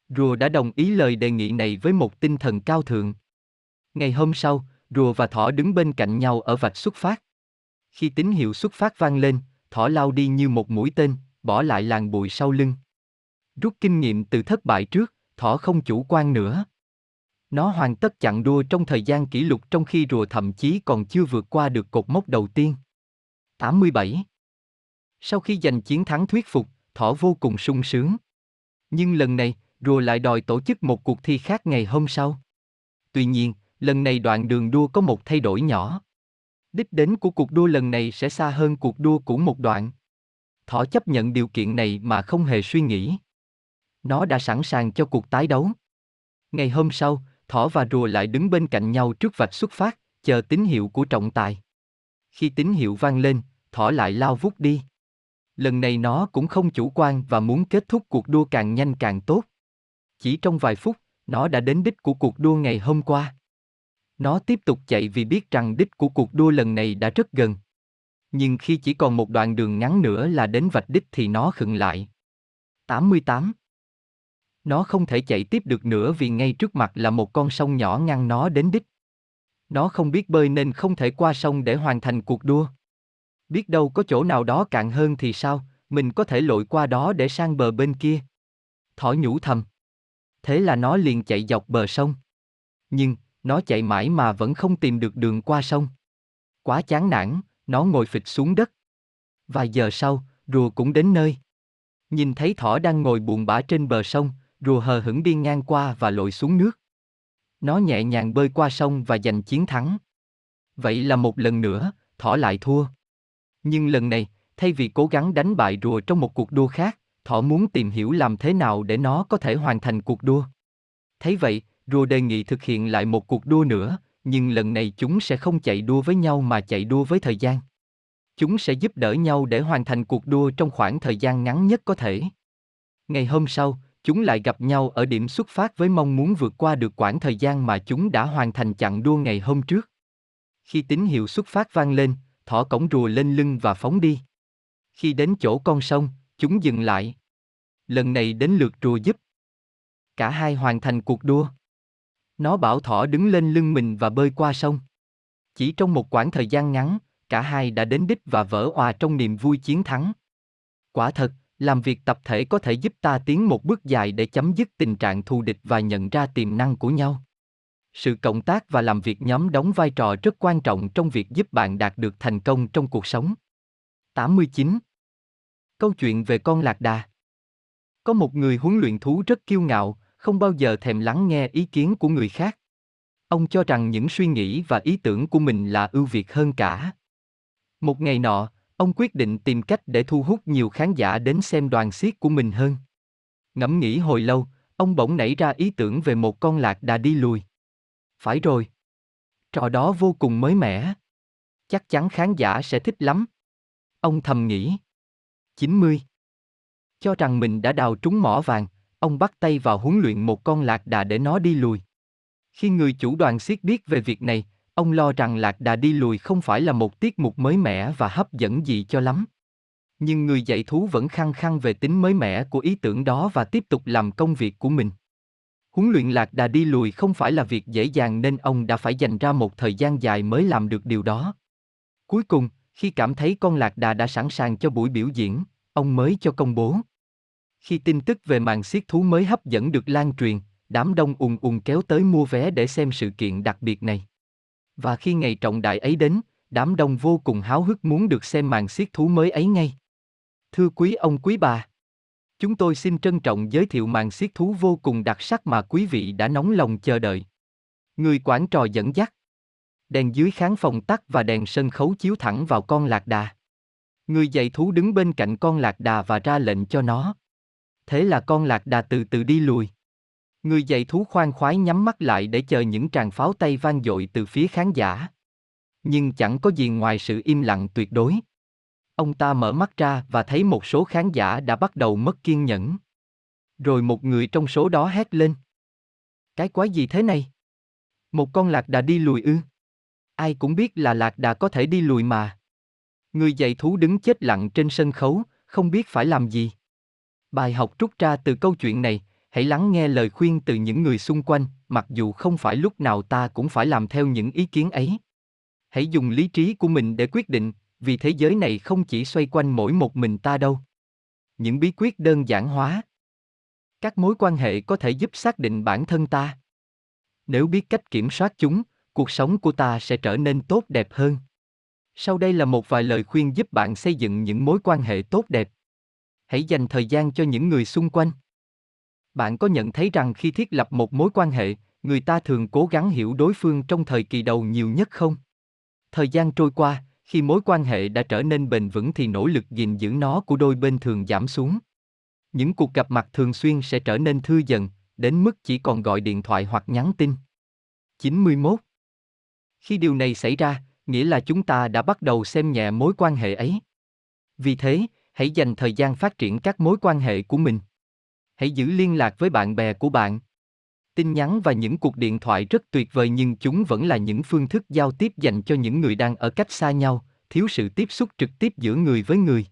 Rùa đã đồng ý lời đề nghị này với một tinh thần cao thượng. Ngày hôm sau, rùa và thỏ đứng bên cạnh nhau ở vạch xuất phát. Khi tín hiệu xuất phát vang lên, thỏ lao đi như một mũi tên, bỏ lại làng bụi sau lưng. Rút kinh nghiệm từ thất bại trước, thỏ không chủ quan nữa. Nó hoàn tất chặng đua trong thời gian kỷ lục trong khi rùa thậm chí còn chưa vượt qua được cột mốc đầu tiên. 87. Sau khi giành chiến thắng thuyết phục, thỏ vô cùng sung sướng. Nhưng lần này, rùa lại đòi tổ chức một cuộc thi khác ngày hôm sau. Tuy nhiên, lần này đoạn đường đua có một thay đổi nhỏ. Đích đến của cuộc đua lần này sẽ xa hơn cuộc đua cũ một đoạn. Thỏ chấp nhận điều kiện này mà không hề suy nghĩ. Nó đã sẵn sàng cho cuộc tái đấu. Ngày hôm sau, thỏ và rùa lại đứng bên cạnh nhau trước vạch xuất phát, chờ tín hiệu của trọng tài. Khi tín hiệu vang lên, thỏ lại lao vút đi. Lần này nó cũng không chủ quan và muốn kết thúc cuộc đua càng nhanh càng tốt. Chỉ trong vài phút, nó đã đến đích của cuộc đua ngày hôm qua. Nó tiếp tục chạy vì biết rằng đích của cuộc đua lần này đã rất gần. Nhưng khi chỉ còn một đoạn đường ngắn nữa là đến vạch đích thì nó khựng lại. 88 nó không thể chạy tiếp được nữa vì ngay trước mặt là một con sông nhỏ ngăn nó đến đích. Nó không biết bơi nên không thể qua sông để hoàn thành cuộc đua. Biết đâu có chỗ nào đó cạn hơn thì sao, mình có thể lội qua đó để sang bờ bên kia. Thỏ nhủ thầm. Thế là nó liền chạy dọc bờ sông. Nhưng, nó chạy mãi mà vẫn không tìm được đường qua sông. Quá chán nản, nó ngồi phịch xuống đất. Vài giờ sau, rùa cũng đến nơi. Nhìn thấy thỏ đang ngồi buồn bã trên bờ sông, rùa hờ hững đi ngang qua và lội xuống nước. Nó nhẹ nhàng bơi qua sông và giành chiến thắng. Vậy là một lần nữa, thỏ lại thua. Nhưng lần này, thay vì cố gắng đánh bại rùa trong một cuộc đua khác, thỏ muốn tìm hiểu làm thế nào để nó có thể hoàn thành cuộc đua. Thấy vậy, rùa đề nghị thực hiện lại một cuộc đua nữa, nhưng lần này chúng sẽ không chạy đua với nhau mà chạy đua với thời gian. Chúng sẽ giúp đỡ nhau để hoàn thành cuộc đua trong khoảng thời gian ngắn nhất có thể. Ngày hôm sau, chúng lại gặp nhau ở điểm xuất phát với mong muốn vượt qua được quãng thời gian mà chúng đã hoàn thành chặng đua ngày hôm trước. Khi tín hiệu xuất phát vang lên, thỏ cổng rùa lên lưng và phóng đi. Khi đến chỗ con sông, chúng dừng lại. Lần này đến lượt rùa giúp. Cả hai hoàn thành cuộc đua. Nó bảo thỏ đứng lên lưng mình và bơi qua sông. Chỉ trong một quãng thời gian ngắn, cả hai đã đến đích và vỡ òa trong niềm vui chiến thắng. Quả thật, làm việc tập thể có thể giúp ta tiến một bước dài để chấm dứt tình trạng thù địch và nhận ra tiềm năng của nhau. Sự cộng tác và làm việc nhóm đóng vai trò rất quan trọng trong việc giúp bạn đạt được thành công trong cuộc sống. 89. Câu chuyện về con lạc đà. Có một người huấn luyện thú rất kiêu ngạo, không bao giờ thèm lắng nghe ý kiến của người khác. Ông cho rằng những suy nghĩ và ý tưởng của mình là ưu việt hơn cả. Một ngày nọ, ông quyết định tìm cách để thu hút nhiều khán giả đến xem đoàn xiếc của mình hơn. Ngẫm nghĩ hồi lâu, ông bỗng nảy ra ý tưởng về một con lạc đà đi lùi. Phải rồi. Trò đó vô cùng mới mẻ. Chắc chắn khán giả sẽ thích lắm. Ông thầm nghĩ. 90. Cho rằng mình đã đào trúng mỏ vàng, ông bắt tay vào huấn luyện một con lạc đà để nó đi lùi. Khi người chủ đoàn xiết biết về việc này, ông lo rằng lạc đà đi lùi không phải là một tiết mục mới mẻ và hấp dẫn gì cho lắm. Nhưng người dạy thú vẫn khăng khăng về tính mới mẻ của ý tưởng đó và tiếp tục làm công việc của mình. Huấn luyện lạc đà đi lùi không phải là việc dễ dàng nên ông đã phải dành ra một thời gian dài mới làm được điều đó. Cuối cùng, khi cảm thấy con lạc đà đã sẵn sàng cho buổi biểu diễn, ông mới cho công bố. Khi tin tức về màn siết thú mới hấp dẫn được lan truyền, đám đông ùn ùn kéo tới mua vé để xem sự kiện đặc biệt này. Và khi ngày trọng đại ấy đến, đám đông vô cùng háo hức muốn được xem màn siết thú mới ấy ngay. Thưa quý ông quý bà, chúng tôi xin trân trọng giới thiệu màn siết thú vô cùng đặc sắc mà quý vị đã nóng lòng chờ đợi. Người quản trò dẫn dắt. Đèn dưới khán phòng tắt và đèn sân khấu chiếu thẳng vào con lạc đà. Người dạy thú đứng bên cạnh con lạc đà và ra lệnh cho nó. Thế là con lạc đà từ từ đi lùi. Người dạy thú khoan khoái nhắm mắt lại để chờ những tràng pháo tay vang dội từ phía khán giả. Nhưng chẳng có gì ngoài sự im lặng tuyệt đối. Ông ta mở mắt ra và thấy một số khán giả đã bắt đầu mất kiên nhẫn. Rồi một người trong số đó hét lên. Cái quái gì thế này? Một con lạc đà đi lùi ư? Ai cũng biết là lạc đà có thể đi lùi mà. Người dạy thú đứng chết lặng trên sân khấu, không biết phải làm gì. Bài học rút ra từ câu chuyện này, hãy lắng nghe lời khuyên từ những người xung quanh, mặc dù không phải lúc nào ta cũng phải làm theo những ý kiến ấy. Hãy dùng lý trí của mình để quyết định, vì thế giới này không chỉ xoay quanh mỗi một mình ta đâu. Những bí quyết đơn giản hóa. Các mối quan hệ có thể giúp xác định bản thân ta. Nếu biết cách kiểm soát chúng, cuộc sống của ta sẽ trở nên tốt đẹp hơn. Sau đây là một vài lời khuyên giúp bạn xây dựng những mối quan hệ tốt đẹp. Hãy dành thời gian cho những người xung quanh. Bạn có nhận thấy rằng khi thiết lập một mối quan hệ, người ta thường cố gắng hiểu đối phương trong thời kỳ đầu nhiều nhất không? Thời gian trôi qua, khi mối quan hệ đã trở nên bền vững thì nỗ lực gìn giữ nó của đôi bên thường giảm xuống. Những cuộc gặp mặt thường xuyên sẽ trở nên thư dần, đến mức chỉ còn gọi điện thoại hoặc nhắn tin. 91. Khi điều này xảy ra, nghĩa là chúng ta đã bắt đầu xem nhẹ mối quan hệ ấy. Vì thế, hãy dành thời gian phát triển các mối quan hệ của mình. Hãy giữ liên lạc với bạn bè của bạn. Tin nhắn và những cuộc điện thoại rất tuyệt vời nhưng chúng vẫn là những phương thức giao tiếp dành cho những người đang ở cách xa nhau, thiếu sự tiếp xúc trực tiếp giữa người với người.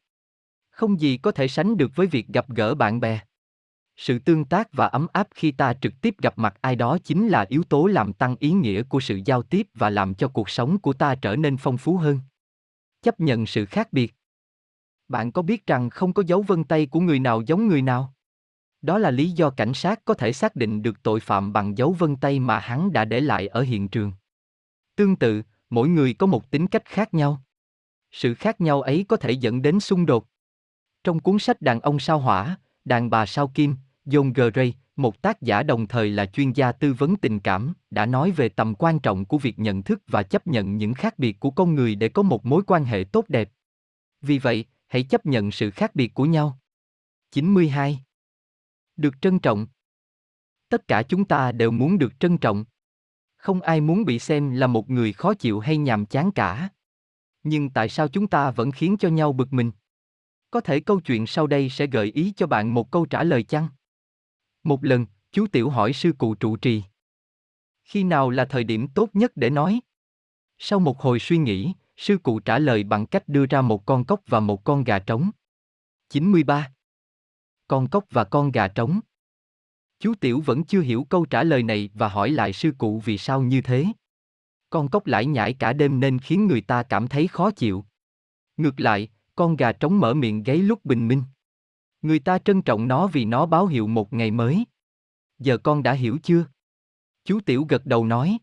Không gì có thể sánh được với việc gặp gỡ bạn bè. Sự tương tác và ấm áp khi ta trực tiếp gặp mặt ai đó chính là yếu tố làm tăng ý nghĩa của sự giao tiếp và làm cho cuộc sống của ta trở nên phong phú hơn. Chấp nhận sự khác biệt. Bạn có biết rằng không có dấu vân tay của người nào giống người nào? Đó là lý do cảnh sát có thể xác định được tội phạm bằng dấu vân tay mà hắn đã để lại ở hiện trường. Tương tự, mỗi người có một tính cách khác nhau. Sự khác nhau ấy có thể dẫn đến xung đột. Trong cuốn sách Đàn ông sao hỏa, Đàn bà sao kim, John Gray một tác giả đồng thời là chuyên gia tư vấn tình cảm, đã nói về tầm quan trọng của việc nhận thức và chấp nhận những khác biệt của con người để có một mối quan hệ tốt đẹp. Vì vậy, hãy chấp nhận sự khác biệt của nhau. 92. Được trân trọng. Tất cả chúng ta đều muốn được trân trọng. Không ai muốn bị xem là một người khó chịu hay nhàm chán cả. Nhưng tại sao chúng ta vẫn khiến cho nhau bực mình? Có thể câu chuyện sau đây sẽ gợi ý cho bạn một câu trả lời chăng? Một lần, chú Tiểu hỏi sư cụ trụ trì. Khi nào là thời điểm tốt nhất để nói? Sau một hồi suy nghĩ, sư cụ trả lời bằng cách đưa ra một con cốc và một con gà trống. 93. Con cốc và con gà trống. Chú Tiểu vẫn chưa hiểu câu trả lời này và hỏi lại sư cụ vì sao như thế. Con cốc lải nhải cả đêm nên khiến người ta cảm thấy khó chịu. Ngược lại, con gà trống mở miệng gáy lúc bình minh. Người ta trân trọng nó vì nó báo hiệu một ngày mới. Giờ con đã hiểu chưa? Chú Tiểu gật đầu nói.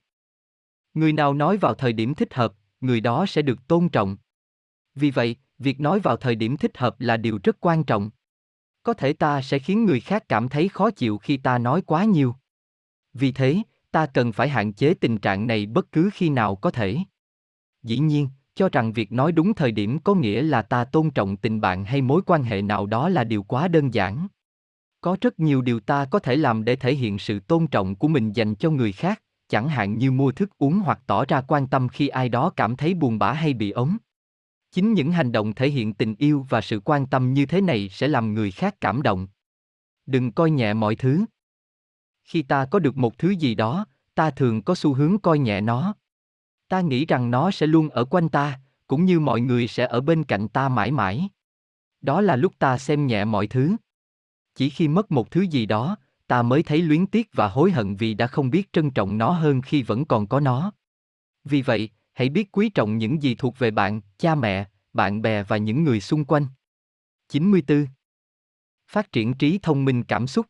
Người nào nói vào thời điểm thích hợp, người đó sẽ được tôn trọng. Vì vậy, việc nói vào thời điểm thích hợp là điều rất quan trọng. Có thể ta sẽ khiến người khác cảm thấy khó chịu khi ta nói quá nhiều. Vì thế, ta cần phải hạn chế tình trạng này bất cứ khi nào có thể. Dĩ nhiên, cho rằng việc nói đúng thời điểm có nghĩa là ta tôn trọng tình bạn hay mối quan hệ nào đó là điều quá đơn giản có rất nhiều điều ta có thể làm để thể hiện sự tôn trọng của mình dành cho người khác chẳng hạn như mua thức uống hoặc tỏ ra quan tâm khi ai đó cảm thấy buồn bã hay bị ốm chính những hành động thể hiện tình yêu và sự quan tâm như thế này sẽ làm người khác cảm động. Đừng coi nhẹ mọi thứ. Khi ta có được một thứ gì đó, ta thường có xu hướng coi nhẹ nó. Ta nghĩ rằng nó sẽ luôn ở quanh ta, cũng như mọi người sẽ ở bên cạnh ta mãi mãi. Đó là lúc ta xem nhẹ mọi thứ. Chỉ khi mất một thứ gì đó, ta mới thấy luyến tiếc và hối hận vì đã không biết trân trọng nó hơn khi vẫn còn có nó. Vì vậy hãy biết quý trọng những gì thuộc về bạn cha mẹ bạn bè và những người xung quanh 94 Phát triển trí thông minh cảm xúc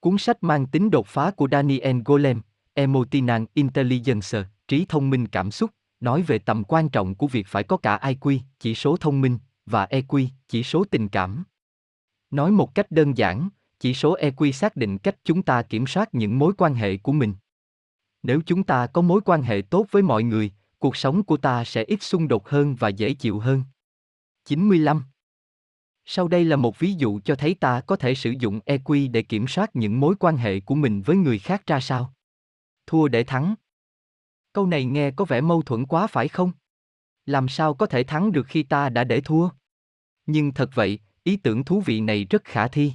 Cuốn sách mang tính đột phá của Daniel Golem, Emotional Intelligence, trí thông minh cảm xúc, nói về tầm quan trọng của việc phải có cả IQ, chỉ số thông minh, và EQ, chỉ số tình cảm. Nói một cách đơn giản, chỉ số EQ xác định cách chúng ta kiểm soát những mối quan hệ của mình. Nếu chúng ta có mối quan hệ tốt với mọi người, cuộc sống của ta sẽ ít xung đột hơn và dễ chịu hơn. 95. Sau đây là một ví dụ cho thấy ta có thể sử dụng EQ để kiểm soát những mối quan hệ của mình với người khác ra sao. Thua để thắng. Câu này nghe có vẻ mâu thuẫn quá phải không? Làm sao có thể thắng được khi ta đã để thua? Nhưng thật vậy, ý tưởng thú vị này rất khả thi.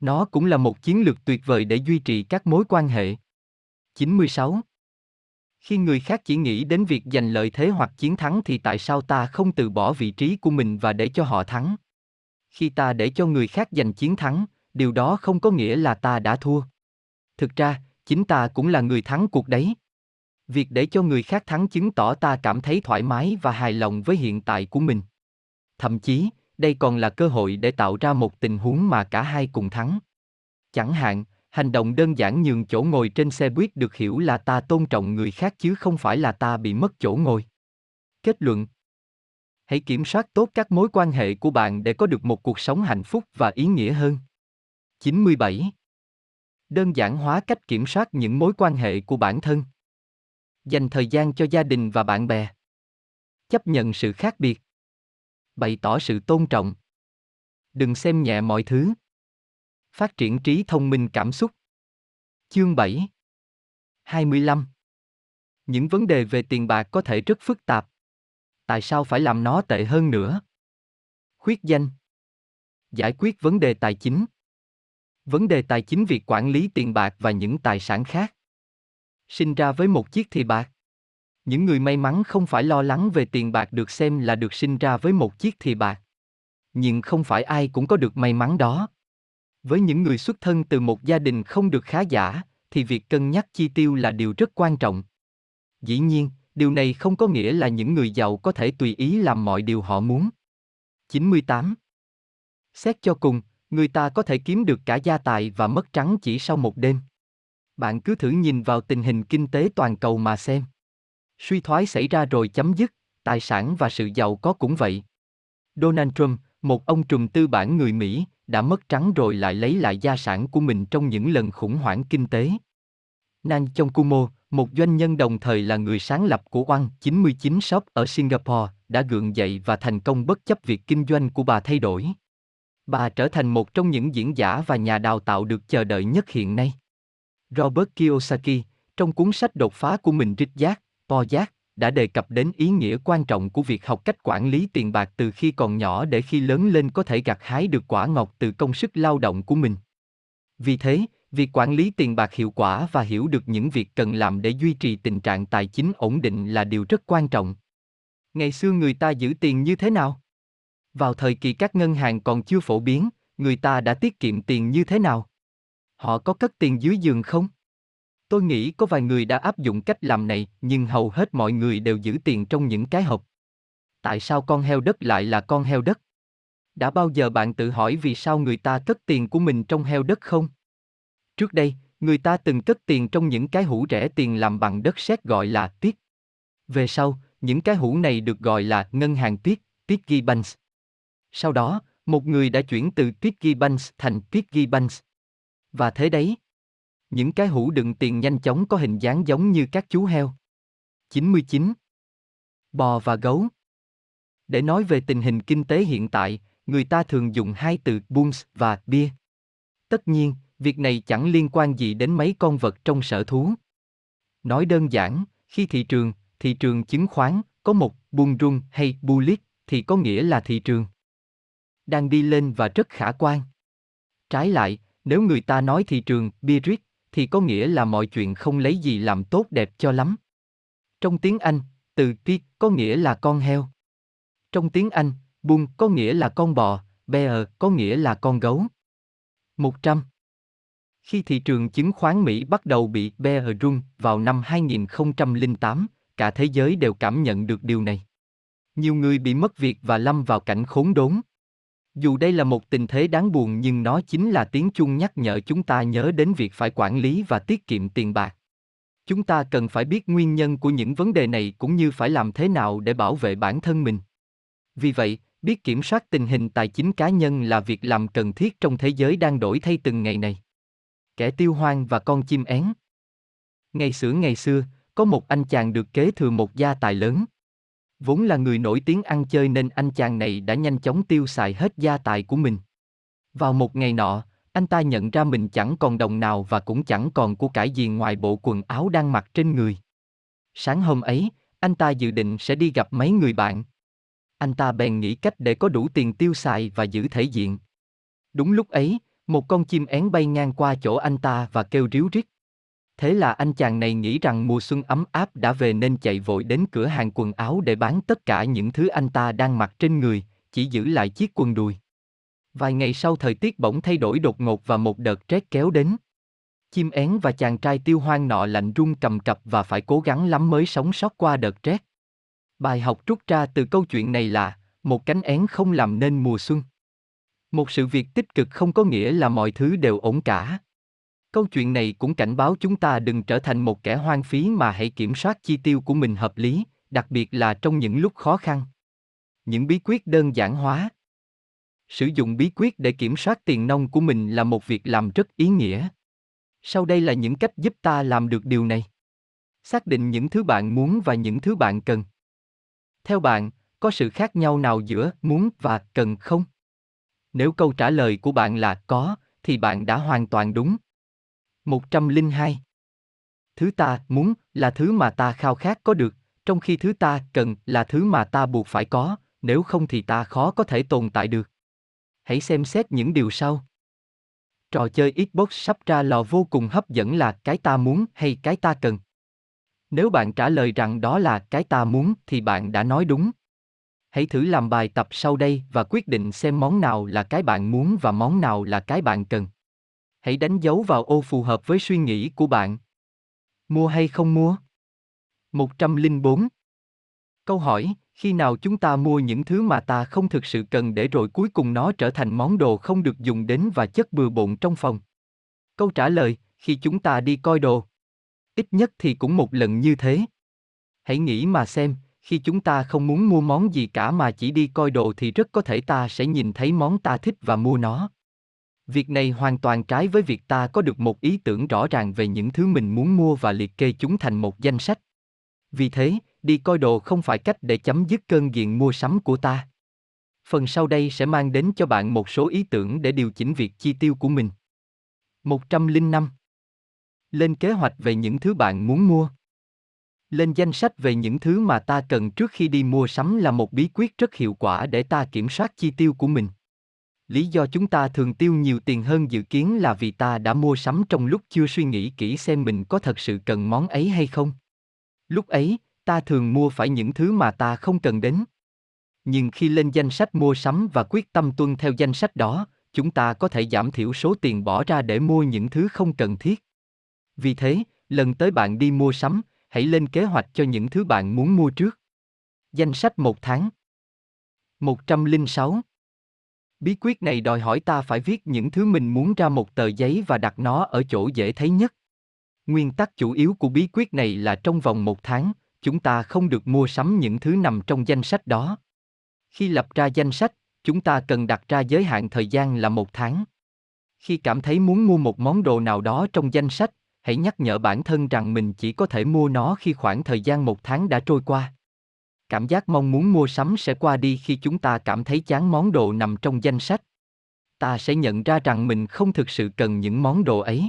Nó cũng là một chiến lược tuyệt vời để duy trì các mối quan hệ. 96. Khi người khác chỉ nghĩ đến việc giành lợi thế hoặc chiến thắng thì tại sao ta không từ bỏ vị trí của mình và để cho họ thắng? Khi ta để cho người khác giành chiến thắng, điều đó không có nghĩa là ta đã thua. Thực ra, chính ta cũng là người thắng cuộc đấy. Việc để cho người khác thắng chứng tỏ ta cảm thấy thoải mái và hài lòng với hiện tại của mình. Thậm chí, đây còn là cơ hội để tạo ra một tình huống mà cả hai cùng thắng. Chẳng hạn, hành động đơn giản nhường chỗ ngồi trên xe buýt được hiểu là ta tôn trọng người khác chứ không phải là ta bị mất chỗ ngồi. Kết luận Hãy kiểm soát tốt các mối quan hệ của bạn để có được một cuộc sống hạnh phúc và ý nghĩa hơn. 97. Đơn giản hóa cách kiểm soát những mối quan hệ của bản thân. Dành thời gian cho gia đình và bạn bè. Chấp nhận sự khác biệt. Bày tỏ sự tôn trọng. Đừng xem nhẹ mọi thứ. Phát triển trí thông minh cảm xúc. Chương 7 25 Những vấn đề về tiền bạc có thể rất phức tạp. Tại sao phải làm nó tệ hơn nữa? Khuyết danh Giải quyết vấn đề tài chính Vấn đề tài chính việc quản lý tiền bạc và những tài sản khác sinh ra với một chiếc thì bạc. Những người may mắn không phải lo lắng về tiền bạc được xem là được sinh ra với một chiếc thì bạc. Nhưng không phải ai cũng có được may mắn đó. Với những người xuất thân từ một gia đình không được khá giả, thì việc cân nhắc chi tiêu là điều rất quan trọng. Dĩ nhiên, điều này không có nghĩa là những người giàu có thể tùy ý làm mọi điều họ muốn. 98. Xét cho cùng, người ta có thể kiếm được cả gia tài và mất trắng chỉ sau một đêm. Bạn cứ thử nhìn vào tình hình kinh tế toàn cầu mà xem. Suy thoái xảy ra rồi chấm dứt, tài sản và sự giàu có cũng vậy. Donald Trump, một ông trùm tư bản người Mỹ, đã mất trắng rồi lại lấy lại gia sản của mình trong những lần khủng hoảng kinh tế. Nang Chong Kumo, một doanh nhân đồng thời là người sáng lập của Oan 99 Shop ở Singapore, đã gượng dậy và thành công bất chấp việc kinh doanh của bà thay đổi. Bà trở thành một trong những diễn giả và nhà đào tạo được chờ đợi nhất hiện nay. Robert Kiyosaki, trong cuốn sách đột phá của mình Rich Giác, Po Giác, đã đề cập đến ý nghĩa quan trọng của việc học cách quản lý tiền bạc từ khi còn nhỏ để khi lớn lên có thể gặt hái được quả ngọt từ công sức lao động của mình. Vì thế, việc quản lý tiền bạc hiệu quả và hiểu được những việc cần làm để duy trì tình trạng tài chính ổn định là điều rất quan trọng. Ngày xưa người ta giữ tiền như thế nào? Vào thời kỳ các ngân hàng còn chưa phổ biến, người ta đã tiết kiệm tiền như thế nào? Họ có cất tiền dưới giường không? Tôi nghĩ có vài người đã áp dụng cách làm này, nhưng hầu hết mọi người đều giữ tiền trong những cái hộp. Tại sao con heo đất lại là con heo đất? Đã bao giờ bạn tự hỏi vì sao người ta cất tiền của mình trong heo đất không? Trước đây, người ta từng cất tiền trong những cái hũ rẻ tiền làm bằng đất sét gọi là tiết. Về sau, những cái hũ này được gọi là ngân hàng tiết, Piggy Banks. Sau đó, một người đã chuyển từ Piggy Banks thành Piggy Banks. Và thế đấy. Những cái hũ đựng tiền nhanh chóng có hình dáng giống như các chú heo. 99. Bò và gấu. Để nói về tình hình kinh tế hiện tại, người ta thường dùng hai từ booms và bia. Tất nhiên, việc này chẳng liên quan gì đến mấy con vật trong sở thú. Nói đơn giản, khi thị trường, thị trường chứng khoán, có một bull run hay bullish, thì có nghĩa là thị trường đang đi lên và rất khả quan. Trái lại, nếu người ta nói thị trường bearish, thì có nghĩa là mọi chuyện không lấy gì làm tốt đẹp cho lắm. Trong tiếng Anh, từ pig có nghĩa là con heo. Trong tiếng Anh, bull có nghĩa là con bò, bear có nghĩa là con gấu. 100. Khi thị trường chứng khoán Mỹ bắt đầu bị bear run vào năm 2008, cả thế giới đều cảm nhận được điều này. Nhiều người bị mất việc và lâm vào cảnh khốn đốn. Dù đây là một tình thế đáng buồn nhưng nó chính là tiếng chuông nhắc nhở chúng ta nhớ đến việc phải quản lý và tiết kiệm tiền bạc. Chúng ta cần phải biết nguyên nhân của những vấn đề này cũng như phải làm thế nào để bảo vệ bản thân mình. Vì vậy, biết kiểm soát tình hình tài chính cá nhân là việc làm cần thiết trong thế giới đang đổi thay từng ngày này. Kẻ tiêu hoang và con chim én. Ngày xưa ngày xưa, có một anh chàng được kế thừa một gia tài lớn. Vốn là người nổi tiếng ăn chơi nên anh chàng này đã nhanh chóng tiêu xài hết gia tài của mình. Vào một ngày nọ, anh ta nhận ra mình chẳng còn đồng nào và cũng chẳng còn của cải gì ngoài bộ quần áo đang mặc trên người. Sáng hôm ấy, anh ta dự định sẽ đi gặp mấy người bạn. Anh ta bèn nghĩ cách để có đủ tiền tiêu xài và giữ thể diện. Đúng lúc ấy, một con chim én bay ngang qua chỗ anh ta và kêu ríu rít. Thế là anh chàng này nghĩ rằng mùa xuân ấm áp đã về nên chạy vội đến cửa hàng quần áo để bán tất cả những thứ anh ta đang mặc trên người, chỉ giữ lại chiếc quần đùi. Vài ngày sau thời tiết bỗng thay đổi đột ngột và một đợt rét kéo đến. Chim én và chàng trai tiêu hoang nọ lạnh run cầm cập và phải cố gắng lắm mới sống sót qua đợt rét. Bài học rút ra từ câu chuyện này là, một cánh én không làm nên mùa xuân. Một sự việc tích cực không có nghĩa là mọi thứ đều ổn cả. Câu chuyện này cũng cảnh báo chúng ta đừng trở thành một kẻ hoang phí mà hãy kiểm soát chi tiêu của mình hợp lý, đặc biệt là trong những lúc khó khăn. Những bí quyết đơn giản hóa. Sử dụng bí quyết để kiểm soát tiền nông của mình là một việc làm rất ý nghĩa. Sau đây là những cách giúp ta làm được điều này. Xác định những thứ bạn muốn và những thứ bạn cần. Theo bạn, có sự khác nhau nào giữa muốn và cần không? Nếu câu trả lời của bạn là có, thì bạn đã hoàn toàn đúng. 102. Thứ ta muốn là thứ mà ta khao khát có được, trong khi thứ ta cần là thứ mà ta buộc phải có, nếu không thì ta khó có thể tồn tại được. Hãy xem xét những điều sau. Trò chơi Xbox sắp ra lò vô cùng hấp dẫn là cái ta muốn hay cái ta cần. Nếu bạn trả lời rằng đó là cái ta muốn thì bạn đã nói đúng. Hãy thử làm bài tập sau đây và quyết định xem món nào là cái bạn muốn và món nào là cái bạn cần hãy đánh dấu vào ô phù hợp với suy nghĩ của bạn. Mua hay không mua? 104. Câu hỏi, khi nào chúng ta mua những thứ mà ta không thực sự cần để rồi cuối cùng nó trở thành món đồ không được dùng đến và chất bừa bộn trong phòng? Câu trả lời, khi chúng ta đi coi đồ. Ít nhất thì cũng một lần như thế. Hãy nghĩ mà xem, khi chúng ta không muốn mua món gì cả mà chỉ đi coi đồ thì rất có thể ta sẽ nhìn thấy món ta thích và mua nó. Việc này hoàn toàn trái với việc ta có được một ý tưởng rõ ràng về những thứ mình muốn mua và liệt kê chúng thành một danh sách. Vì thế, đi coi đồ không phải cách để chấm dứt cơn nghiện mua sắm của ta. Phần sau đây sẽ mang đến cho bạn một số ý tưởng để điều chỉnh việc chi tiêu của mình. 105. Lên kế hoạch về những thứ bạn muốn mua. Lên danh sách về những thứ mà ta cần trước khi đi mua sắm là một bí quyết rất hiệu quả để ta kiểm soát chi tiêu của mình. Lý do chúng ta thường tiêu nhiều tiền hơn dự kiến là vì ta đã mua sắm trong lúc chưa suy nghĩ kỹ xem mình có thật sự cần món ấy hay không. Lúc ấy, ta thường mua phải những thứ mà ta không cần đến. Nhưng khi lên danh sách mua sắm và quyết tâm tuân theo danh sách đó, chúng ta có thể giảm thiểu số tiền bỏ ra để mua những thứ không cần thiết. Vì thế, lần tới bạn đi mua sắm, hãy lên kế hoạch cho những thứ bạn muốn mua trước. Danh sách một tháng 106 Bí quyết này đòi hỏi ta phải viết những thứ mình muốn ra một tờ giấy và đặt nó ở chỗ dễ thấy nhất. Nguyên tắc chủ yếu của bí quyết này là trong vòng một tháng, chúng ta không được mua sắm những thứ nằm trong danh sách đó. Khi lập ra danh sách, chúng ta cần đặt ra giới hạn thời gian là một tháng. Khi cảm thấy muốn mua một món đồ nào đó trong danh sách, hãy nhắc nhở bản thân rằng mình chỉ có thể mua nó khi khoảng thời gian một tháng đã trôi qua. Cảm giác mong muốn mua sắm sẽ qua đi khi chúng ta cảm thấy chán món đồ nằm trong danh sách. Ta sẽ nhận ra rằng mình không thực sự cần những món đồ ấy.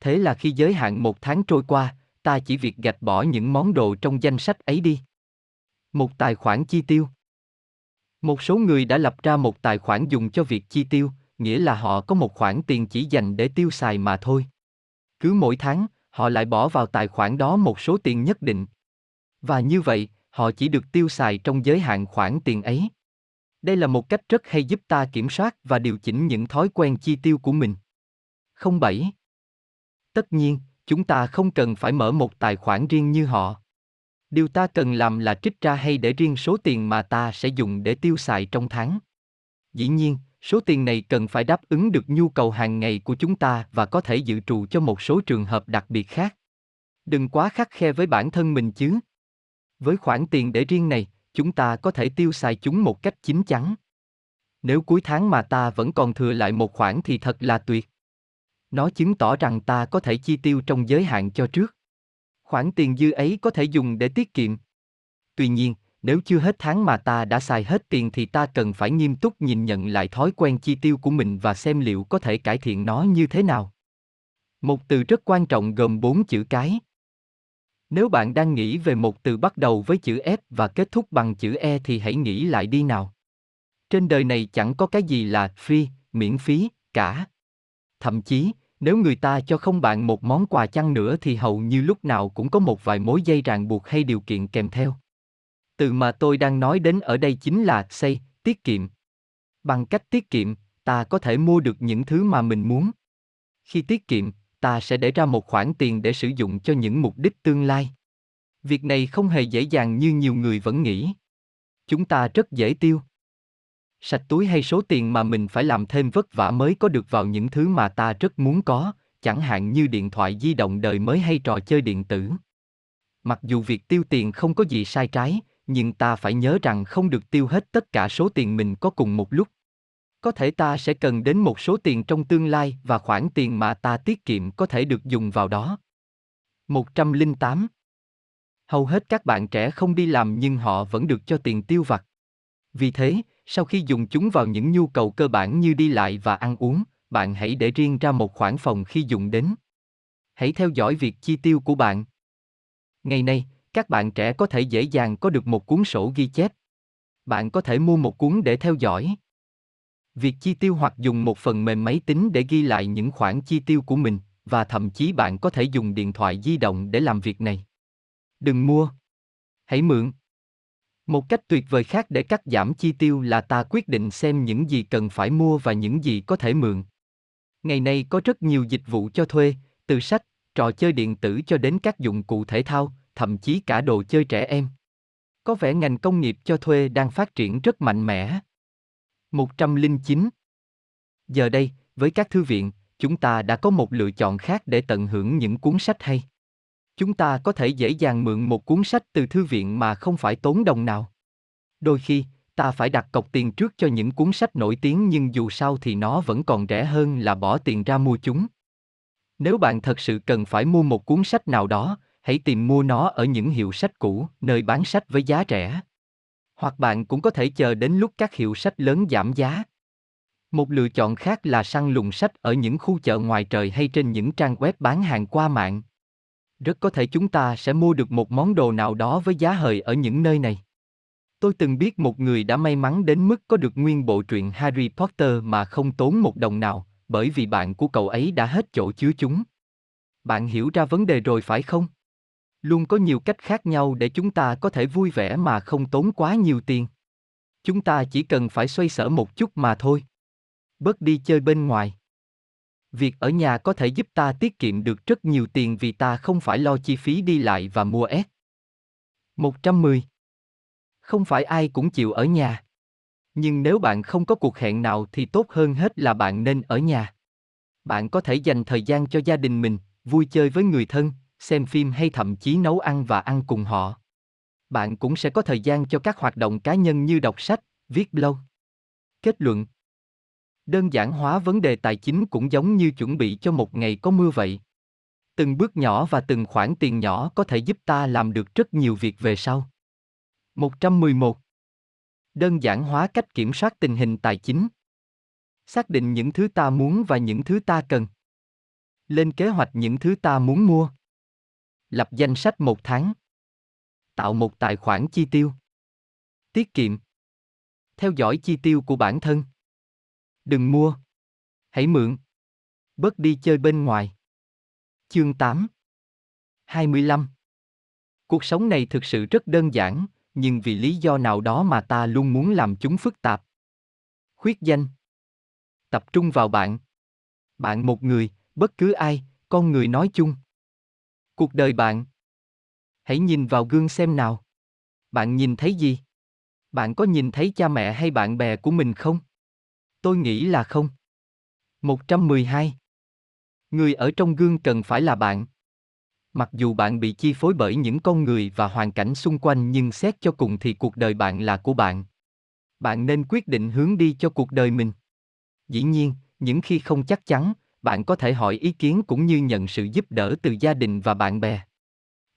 Thế là khi giới hạn một tháng trôi qua, ta chỉ việc gạch bỏ những món đồ trong danh sách ấy đi. Một tài khoản chi tiêu. Một số người đã lập ra một tài khoản dùng cho việc chi tiêu, nghĩa là họ có một khoản tiền chỉ dành để tiêu xài mà thôi. Cứ mỗi tháng, họ lại bỏ vào tài khoản đó một số tiền nhất định. Và như vậy, họ chỉ được tiêu xài trong giới hạn khoản tiền ấy. Đây là một cách rất hay giúp ta kiểm soát và điều chỉnh những thói quen chi tiêu của mình. 07. Tất nhiên, chúng ta không cần phải mở một tài khoản riêng như họ. Điều ta cần làm là trích ra hay để riêng số tiền mà ta sẽ dùng để tiêu xài trong tháng. Dĩ nhiên, số tiền này cần phải đáp ứng được nhu cầu hàng ngày của chúng ta và có thể dự trù cho một số trường hợp đặc biệt khác. Đừng quá khắc khe với bản thân mình chứ. Với khoản tiền để riêng này, chúng ta có thể tiêu xài chúng một cách chính chắn. Nếu cuối tháng mà ta vẫn còn thừa lại một khoản thì thật là tuyệt. Nó chứng tỏ rằng ta có thể chi tiêu trong giới hạn cho trước. Khoản tiền dư ấy có thể dùng để tiết kiệm. Tuy nhiên, nếu chưa hết tháng mà ta đã xài hết tiền thì ta cần phải nghiêm túc nhìn nhận lại thói quen chi tiêu của mình và xem liệu có thể cải thiện nó như thế nào. Một từ rất quan trọng gồm bốn chữ cái. Nếu bạn đang nghĩ về một từ bắt đầu với chữ f và kết thúc bằng chữ E thì hãy nghĩ lại đi nào. Trên đời này chẳng có cái gì là free, miễn phí, cả. Thậm chí, nếu người ta cho không bạn một món quà chăng nữa thì hầu như lúc nào cũng có một vài mối dây ràng buộc hay điều kiện kèm theo. Từ mà tôi đang nói đến ở đây chính là say, tiết kiệm. Bằng cách tiết kiệm, ta có thể mua được những thứ mà mình muốn. Khi tiết kiệm, ta sẽ để ra một khoản tiền để sử dụng cho những mục đích tương lai. Việc này không hề dễ dàng như nhiều người vẫn nghĩ. Chúng ta rất dễ tiêu. Sạch túi hay số tiền mà mình phải làm thêm vất vả mới có được vào những thứ mà ta rất muốn có, chẳng hạn như điện thoại di động đời mới hay trò chơi điện tử. Mặc dù việc tiêu tiền không có gì sai trái, nhưng ta phải nhớ rằng không được tiêu hết tất cả số tiền mình có cùng một lúc. Có thể ta sẽ cần đến một số tiền trong tương lai và khoản tiền mà ta tiết kiệm có thể được dùng vào đó. 108. Hầu hết các bạn trẻ không đi làm nhưng họ vẫn được cho tiền tiêu vặt. Vì thế, sau khi dùng chúng vào những nhu cầu cơ bản như đi lại và ăn uống, bạn hãy để riêng ra một khoản phòng khi dùng đến. Hãy theo dõi việc chi tiêu của bạn. Ngày nay, các bạn trẻ có thể dễ dàng có được một cuốn sổ ghi chép. Bạn có thể mua một cuốn để theo dõi. Việc chi tiêu hoặc dùng một phần mềm máy tính để ghi lại những khoản chi tiêu của mình, và thậm chí bạn có thể dùng điện thoại di động để làm việc này. Đừng mua. Hãy mượn. Một cách tuyệt vời khác để cắt giảm chi tiêu là ta quyết định xem những gì cần phải mua và những gì có thể mượn. Ngày nay có rất nhiều dịch vụ cho thuê, từ sách, trò chơi điện tử cho đến các dụng cụ thể thao, thậm chí cả đồ chơi trẻ em. Có vẻ ngành công nghiệp cho thuê đang phát triển rất mạnh mẽ. 109. Giờ đây, với các thư viện, chúng ta đã có một lựa chọn khác để tận hưởng những cuốn sách hay. Chúng ta có thể dễ dàng mượn một cuốn sách từ thư viện mà không phải tốn đồng nào. Đôi khi, ta phải đặt cọc tiền trước cho những cuốn sách nổi tiếng nhưng dù sao thì nó vẫn còn rẻ hơn là bỏ tiền ra mua chúng. Nếu bạn thật sự cần phải mua một cuốn sách nào đó, hãy tìm mua nó ở những hiệu sách cũ, nơi bán sách với giá rẻ. Hoặc bạn cũng có thể chờ đến lúc các hiệu sách lớn giảm giá. Một lựa chọn khác là săn lùng sách ở những khu chợ ngoài trời hay trên những trang web bán hàng qua mạng. Rất có thể chúng ta sẽ mua được một món đồ nào đó với giá hời ở những nơi này. Tôi từng biết một người đã may mắn đến mức có được nguyên bộ truyện Harry Potter mà không tốn một đồng nào, bởi vì bạn của cậu ấy đã hết chỗ chứa chúng. Bạn hiểu ra vấn đề rồi phải không? Luôn có nhiều cách khác nhau để chúng ta có thể vui vẻ mà không tốn quá nhiều tiền. Chúng ta chỉ cần phải xoay sở một chút mà thôi. Bớt đi chơi bên ngoài. Việc ở nhà có thể giúp ta tiết kiệm được rất nhiều tiền vì ta không phải lo chi phí đi lại và mua ép. 110. Không phải ai cũng chịu ở nhà. Nhưng nếu bạn không có cuộc hẹn nào thì tốt hơn hết là bạn nên ở nhà. Bạn có thể dành thời gian cho gia đình mình, vui chơi với người thân, xem phim hay thậm chí nấu ăn và ăn cùng họ. Bạn cũng sẽ có thời gian cho các hoạt động cá nhân như đọc sách, viết blog. Kết luận Đơn giản hóa vấn đề tài chính cũng giống như chuẩn bị cho một ngày có mưa vậy. Từng bước nhỏ và từng khoản tiền nhỏ có thể giúp ta làm được rất nhiều việc về sau. 111. Đơn giản hóa cách kiểm soát tình hình tài chính. Xác định những thứ ta muốn và những thứ ta cần. Lên kế hoạch những thứ ta muốn mua. Lập danh sách một tháng. Tạo một tài khoản chi tiêu. Tiết kiệm. Theo dõi chi tiêu của bản thân. Đừng mua. Hãy mượn. Bớt đi chơi bên ngoài. Chương 8 25 Cuộc sống này thực sự rất đơn giản, nhưng vì lý do nào đó mà ta luôn muốn làm chúng phức tạp. Khuyết danh Tập trung vào bạn. Bạn một người, bất cứ ai, con người nói chung. Cuộc đời bạn. Hãy nhìn vào gương xem nào. Bạn nhìn thấy gì? Bạn có nhìn thấy cha mẹ hay bạn bè của mình không? Tôi nghĩ là không. 112. Người ở trong gương cần phải là bạn. Mặc dù bạn bị chi phối bởi những con người và hoàn cảnh xung quanh nhưng xét cho cùng thì cuộc đời bạn là của bạn. Bạn nên quyết định hướng đi cho cuộc đời mình. Dĩ nhiên, những khi không chắc chắn, bạn có thể hỏi ý kiến cũng như nhận sự giúp đỡ từ gia đình và bạn bè.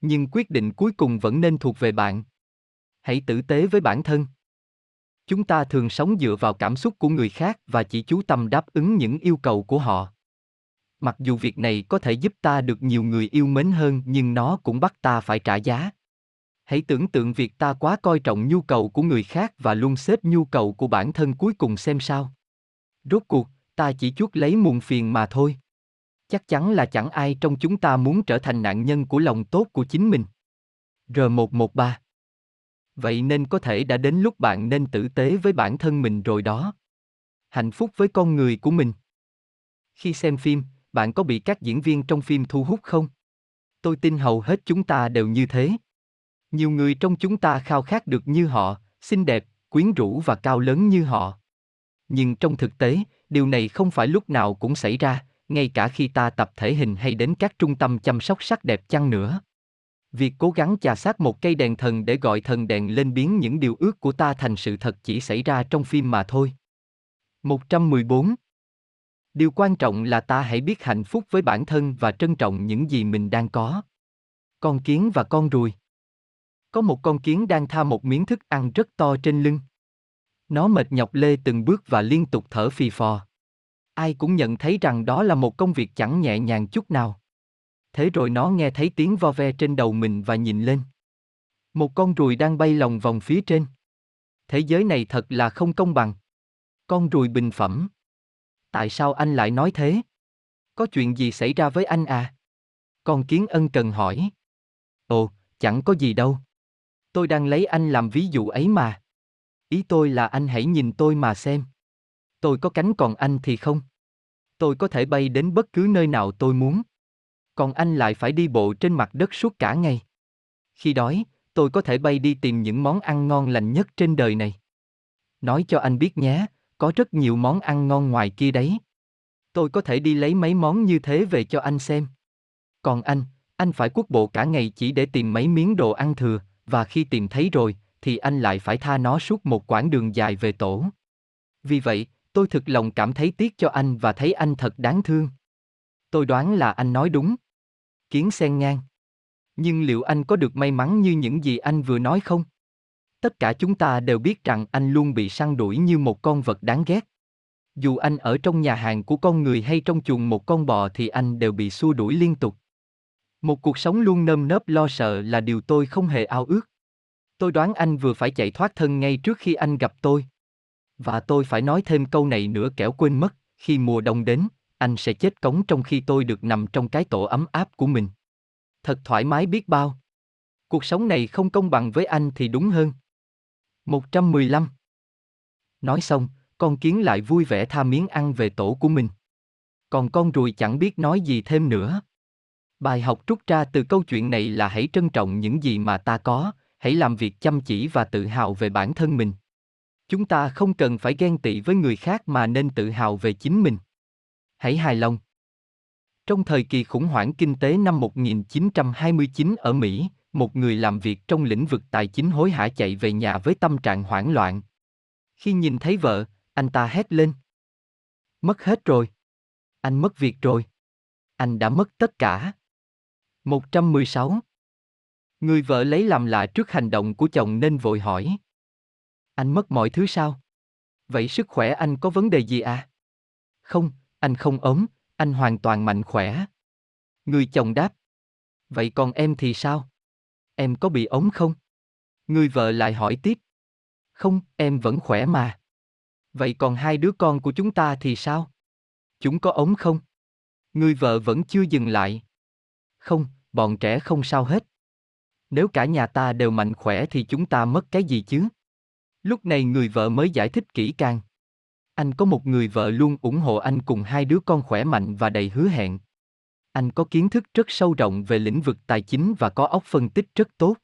Nhưng quyết định cuối cùng vẫn nên thuộc về bạn. Hãy tử tế với bản thân. Chúng ta thường sống dựa vào cảm xúc của người khác và chỉ chú tâm đáp ứng những yêu cầu của họ. Mặc dù việc này có thể giúp ta được nhiều người yêu mến hơn nhưng nó cũng bắt ta phải trả giá. Hãy tưởng tượng việc ta quá coi trọng nhu cầu của người khác và luôn xếp nhu cầu của bản thân cuối cùng xem sao. Rốt cuộc, ta chỉ chuốc lấy muôn phiền mà thôi. Chắc chắn là chẳng ai trong chúng ta muốn trở thành nạn nhân của lòng tốt của chính mình. R113 Vậy nên có thể đã đến lúc bạn nên tử tế với bản thân mình rồi đó. Hạnh phúc với con người của mình. Khi xem phim, bạn có bị các diễn viên trong phim thu hút không? Tôi tin hầu hết chúng ta đều như thế. Nhiều người trong chúng ta khao khát được như họ, xinh đẹp, quyến rũ và cao lớn như họ. Nhưng trong thực tế, điều này không phải lúc nào cũng xảy ra, ngay cả khi ta tập thể hình hay đến các trung tâm chăm sóc sắc đẹp chăng nữa. Việc cố gắng chà sát một cây đèn thần để gọi thần đèn lên biến những điều ước của ta thành sự thật chỉ xảy ra trong phim mà thôi. 114 Điều quan trọng là ta hãy biết hạnh phúc với bản thân và trân trọng những gì mình đang có. Con kiến và con ruồi. Có một con kiến đang tha một miếng thức ăn rất to trên lưng. Nó mệt nhọc lê từng bước và liên tục thở phì phò. Ai cũng nhận thấy rằng đó là một công việc chẳng nhẹ nhàng chút nào. Thế rồi nó nghe thấy tiếng vo ve trên đầu mình và nhìn lên. Một con ruồi đang bay lòng vòng phía trên. Thế giới này thật là không công bằng. Con ruồi bình phẩm. Tại sao anh lại nói thế? Có chuyện gì xảy ra với anh à? Con kiến ân cần hỏi. Ồ, chẳng có gì đâu. Tôi đang lấy anh làm ví dụ ấy mà. Ý tôi là anh hãy nhìn tôi mà xem. Tôi có cánh còn anh thì không. Tôi có thể bay đến bất cứ nơi nào tôi muốn. Còn anh lại phải đi bộ trên mặt đất suốt cả ngày. Khi đói, tôi có thể bay đi tìm những món ăn ngon lành nhất trên đời này. Nói cho anh biết nhé, có rất nhiều món ăn ngon ngoài kia đấy. Tôi có thể đi lấy mấy món như thế về cho anh xem. Còn anh, anh phải quốc bộ cả ngày chỉ để tìm mấy miếng đồ ăn thừa, và khi tìm thấy rồi, thì anh lại phải tha nó suốt một quãng đường dài về tổ. Vì vậy, tôi thực lòng cảm thấy tiếc cho anh và thấy anh thật đáng thương. Tôi đoán là anh nói đúng. Kiến sen ngang. Nhưng liệu anh có được may mắn như những gì anh vừa nói không? Tất cả chúng ta đều biết rằng anh luôn bị săn đuổi như một con vật đáng ghét. Dù anh ở trong nhà hàng của con người hay trong chuồng một con bò thì anh đều bị xua đuổi liên tục. Một cuộc sống luôn nơm nớp lo sợ là điều tôi không hề ao ước. Tôi đoán anh vừa phải chạy thoát thân ngay trước khi anh gặp tôi. Và tôi phải nói thêm câu này nữa kẻo quên mất, khi mùa đông đến, anh sẽ chết cống trong khi tôi được nằm trong cái tổ ấm áp của mình. Thật thoải mái biết bao. Cuộc sống này không công bằng với anh thì đúng hơn. 115 Nói xong, con kiến lại vui vẻ tha miếng ăn về tổ của mình. Còn con ruồi chẳng biết nói gì thêm nữa. Bài học rút ra từ câu chuyện này là hãy trân trọng những gì mà ta có, hãy làm việc chăm chỉ và tự hào về bản thân mình. Chúng ta không cần phải ghen tị với người khác mà nên tự hào về chính mình. Hãy hài lòng. Trong thời kỳ khủng hoảng kinh tế năm 1929 ở Mỹ, một người làm việc trong lĩnh vực tài chính hối hả chạy về nhà với tâm trạng hoảng loạn. Khi nhìn thấy vợ, anh ta hét lên. Mất hết rồi. Anh mất việc rồi. Anh đã mất tất cả. 116. Người vợ lấy làm lạ trước hành động của chồng nên vội hỏi. Anh mất mọi thứ sao? Vậy sức khỏe anh có vấn đề gì à? Không, anh không ốm, anh hoàn toàn mạnh khỏe. Người chồng đáp. Vậy còn em thì sao? Em có bị ốm không? Người vợ lại hỏi tiếp. Không, em vẫn khỏe mà. Vậy còn hai đứa con của chúng ta thì sao? Chúng có ốm không? Người vợ vẫn chưa dừng lại. Không, bọn trẻ không sao hết. Nếu cả nhà ta đều mạnh khỏe thì chúng ta mất cái gì chứ? Lúc này người vợ mới giải thích kỹ càng. Anh có một người vợ luôn ủng hộ anh cùng hai đứa con khỏe mạnh và đầy hứa hẹn. Anh có kiến thức rất sâu rộng về lĩnh vực tài chính và có óc phân tích rất tốt.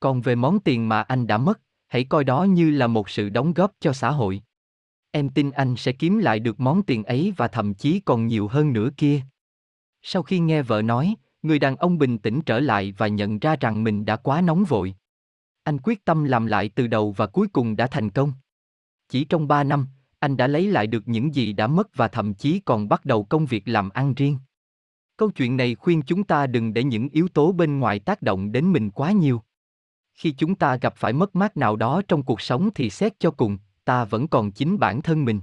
Còn về món tiền mà anh đã mất, hãy coi đó như là một sự đóng góp cho xã hội. Em tin anh sẽ kiếm lại được món tiền ấy và thậm chí còn nhiều hơn nữa kia. Sau khi nghe vợ nói, người đàn ông bình tĩnh trở lại và nhận ra rằng mình đã quá nóng vội. Anh quyết tâm làm lại từ đầu và cuối cùng đã thành công. Chỉ trong 3 năm, anh đã lấy lại được những gì đã mất và thậm chí còn bắt đầu công việc làm ăn riêng. Câu chuyện này khuyên chúng ta đừng để những yếu tố bên ngoài tác động đến mình quá nhiều. Khi chúng ta gặp phải mất mát nào đó trong cuộc sống thì xét cho cùng, ta vẫn còn chính bản thân mình.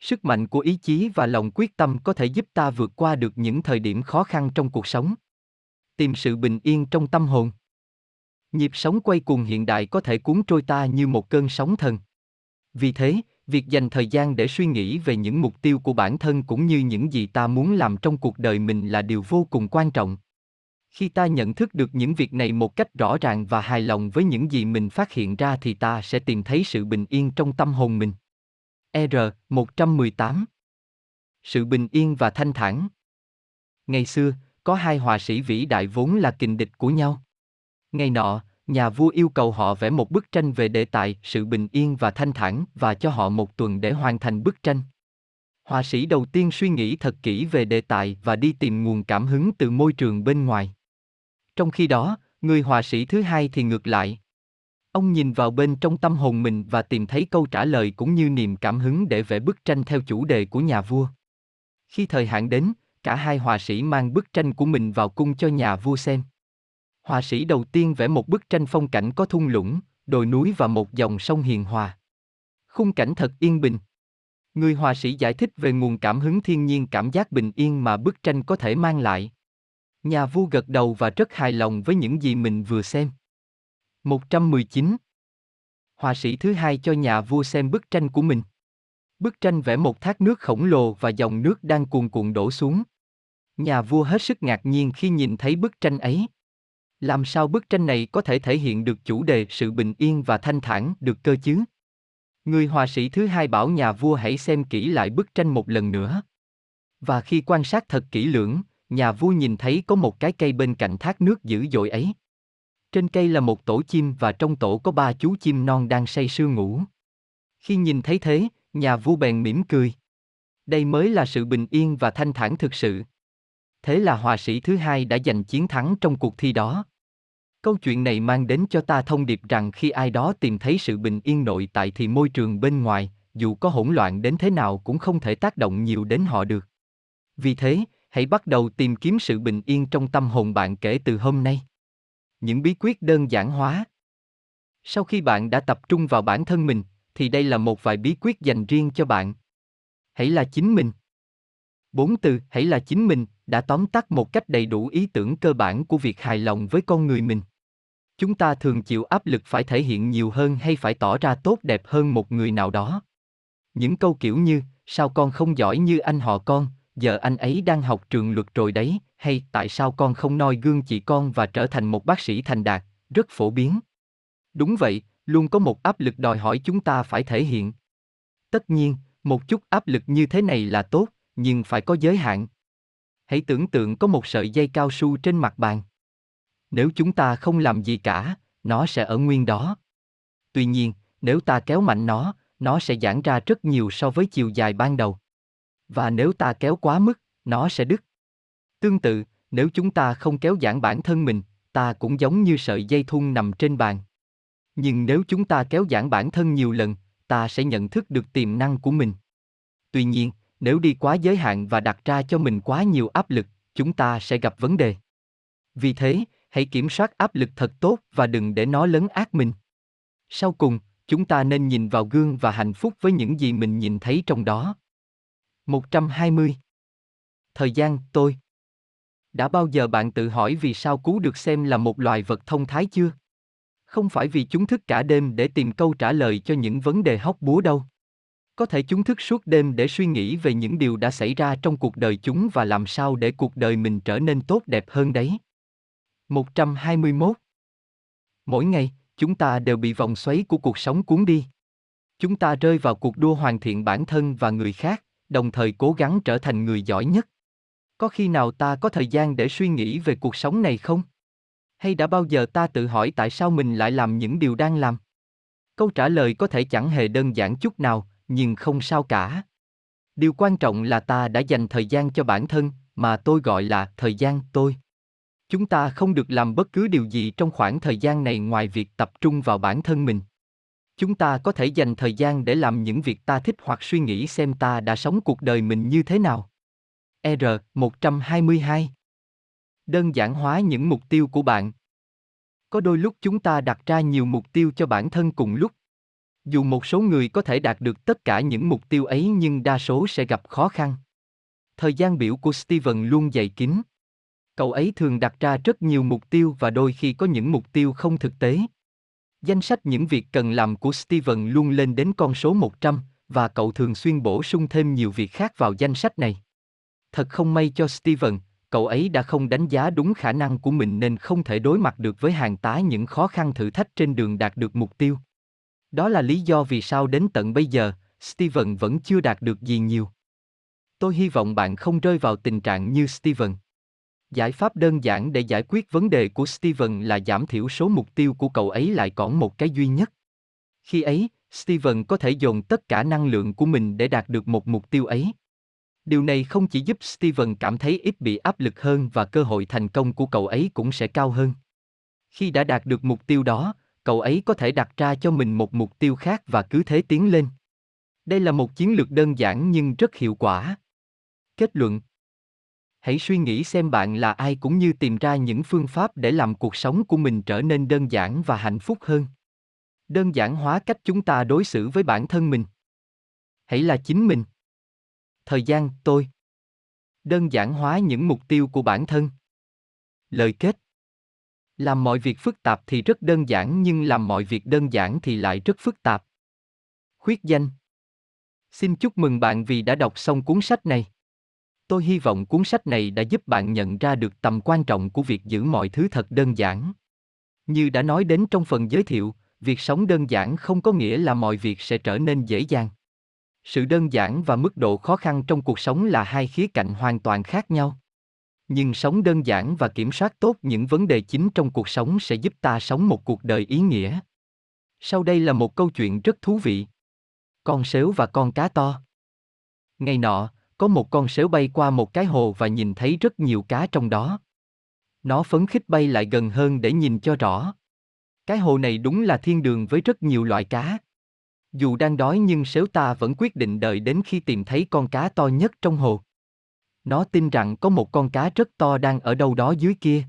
Sức mạnh của ý chí và lòng quyết tâm có thể giúp ta vượt qua được những thời điểm khó khăn trong cuộc sống. Tìm sự bình yên trong tâm hồn. Nhịp sống quay cuồng hiện đại có thể cuốn trôi ta như một cơn sóng thần. Vì thế, việc dành thời gian để suy nghĩ về những mục tiêu của bản thân cũng như những gì ta muốn làm trong cuộc đời mình là điều vô cùng quan trọng. Khi ta nhận thức được những việc này một cách rõ ràng và hài lòng với những gì mình phát hiện ra thì ta sẽ tìm thấy sự bình yên trong tâm hồn mình. R 118 Sự bình yên và thanh thản Ngày xưa, có hai họa sĩ vĩ đại vốn là kình địch của nhau. Ngày nọ, nhà vua yêu cầu họ vẽ một bức tranh về đề tài sự bình yên và thanh thản và cho họ một tuần để hoàn thành bức tranh. Họa sĩ đầu tiên suy nghĩ thật kỹ về đề tài và đi tìm nguồn cảm hứng từ môi trường bên ngoài. Trong khi đó, người họa sĩ thứ hai thì ngược lại. Ông nhìn vào bên trong tâm hồn mình và tìm thấy câu trả lời cũng như niềm cảm hứng để vẽ bức tranh theo chủ đề của nhà vua. Khi thời hạn đến, cả hai họa sĩ mang bức tranh của mình vào cung cho nhà vua xem. Họa sĩ đầu tiên vẽ một bức tranh phong cảnh có thung lũng, đồi núi và một dòng sông hiền hòa. Khung cảnh thật yên bình. Người họa sĩ giải thích về nguồn cảm hứng thiên nhiên cảm giác bình yên mà bức tranh có thể mang lại. Nhà vua gật đầu và rất hài lòng với những gì mình vừa xem. 119. Họa sĩ thứ hai cho nhà vua xem bức tranh của mình. Bức tranh vẽ một thác nước khổng lồ và dòng nước đang cuồn cuộn đổ xuống. Nhà vua hết sức ngạc nhiên khi nhìn thấy bức tranh ấy. Làm sao bức tranh này có thể thể hiện được chủ đề sự bình yên và thanh thản được cơ chứ? Người họa sĩ thứ hai bảo nhà vua hãy xem kỹ lại bức tranh một lần nữa. Và khi quan sát thật kỹ lưỡng, nhà vua nhìn thấy có một cái cây bên cạnh thác nước dữ dội ấy. Trên cây là một tổ chim và trong tổ có ba chú chim non đang say sưa ngủ. Khi nhìn thấy thế, nhà vua bèn mỉm cười. Đây mới là sự bình yên và thanh thản thực sự. Thế là họa sĩ thứ hai đã giành chiến thắng trong cuộc thi đó. Câu chuyện này mang đến cho ta thông điệp rằng khi ai đó tìm thấy sự bình yên nội tại thì môi trường bên ngoài, dù có hỗn loạn đến thế nào cũng không thể tác động nhiều đến họ được. Vì thế, hãy bắt đầu tìm kiếm sự bình yên trong tâm hồn bạn kể từ hôm nay. Những bí quyết đơn giản hóa. Sau khi bạn đã tập trung vào bản thân mình, thì đây là một vài bí quyết dành riêng cho bạn. Hãy là chính mình. Bốn từ hãy là chính mình đã tóm tắt một cách đầy đủ ý tưởng cơ bản của việc hài lòng với con người mình. Chúng ta thường chịu áp lực phải thể hiện nhiều hơn hay phải tỏ ra tốt đẹp hơn một người nào đó. Những câu kiểu như, sao con không giỏi như anh họ con, giờ anh ấy đang học trường luật rồi đấy, hay tại sao con không noi gương chị con và trở thành một bác sĩ thành đạt, rất phổ biến. Đúng vậy, luôn có một áp lực đòi hỏi chúng ta phải thể hiện. Tất nhiên, một chút áp lực như thế này là tốt, nhưng phải có giới hạn. Hãy tưởng tượng có một sợi dây cao su trên mặt bàn. Nếu chúng ta không làm gì cả, nó sẽ ở nguyên đó. Tuy nhiên, nếu ta kéo mạnh nó, nó sẽ giãn ra rất nhiều so với chiều dài ban đầu. Và nếu ta kéo quá mức, nó sẽ đứt. Tương tự, nếu chúng ta không kéo giãn bản thân mình, ta cũng giống như sợi dây thun nằm trên bàn. Nhưng nếu chúng ta kéo giãn bản thân nhiều lần, ta sẽ nhận thức được tiềm năng của mình. Tuy nhiên, nếu đi quá giới hạn và đặt ra cho mình quá nhiều áp lực, chúng ta sẽ gặp vấn đề. Vì thế, hãy kiểm soát áp lực thật tốt và đừng để nó lấn át mình. Sau cùng, chúng ta nên nhìn vào gương và hạnh phúc với những gì mình nhìn thấy trong đó. 120. Thời gian, tôi. Đã bao giờ bạn tự hỏi vì sao cú được xem là một loài vật thông thái chưa? Không phải vì chúng thức cả đêm để tìm câu trả lời cho những vấn đề hóc búa đâu. Có thể chúng thức suốt đêm để suy nghĩ về những điều đã xảy ra trong cuộc đời chúng và làm sao để cuộc đời mình trở nên tốt đẹp hơn đấy. 121. Mỗi ngày, chúng ta đều bị vòng xoáy của cuộc sống cuốn đi. Chúng ta rơi vào cuộc đua hoàn thiện bản thân và người khác, đồng thời cố gắng trở thành người giỏi nhất. Có khi nào ta có thời gian để suy nghĩ về cuộc sống này không? Hay đã bao giờ ta tự hỏi tại sao mình lại làm những điều đang làm? Câu trả lời có thể chẳng hề đơn giản chút nào, nhưng không sao cả. Điều quan trọng là ta đã dành thời gian cho bản thân, mà tôi gọi là thời gian tôi. Chúng ta không được làm bất cứ điều gì trong khoảng thời gian này ngoài việc tập trung vào bản thân mình. Chúng ta có thể dành thời gian để làm những việc ta thích hoặc suy nghĩ xem ta đã sống cuộc đời mình như thế nào. R 122 Đơn giản hóa những mục tiêu của bạn. Có đôi lúc chúng ta đặt ra nhiều mục tiêu cho bản thân cùng lúc. Dù một số người có thể đạt được tất cả những mục tiêu ấy nhưng đa số sẽ gặp khó khăn. Thời gian biểu của Steven luôn dày kín. Cậu ấy thường đặt ra rất nhiều mục tiêu và đôi khi có những mục tiêu không thực tế. Danh sách những việc cần làm của Steven luôn lên đến con số 100, và cậu thường xuyên bổ sung thêm nhiều việc khác vào danh sách này. Thật không may cho Steven, cậu ấy đã không đánh giá đúng khả năng của mình nên không thể đối mặt được với hàng tá những khó khăn thử thách trên đường đạt được mục tiêu. Đó là lý do vì sao đến tận bây giờ, Steven vẫn chưa đạt được gì nhiều. Tôi hy vọng bạn không rơi vào tình trạng như Steven. Giải pháp đơn giản để giải quyết vấn đề của Steven là giảm thiểu số mục tiêu của cậu ấy lại còn một cái duy nhất. Khi ấy, Steven có thể dồn tất cả năng lượng của mình để đạt được một mục tiêu ấy. Điều này không chỉ giúp Steven cảm thấy ít bị áp lực hơn và cơ hội thành công của cậu ấy cũng sẽ cao hơn. Khi đã đạt được mục tiêu đó, cậu ấy có thể đặt ra cho mình một mục tiêu khác và cứ thế tiến lên. Đây là một chiến lược đơn giản nhưng rất hiệu quả. Kết luận Hãy suy nghĩ xem bạn là ai cũng như tìm ra những phương pháp để làm cuộc sống của mình trở nên đơn giản và hạnh phúc hơn. Đơn giản hóa cách chúng ta đối xử với bản thân mình. Hãy là chính mình. Thời gian, tôi. Đơn giản hóa những mục tiêu của bản thân. Lời kết làm mọi việc phức tạp thì rất đơn giản nhưng làm mọi việc đơn giản thì lại rất phức tạp. Khuyết danh Xin chúc mừng bạn vì đã đọc xong cuốn sách này. Tôi hy vọng cuốn sách này đã giúp bạn nhận ra được tầm quan trọng của việc giữ mọi thứ thật đơn giản. Như đã nói đến trong phần giới thiệu, việc sống đơn giản không có nghĩa là mọi việc sẽ trở nên dễ dàng. Sự đơn giản và mức độ khó khăn trong cuộc sống là hai khía cạnh hoàn toàn khác nhau. Nhưng sống đơn giản và kiểm soát tốt những vấn đề chính trong cuộc sống sẽ giúp ta sống một cuộc đời ý nghĩa. Sau đây là một câu chuyện rất thú vị. Con sếu và con cá to. Ngày nọ, có một con sếu bay qua một cái hồ và nhìn thấy rất nhiều cá trong đó. Nó phấn khích bay lại gần hơn để nhìn cho rõ. Cái hồ này đúng là thiên đường với rất nhiều loại cá. Dù đang đói nhưng sếu ta vẫn quyết định đợi đến khi tìm thấy con cá to nhất trong hồ. Nó tin rằng có một con cá rất to đang ở đâu đó dưới kia.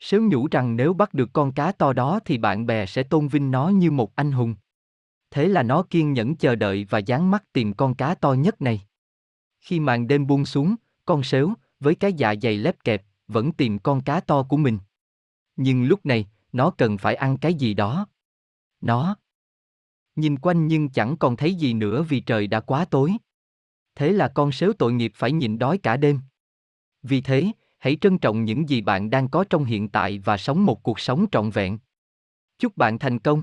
Sếu nhủ rằng nếu bắt được con cá to đó thì bạn bè sẽ tôn vinh nó như một anh hùng. Thế là nó kiên nhẫn chờ đợi và dán mắt tìm con cá to nhất này. Khi màn đêm buông xuống, con sếu, với cái dạ dày lép kẹp, vẫn tìm con cá to của mình. Nhưng lúc này, nó cần phải ăn cái gì đó. Nó nhìn quanh nhưng chẳng còn thấy gì nữa vì trời đã quá tối. Thế là con sếu tội nghiệp phải nhịn đói cả đêm. Vì thế, hãy trân trọng những gì bạn đang có trong hiện tại và sống một cuộc sống trọn vẹn. Chúc bạn thành công.